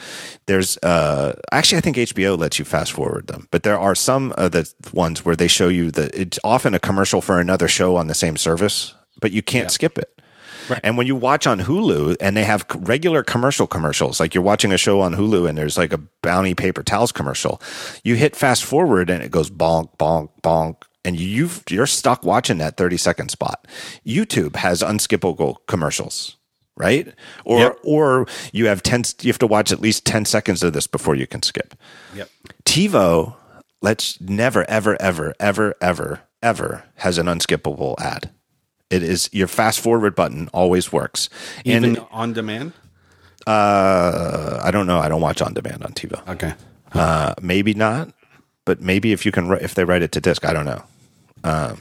There's uh actually I think HBO lets you fast forward them, but there are some of the ones where they show you that it's often a commercial for another show on the same service, but you can't skip it. Right. And when you watch on Hulu and they have regular commercial commercials, like you're watching a show on Hulu and there's like a Bounty paper towels commercial, you hit fast forward and it goes bonk, bonk, bonk, and you've you're stuck watching that 30 second spot. YouTube has unskippable commercials, right? Or Yep. or you have 10 you have to watch at least 10 seconds of this before you can skip. Yep. TiVo let's never ever ever ever ever ever has an unskippable ad. It is your fast forward button always works. Even and on demand. uh, I don't know. I don't watch on demand on TiVo. Okay. Uh, maybe not, but maybe if you can, if they write it to disc, I don't know. Uh,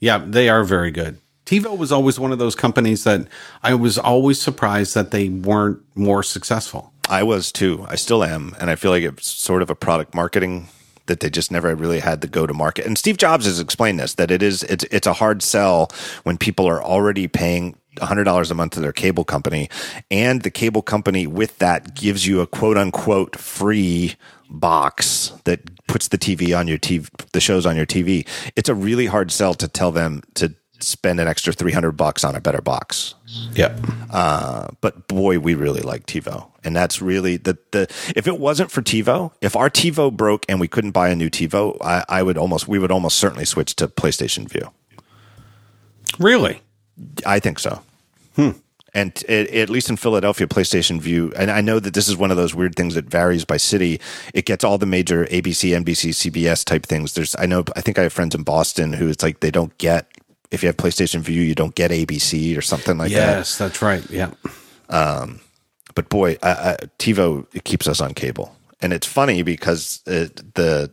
yeah, they are very good. TiVo was always one of those companies that I was always surprised that they weren't more successful. I was too. I still am, and I feel like it's sort of a product marketing that they just never really had to go to market. And Steve Jobs has explained this that it is it's it's a hard sell when people are already paying hundred dollars a month to their cable company, and the cable company with that gives you a quote unquote free box that puts the TV on your TV, the shows on your TV. It's a really hard sell to tell them to spend an extra 300 bucks on a better box. Yep. Uh, but boy, we really like TiVo, and that's really the the. If it wasn't for TiVo, if our TiVo broke and we couldn't buy a new TiVo, I, I would almost we would almost certainly switch to PlayStation Vue. Really? I think so. And it, at least in Philadelphia, PlayStation Vue, and I know that this is one of those weird things that varies by city. It gets all the major ABC, NBC, CBS type things. There's, I know, I think I have friends in Boston who it's like they don't get if you have PlayStation Vue, you don't get ABC or something like that. yes, that's right. Yeah. Um, but boy, I, I, TiVo it keeps us on cable, and it's funny because it, the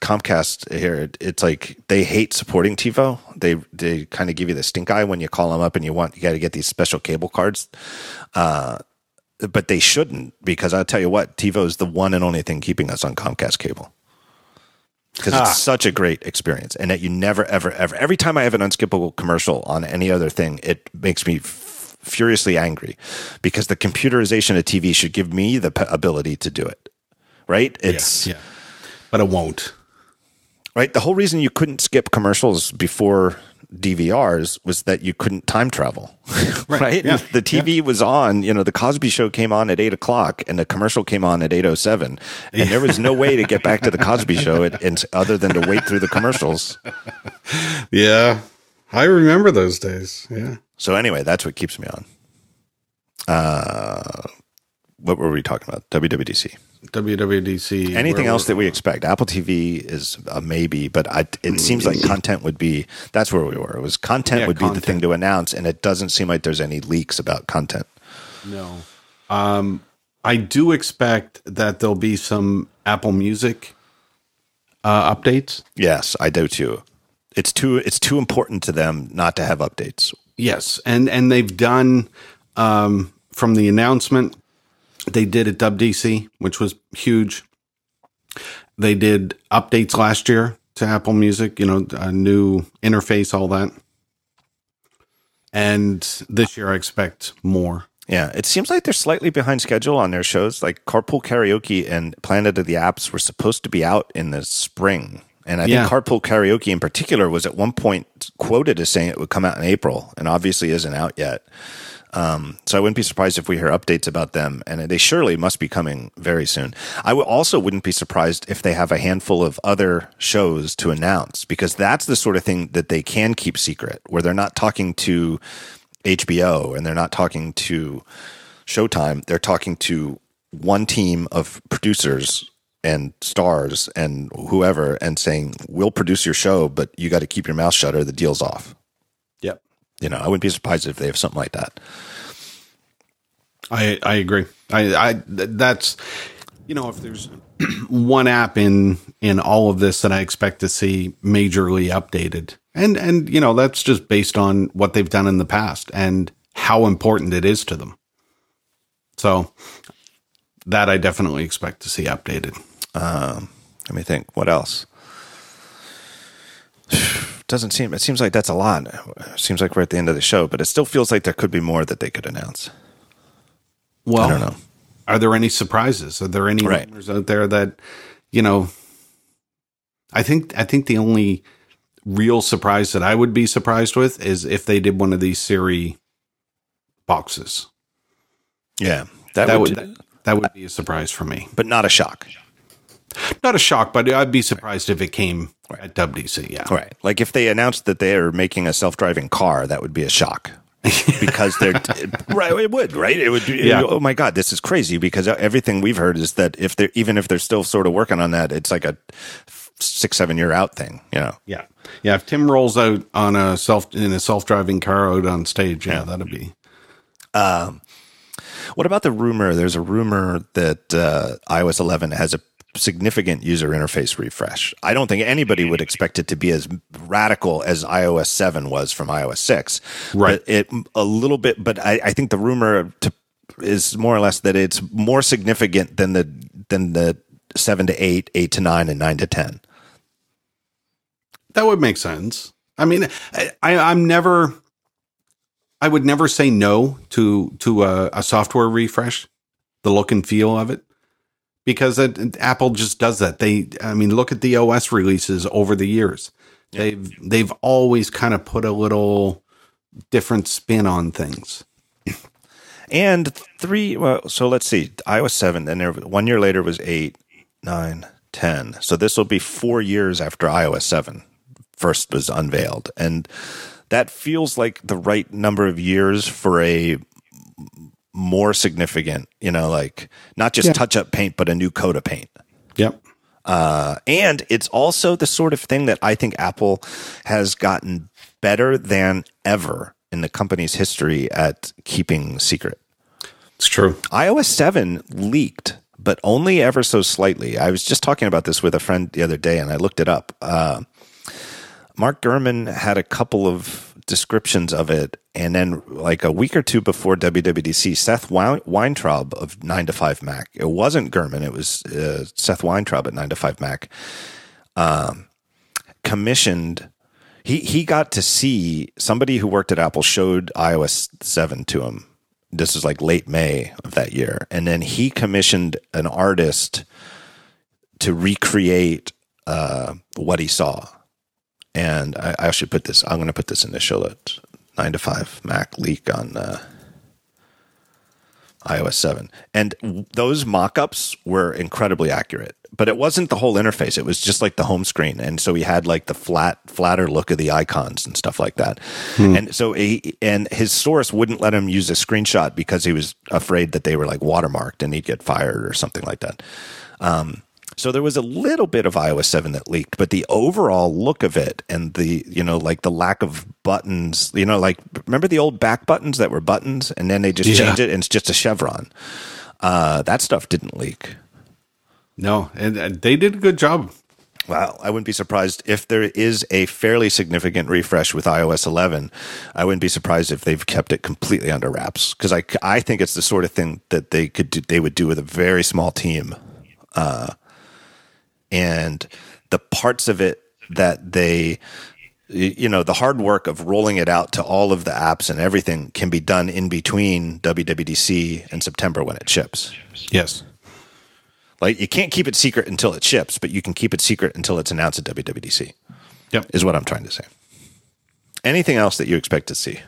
Comcast here, it's like they hate supporting TiVo. They they kind of give you the stink eye when you call them up and you want you got to get these special cable cards. Uh, but they shouldn't because I'll tell you what, TiVo is the one and only thing keeping us on Comcast cable because Ah. it's such a great experience, and that you never ever ever every time I have an unskippable commercial on any other thing, it makes me. F- furiously angry because the computerization of TV should give me the p- ability to do it right it's yeah. But it won't. Right the whole reason you couldn't skip commercials before DVRs was that you couldn't time travel, right? Yeah. The TV was on, you know, the Cosby Show came on at eight o'clock, and the commercial came on at eight oh seven, and there was no way to get back to the Cosby Show, at, and, other than to wait through the commercials. Yeah. I remember those days. Yeah. So anyway, that's what keeps me on. Uh, what were we talking about? WWDC. WWDC. Anything else that we expect? Apple TV is a maybe, but I, it seems like content would be. That's where we were. It was content Yeah, would be the thing to announce, and it doesn't seem like there's any leaks about content. No. Um, I do expect that there'll be some Apple Music uh, updates. Yes, I do too. It's too it's too important to them not to have updates. Yes, and and they've done um, from the announcement they did at WDC, which was huge. They did updates last year to Apple Music, you know, a new interface, all that. And this year, I expect more. Yeah, it seems like they're slightly behind schedule on their shows. Like Carpool Karaoke and Planet of the Apps were supposed to be out in the spring. And I Yeah. think Carpool Karaoke in particular was at one point quoted as saying it would come out in April and obviously isn't out yet. Um, so I wouldn't be surprised if we hear updates about them, and they surely must be coming very soon. I w- also wouldn't be surprised if they have a handful of other shows to announce because that's the sort of thing that they can keep secret, where they're not talking to HBO and they're not talking to Showtime. They're talking to one team of producers and stars and whoever and saying, we'll produce your show, but you got to keep your mouth shut or the deal's off. You know, I wouldn't be surprised if they have something like that. I I agree. I I that's you know if there's one app in in all of this that I expect to see majorly updated, and and you know that's just based on what they've done in the past and how important it is to them. So that I definitely expect to see updated. Um, let me think. What else? Doesn't seem. It seems like that's a lot. It seems like we're at the end of the show, but it still feels like there could be more that they could announce. Well, I don't know. Are there any surprises? Are there any Right. rumors out there that you know? I think I think the only real surprise that I would be surprised with is if they did one of these Siri boxes. Yeah, that, That would, would that would be a surprise for me. but not a shock. Not a shock, but I'd be surprised if it came at WDC. Yeah, Right. Like if they announced that they are making a self-driving car, that would be a shock. because they're right it would right it would be Yeah. oh my god this is crazy because everything we've heard is that if they're even if they're still sort of working on that it's like a six seven year out thing you know yeah, yeah. If Tim rolls out on a self in a self driving car out on stage, yeah, that'd be um What about the rumor? There's a rumor that uh, iOS 11 has a significant user interface refresh. I don't think anybody would expect it to be as radical as iOS 7 was from iOS 6. Right. But it a little bit, but I, I think the rumor to, is more or less that it's more significant than the than the seven to eight, eight to nine, and nine to ten. That would make sense. I mean, I, I, I'm never, I would never say no to to a, a software refresh, the look and feel of it, because it, Apple just does that. They, I mean, look at the OS releases over the years. They've they've always kind of put a little different spin on things. And three, well, so let's see, iOS 7, then there, one year later was 8, 9, 10. So this will be four years after iOS 7 first was unveiled. And that feels like the right number of years for a more significant, you know, like not just Yeah. touch up paint, but a new coat of paint. Yep. Uh, and it's also the sort of thing that I think Apple has gotten better than ever in the company's history at keeping secret. It's true. iOS 7 leaked, but only ever so slightly. I was just talking about this with a friend the other day and I looked it up. Uh, Mark Gurman had a couple of descriptions of it. And then, like a week or two before WWDC, Seth Weintraub of 9 to 5 Mac, it wasn't Gurman, it was uh, Seth Weintraub at 9 to 5 Mac, um, commissioned. He, he got to see somebody who worked at Apple showed iOS 7 to him this is like late May of that year. And then he commissioned an artist to recreate uh, what he saw. And I, I should put this, I'm going to put this in the show notes. Nine to five Mac leak on uh, iOS 7. And those mock ups were incredibly accurate, but it wasn't the whole interface. It was just like the home screen. And so he had like the flat, flatter look of the icons and stuff like that. And so he, and his source wouldn't let him use a screenshot because he was afraid that they were like watermarked and he'd get fired or something like that. Um, so there was a little bit of iOS 7 that leaked, but the overall look of it and the, you know, like the lack of buttons, you know, like remember the old back buttons that were buttons and then they just Yeah. changed it and it's just a chevron. Uh, that stuff didn't leak. No, and, and they did a good job. Well, I wouldn't be surprised if there is a fairly significant refresh with iOS 11. I wouldn't be surprised if they've kept it completely under wraps because I, I think it's the sort of thing that they could do, they would do with a very small team, uh, and the parts of it that they you know the hard work of rolling it out to all of the apps and everything can be done in between WWDC and September when it ships. Yes. Like you can't keep it secret until it ships, but you can keep it secret until it's announced at WWDC. Yep. Is what I'm trying to say. Anything else that you expect to see?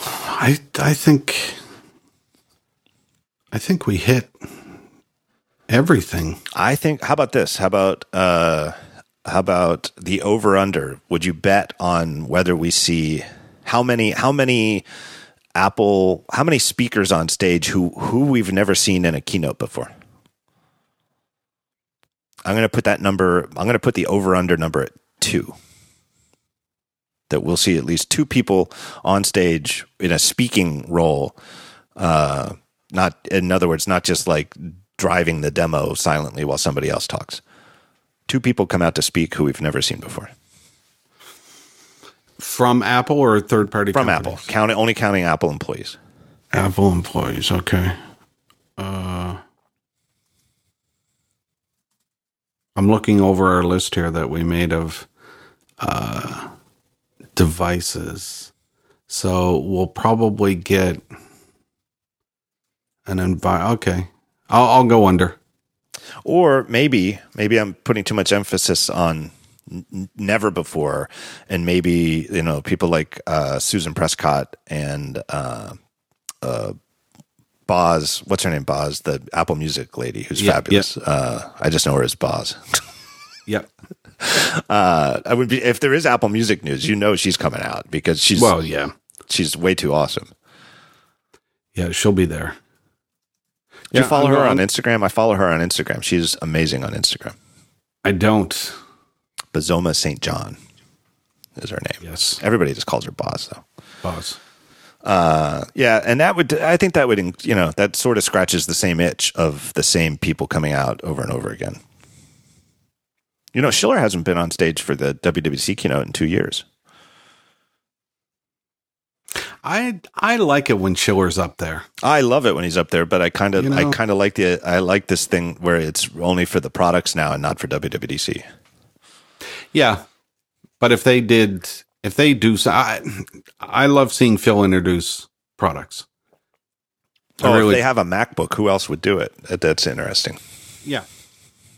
I I think I think we hit everything. I think. How about this? How about uh, how about the over under? Would you bet on whether we see how many how many Apple how many speakers on stage who who we've never seen in a keynote before? I'm going to put that number. I'm going to put the over under number at two. That we'll see at least two people on stage in a speaking role. Uh, not in other words, not just like driving the demo silently while somebody else talks. Two people come out to speak who we've never seen before From Apple or third party from Apple. Count only counting Apple employees. Apple employees, okay. Uh I'm looking over our list here that we made of uh devices. So we'll probably get an invite. okay. I'll I'll go under. Or maybe, maybe I'm putting too much emphasis on never before, and maybe you know people like uh, Susan Prescott and uh, uh, Boz. What's her name? Boz, the Apple Music lady, who's fabulous. Uh, I just know her as Boz. Yep. uh, I would be if there is Apple Music news. You know she's coming out because she's Well, yeah. she's way too awesome. Yeah, she'll be there. Do you follow I'm her on Instagram? I follow her on Instagram. She's amazing on Instagram. I don't. Bozoma Saint John is her name. Yes. Everybody just calls her Boz, though. Boss. Uh, yeah, and that would, I think that would, you know, that sort of scratches the same itch of the same people coming out over and over again. You know, Schiller hasn't been on stage for the WWC keynote in two years. I I like it when Schiller's up there. I love it when he's up there, but I kind of, You I kind of like the, I like this thing where it's only for the products now and not for WWDC. Yeah, but if they did, if they do, I I love seeing Phil introduce products. I Oh, really- if they have a MacBook, who else would do it? That's interesting. Yeah,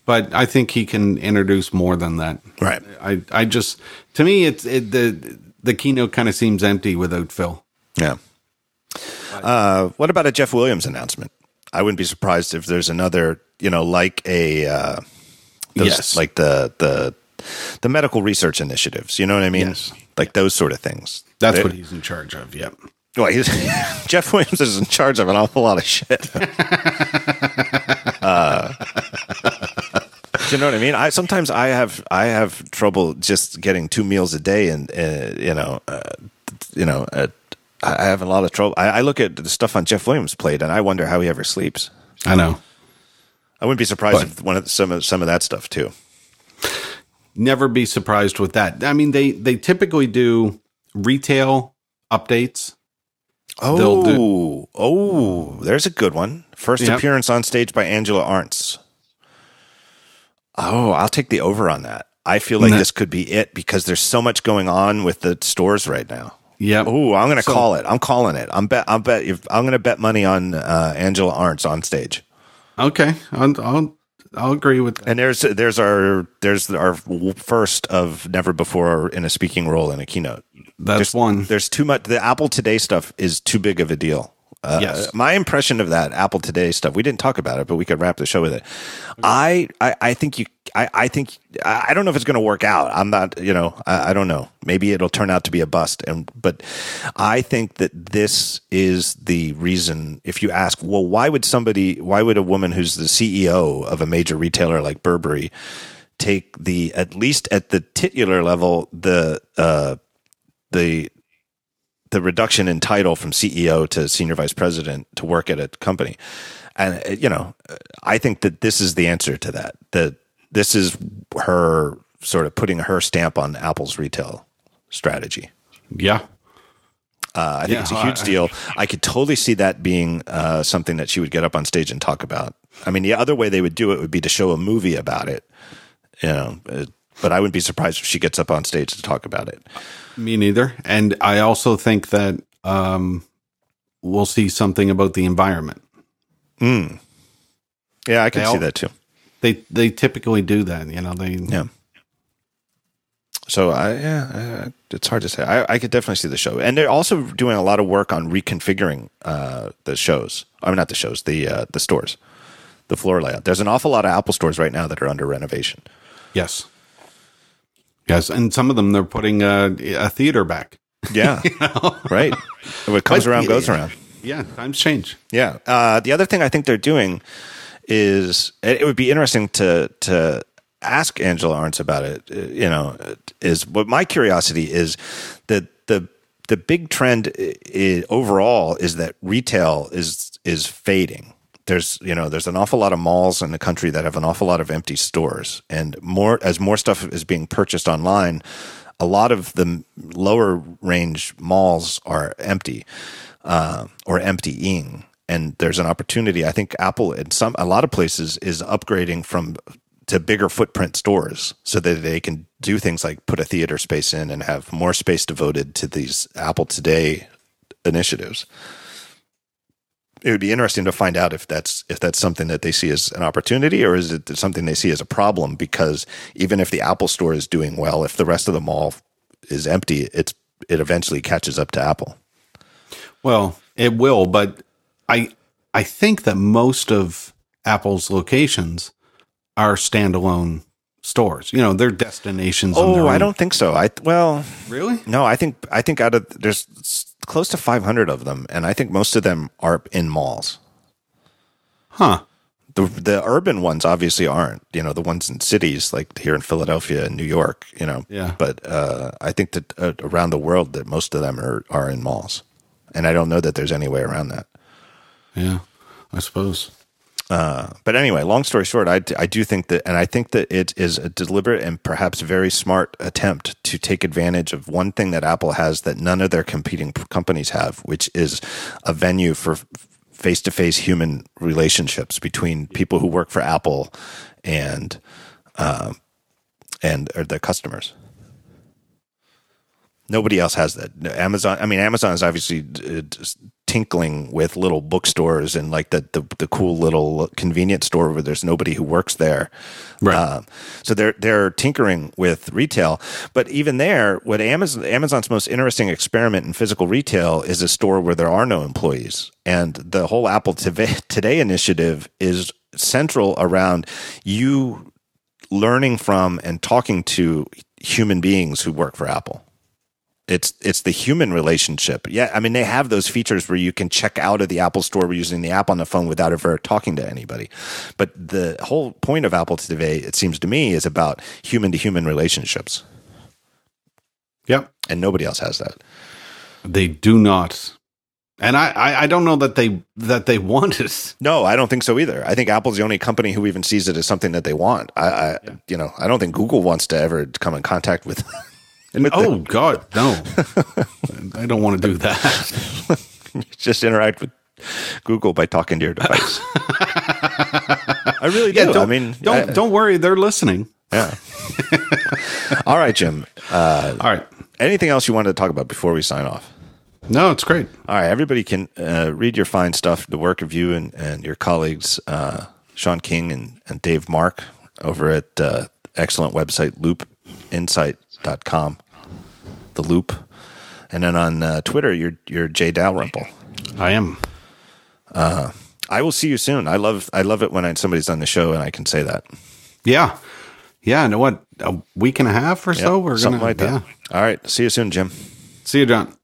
but I think he can introduce more than that. Right. I I just to me it's it, the the keynote kind of seems empty without Phil. Yeah. Uh, what about a Jeff Williams announcement? I wouldn't be surprised if there's another, you know, like a uh, those, Yes. like the the the medical research initiatives. You know what I mean? Yes. Like those sort of things. That's They- what he's in charge of. Yep. Well, he's, Jeff Williams is in charge of an awful lot of shit. uh, you know what I mean? I sometimes I have I have trouble just getting two meals a day, and uh, you know, uh, you know, uh, I have a lot of trouble. I, I look at the stuff on Jeff Williams' plate, and I wonder how he ever sleeps. I know. I wouldn't be surprised But- if one of some of some of that stuff too. Never be surprised with that. I mean, they they typically do retail updates. Oh, oh, there's a good one. First Yep. appearance on stage by Angela Ahrendts. Oh, I'll take the over on that. I feel like Nah. this could be it because there's so much going on with the stores right now. Yep. Oh, I'm going to So- call it. I'm calling it. I'm bet. I'm bet. If, I'm going to bet money on uh, Angela Ahrendts on stage. Okay. I'll, I'll I'll agree with that. And there's there's our there's our first of never before in a speaking role in a keynote. That's there's, one. There's too much. The Apple Today stuff is too big of a deal. Uh, Yes. My impression of that Apple Today stuff, we didn't talk about it, but we could wrap the show with it. I, I, I think you, I, I think, I I don't know if it's going to work out. I'm not, you know, I, I don't know. Maybe it'll turn out to be a bust. And, but I think that this is the reason. If you ask, well, why would somebody, why would a woman who's the CEO of a major retailer like Burberry take the, at least at the titular level, the, uh, the the reduction in title from CEO to senior vice president to work at a company. And uh, you know, I think that this is the answer to that. That this is her sort of putting her stamp on Apple's retail strategy. Yeah. Uh, I think Yeah, it's a huge I- deal. I could totally see that being uh, something that she would get up on stage and talk about. I mean, the other way they would do it would be to show a movie about it, you know. But I wouldn't be surprised if she gets up on stage to talk about it. Me neither. And I also think that um, we'll see something about the environment. Mm. Yeah, I can They see all- that too. They they typically do that. You know, they Yeah. So I yeah, I, it's hard to say. I, I could definitely see the show, and they're also doing a lot of work on reconfiguring uh, the shows. I mean, not the shows, the uh, the stores, the floor layout. There's an awful lot of Apple stores right now that are under renovation. yes, yes, and some of them they're putting a, a theater back. Yeah, right. What comes But- around goes around. Yeah, times change. Yeah. Uh, the other thing I think they're doing is it, it would be interesting to to ask Angela Ahrendts about it. uh, You know, is what my curiosity is that the the big trend i i overall is that retail is is fading. There's you know there's an awful lot of malls in the country that have an awful lot of empty stores, and more as more stuff is being purchased online, a lot of the lower range malls are empty uh, or emptying. And there's an opportunity. I think Apple in some a lot of places is upgrading from to bigger footprint stores so that they can do things like put a theater space in and have more space devoted to these Apple Today initiatives. It would be interesting to find out if that's if that's something that they see as an opportunity or is it something they see as a problem because even if the Apple store is doing well, if the rest of the mall is empty, it's it eventually catches up to Apple. Well, it will, but I I think that most of Apple's locations are standalone stores. You know, they're destinations. Oh, I don't think so. I well, really. no, I think I think out of there's close to 500 of them, and I think most of them are in malls. Huh. The the urban ones obviously aren't. You know, the ones in cities like here in Philadelphia and New York. You know, Yeah. But uh, I think that uh, around the world that most of them are are in malls, and I don't know that there's any way around that. Yeah. I suppose. Uh, but anyway, long story short, I, I do think that, and I think that it is a deliberate and perhaps very smart attempt to take advantage of one thing that Apple has that none of their competing companies have, which is a venue for face to face human relationships between people who work for Apple and uh, and or their customers. Nobody else has that. Amazon. I mean, Amazon is obviously tinkling with little bookstores and like the, the, the cool little convenience store where there's nobody who works there. Right. Uh, so they're they're tinkering with retail, but even there, what Amazon Amazon's most interesting experiment in physical retail is a store where there are no employees, and the whole Apple Today, Today initiative is central around you learning from and talking to human beings who work for Apple. It's it's the human relationship. Yeah, I mean they have those features where you can check out of the Apple Store using the app on the phone without ever talking to anybody. But the whole point of Apple today, it seems to me, is about human to human relationships, Yeah, and nobody else has that. They do not. And I, I, I don't know that they that they want it. No, I don't think so either. I think Apple's the only company who even sees it as something that they want. I, I you know, I don't think Google wants to ever come in contact with. Oh God, no! I don't want to do that. just interact with Google by talking to your device. I really do. Yeah, I mean, don't I- don't worry, they're listening. Yeah. All right, Jim. Uh, All right. anything else you wanted to talk about before we sign off? No, it's great. All right, everybody can uh, read your fine stuff, the work of you and, and your colleagues, uh, Shawn King and, and Dave Mark, over at uh, excellent website, loopinsight.com. The Loop. And then on uh, Twitter, you're, you're Jay Dalrymple. I am. I will see you soon. I love I love it when I, somebody's on the show and I can say that. Yeah, yeah. know what? A week and a half or so. We're something gonna like that. yeah. All right. See you soon, Jim. See you, John.